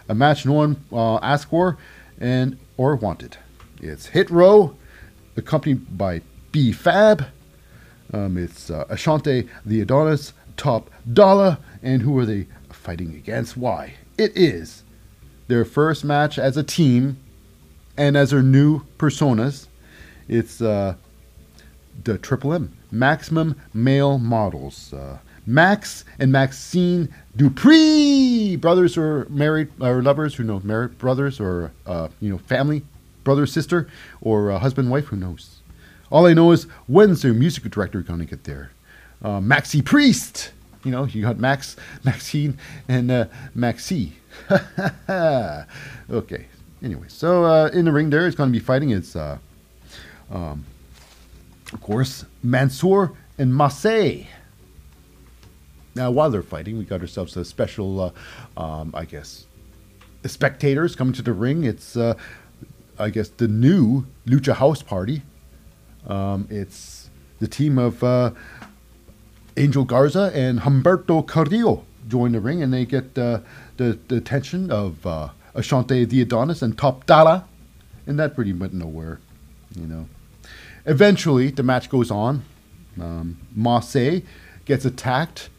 a match no one uh, asked for and or wanted. It's Hit Row, accompanied by B Fab. Um, it's uh, Ashante the Adonis, Top Dollar, and who are they fighting against? Why? It is their first match as a team and as their new personas. It's uh, the Triple M, Maximum Male Models. Uh, Max and Maxxine Dupri, brothers or married or lovers who know married brothers or uh, you know family, brother sister or uh, husband wife who knows. All I know is when's their music director gonna get there? Uh, Maxi Priest, you know you got Max, Maxxine, and uh, Maxi. [laughs] okay. Anyway, so uh, in the ring there, it's gonna be fighting. It's uh, um, of course Mansoor and Massey. Now, while they're fighting, we got ourselves a special, uh, um, I guess, spectators coming to the ring. It's, uh, I guess, the new Lucha House Party. Um, it's the team of uh, Angel Garza and Humberto Carrillo join the ring, and they get uh, the, the attention of uh, Ashante the Adonis and Top Dollar, and that pretty went nowhere, you know. Eventually, the match goes on. Um, Massey gets attacked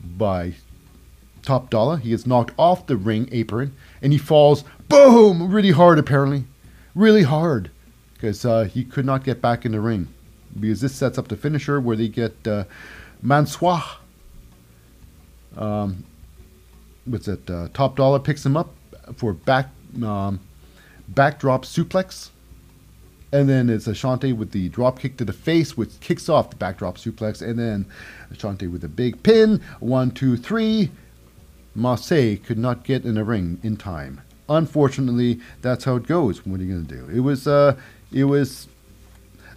by Top Dollar. He gets knocked off the ring apron and he falls, boom, really hard apparently. Really hard because uh, he could not get back in the ring. Because this sets up the finisher where they get uh, Mansoor. Um, what's it? Uh, Top Dollar picks him up for back um, backdrop suplex. And then it's Ashante with the drop kick to the face, which kicks off the backdrop suplex. And then Ashante with a big pin. One, two, three. Marseille could not get in the ring in time. Unfortunately, that's how it goes. What are you going to do? It was, uh, it was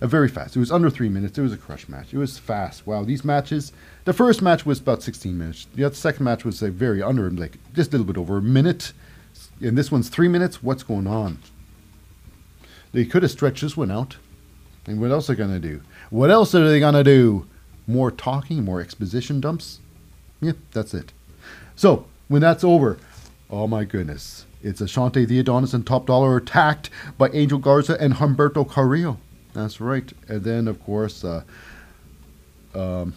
a very fast. It was under three minutes. It was a crush match. It was fast. Wow, these matches. The first match was about 16 minutes. The second match was like very under, like just a little bit over a minute. And this one's three minutes. What's going on? They could have stretched this one out. And what else are they going to do? What else are they going to do? More talking, more exposition dumps? Yep, that's it. So, when that's over, oh my goodness. It's Ashante the Adonis and Top Dollar attacked by Angel Garza and Humberto Carrillo. That's right. And then, of course, uh, um,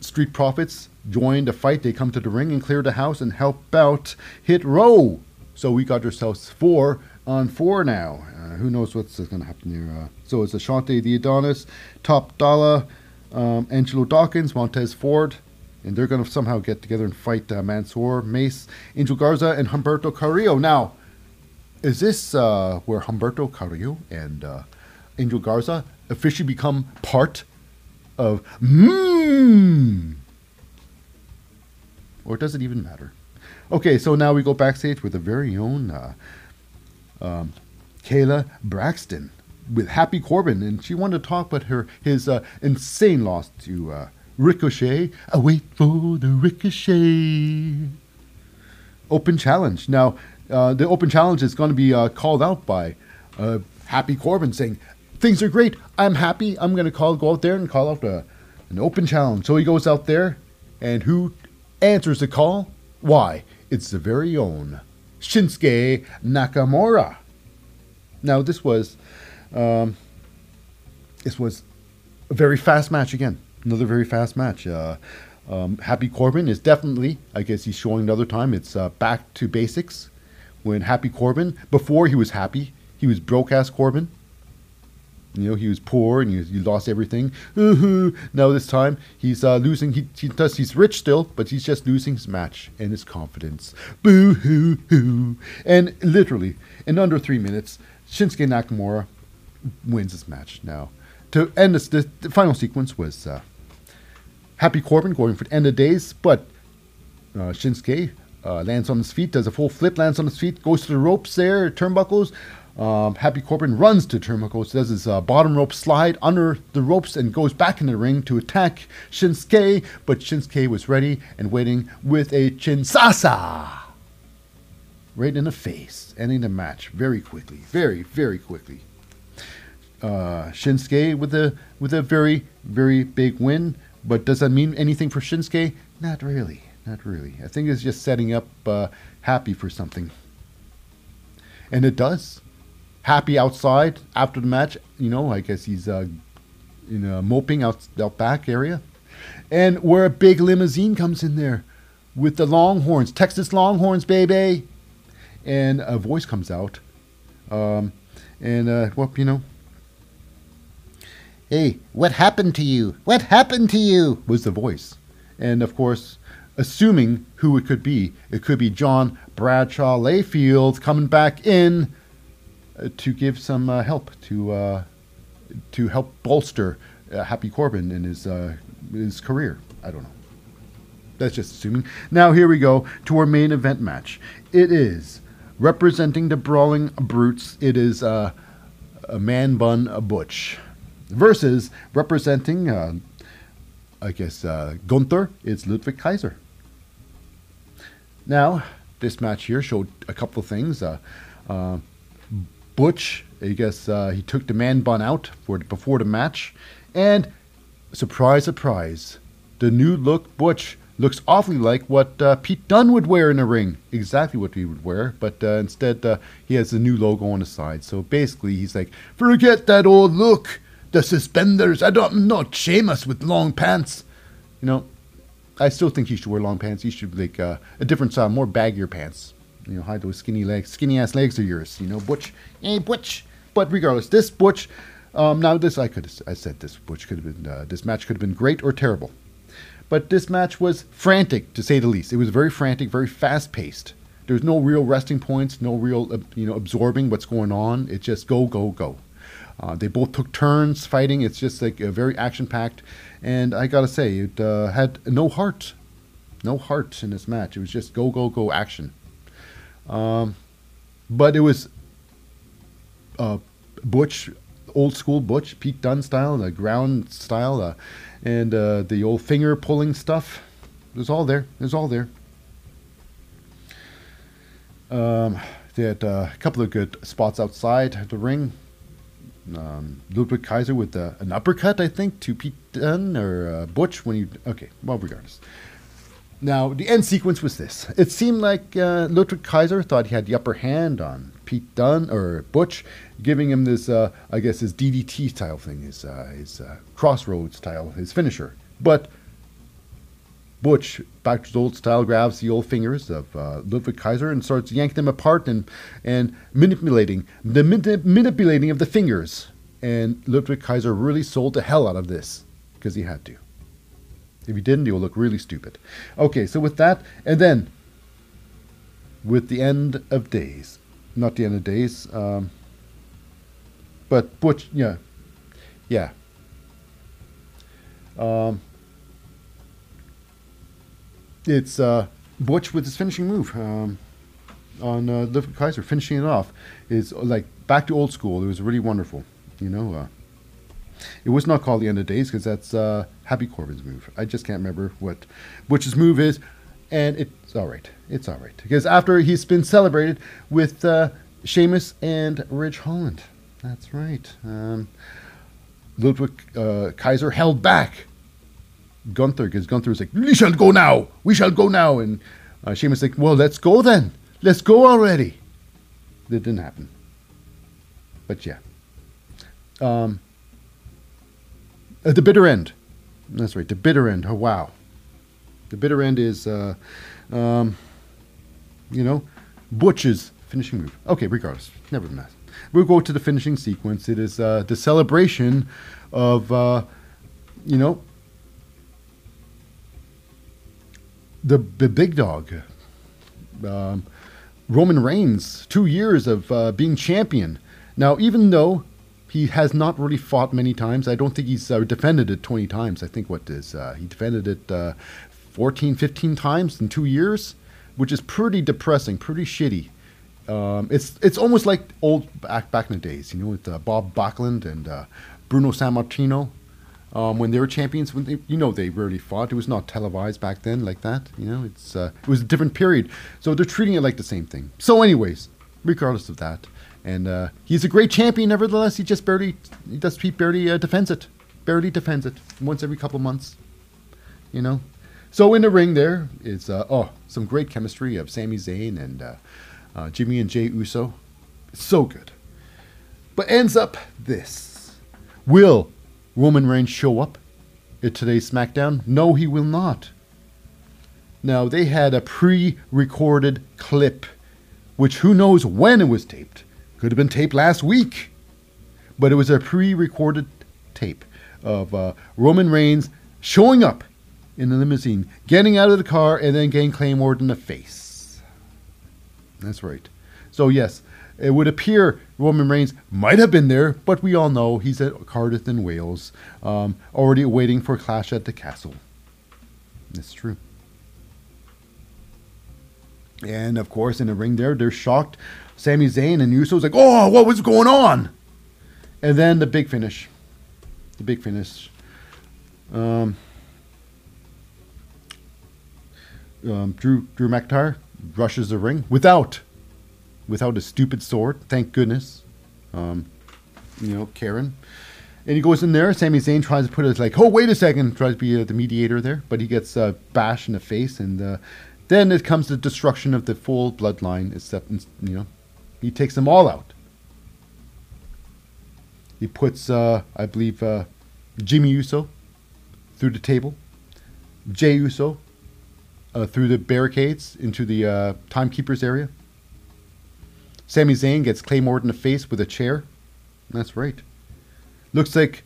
Street Profits join the fight. They come to the ring and clear the house and help out Hit Row. So we got ourselves four on four now. Uh, who knows what's going to happen here? Uh, so it's Ashante the Adonis, Top Dollar, um, Angelo Dawkins, Montez Ford, and they're going to somehow get together and fight uh, Mansoor, Mace, Angel Garza, and Humberto Carrillo. Now, is this uh, where Humberto Carrillo and uh, Angel Garza officially become part of Mmm? Or does it even matter? Okay, so now we go backstage with the very own uh, um, Kayla Braxton with Happy Corbin, and she wanted to talk about her his uh, insane loss to uh, Ricochet. I wait for the Ricochet. Open challenge. Now, uh, the open challenge is going to be uh, called out by uh, Happy Corbin, saying things are great. I'm happy. I'm going to call go out there and call out a, an open challenge. So he goes out there, and who answers the call? Why? It's the very own Shinsuke Nakamura. Now, this was um, this was a very fast match again. Another very fast match. Uh, um, Happy Corbin is definitely, I guess he's showing another time, it's uh, back to basics. When Happy Corbin, before he was happy, he was broke ass Corbin. You know, he was poor and he, he lost everything. Ooh-hoo. Now this time he's uh, losing. He, he does. He's rich still, but he's just losing his match and his confidence. Boo hoo hoo. And literally in under three minutes, Shinsuke Nakamura wins this match. Now to end this, the, the final sequence was uh, Happy Corbin going for the end of days, but uh, Shinsuke uh, lands on his feet, does a full flip, lands on his feet, goes to the ropes there, turnbuckles. Um, Happy Corbin runs to turnbuckles, does his uh, bottom rope slide under the ropes, and goes back in the ring to attack Shinsuke. But Shinsuke was ready and waiting with a Kinshasa right in the face, ending the match very quickly, very very quickly. Uh, Shinsuke with a with a very very big win, but does that mean anything for Shinsuke? Not really, not really. I think it's just setting up uh, Happy for something, and it does. Happy outside after the match, you know. I guess he's uh, you know moping out out back area, and where a big limousine comes in there with the Longhorns, Texas Longhorns, baby, and a voice comes out, um, and uh, well, you know, Hey, what happened to you? What happened to you? was the voice. And of course, assuming who it could be, it could be John Bradshaw Layfield coming back in to give some uh, help to uh, to help bolster uh, Happy Corbin in his his career. I don't know. That's just assuming. Now here we go to our main event match. It is representing the Brawling Brutes. It is a Man Bun Butch versus representing, uh, I guess, uh, Gunther. It's Ludwig Kaiser. Now, this match here showed a couple of things. Uh, Butch, I guess uh, he took the man bun out for before the match, and surprise, surprise, the new look Butch looks awfully like what uh, Pete Dunne would wear in a ring. Exactly what he would wear, but uh, instead uh, he has a new logo on the side. So basically, he's like, forget that old look, the suspenders. I don't not Sheamus with long pants. You know, I still think he should wear long pants. He should like uh, a different style, more baggier pants. You know, hide those skinny legs, skinny ass legs of yours. You know, Butch. Hey, Butch. But regardless, this Butch. Um, now this I could I said this Butch could have been uh, this match could have been great or terrible, but this match was frantic to say the least. It was very frantic, very fast paced. There's no real resting points, no real uh, you know absorbing what's going on. It's just go go go. Uh, they both took turns fighting. It's just like a very action packed, and I gotta say it uh, had no heart, no heart in this match. It was just go go go action. Um, but it was uh, Butch, old school Butch, Pete Dunne style, the ground style, uh, and uh, the old finger pulling stuff. It was all there. It was all there. Um, they had uh, a couple of good spots outside the ring. Um, Ludwig Kaiser with uh, an uppercut, I think, to Pete Dunne or uh, Butch when he. Okay, well, regardless. Now, the end sequence was this. It seemed like uh, Ludwig Kaiser thought he had the upper hand on Pete Dunne or Butch, giving him this, uh, I guess, his DDT style thing, his, uh, his uh, crossroads style, his finisher. But Butch, back to his old style, grabs the old fingers of uh, Ludwig Kaiser and starts yanking them apart and, and manipulating, the mani- manipulating of the fingers. And Ludwig Kaiser really sold the hell out of this because he had to. If he didn't, will look really stupid. Okay, so with that, and then with the end of days, not the end of days, um, but Butch, yeah, yeah. Um, it's uh, Butch with his finishing move um, on uh, Kaiser, finishing it off. Is like back to old school. It was really wonderful, you know. Uh, it was not called the end of days because that's uh, Happy Corbin's move. I just can't remember what Butch's move is, and it's all right. It's all right because after he's been celebrated with uh, Sheamus and Ridge Holland. That's right. Um, Ludwig uh, Kaiser held back Gunther because Gunther was like, "We shall go now. We shall go now," and uh, Sheamus like, "Well, let's go then. Let's go already." That didn't happen. But yeah. Um, at the bitter end. That's right. The bitter end. Oh wow. The bitter end is, uh, um, you know, Butch's finishing move. Okay, regardless, never mind. We'll go to the finishing sequence. It is uh, the celebration of, uh, you know, the the big dog, um, Roman Reigns, two years of uh, being champion. Now, even though he has not really fought many times, I don't think he's uh, defended it 20 times. I think what is uh, he defended it uh, 14, 15 times in two years, which is pretty depressing, pretty shitty. Um, it's it's almost like old back back in the days, you know, with uh, Bob Backlund and uh, Bruno Sammartino um, when they were champions. When they, you know, they rarely fought. It was not televised back then like that. You know, it's uh, it was a different period, so they're treating it like the same thing. So, anyways, regardless of that, and uh, he's a great champion. Nevertheless, he just barely he does he barely uh, defends it, barely defends it once every couple months. You know, so in the ring there is uh, oh some great chemistry of Sami Zayn and uh, uh, Jimmy and Jey Uso, so good. But ends up this: Will Roman Reigns show up at today's SmackDown? No, he will not. Now, they had a pre recorded clip, which who knows when it was taped. Could have been taped last week. But it was a pre recorded tape of uh, Roman Reigns showing up in the limousine, getting out of the car, and then getting Claymore in the face. That's right. So, yes, it would appear Roman Reigns might have been there, but we all know he's at Cardiff in Wales, um, already waiting for clash at the castle. It's true. And of course, in the ring there, they're shocked. Sami Zayn and Usos like, oh, what was going on? And then the big finish. The big finish. Um, um, Drew Drew McIntyre rushes the ring without without a stupid sword. Thank goodness. Um, you know, Karen. And he goes in there. Sami Zayn tries to put it like, oh, wait a second, tries to be uh, the mediator there, but he gets uh, bashed in the face. And uh, then it comes the destruction of the full bloodline, except, you know, he takes them all out. He puts, uh, I believe, uh, Jimmy Uso through the table, Jey Uso uh, through the barricades into the uh, timekeepers area. Sami Zayn gets Claymore in the face with a chair. That's right. Looks like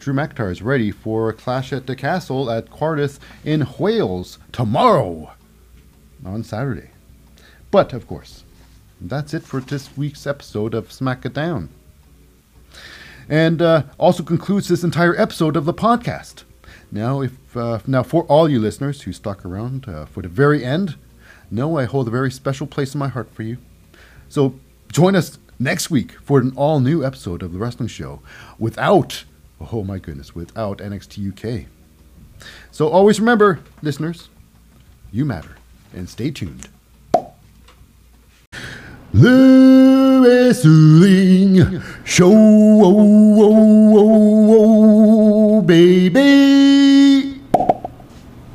Drew McIntyre is ready for a clash at the castle at Cardiff in Wales tomorrow on Saturday. But, of course, that's it for this week's episode of Smack It Down. And uh, also concludes this entire episode of the podcast. Now, if uh, now for all you listeners who stuck around uh, for the very end, know I hold a very special place in my heart for you. So join us next week for an all new episode of The Wrestling Show without, oh my goodness, without NXT UK. So always remember, listeners, you matter, and stay tuned. Louis Ling Show, oh, oh, oh, oh, baby.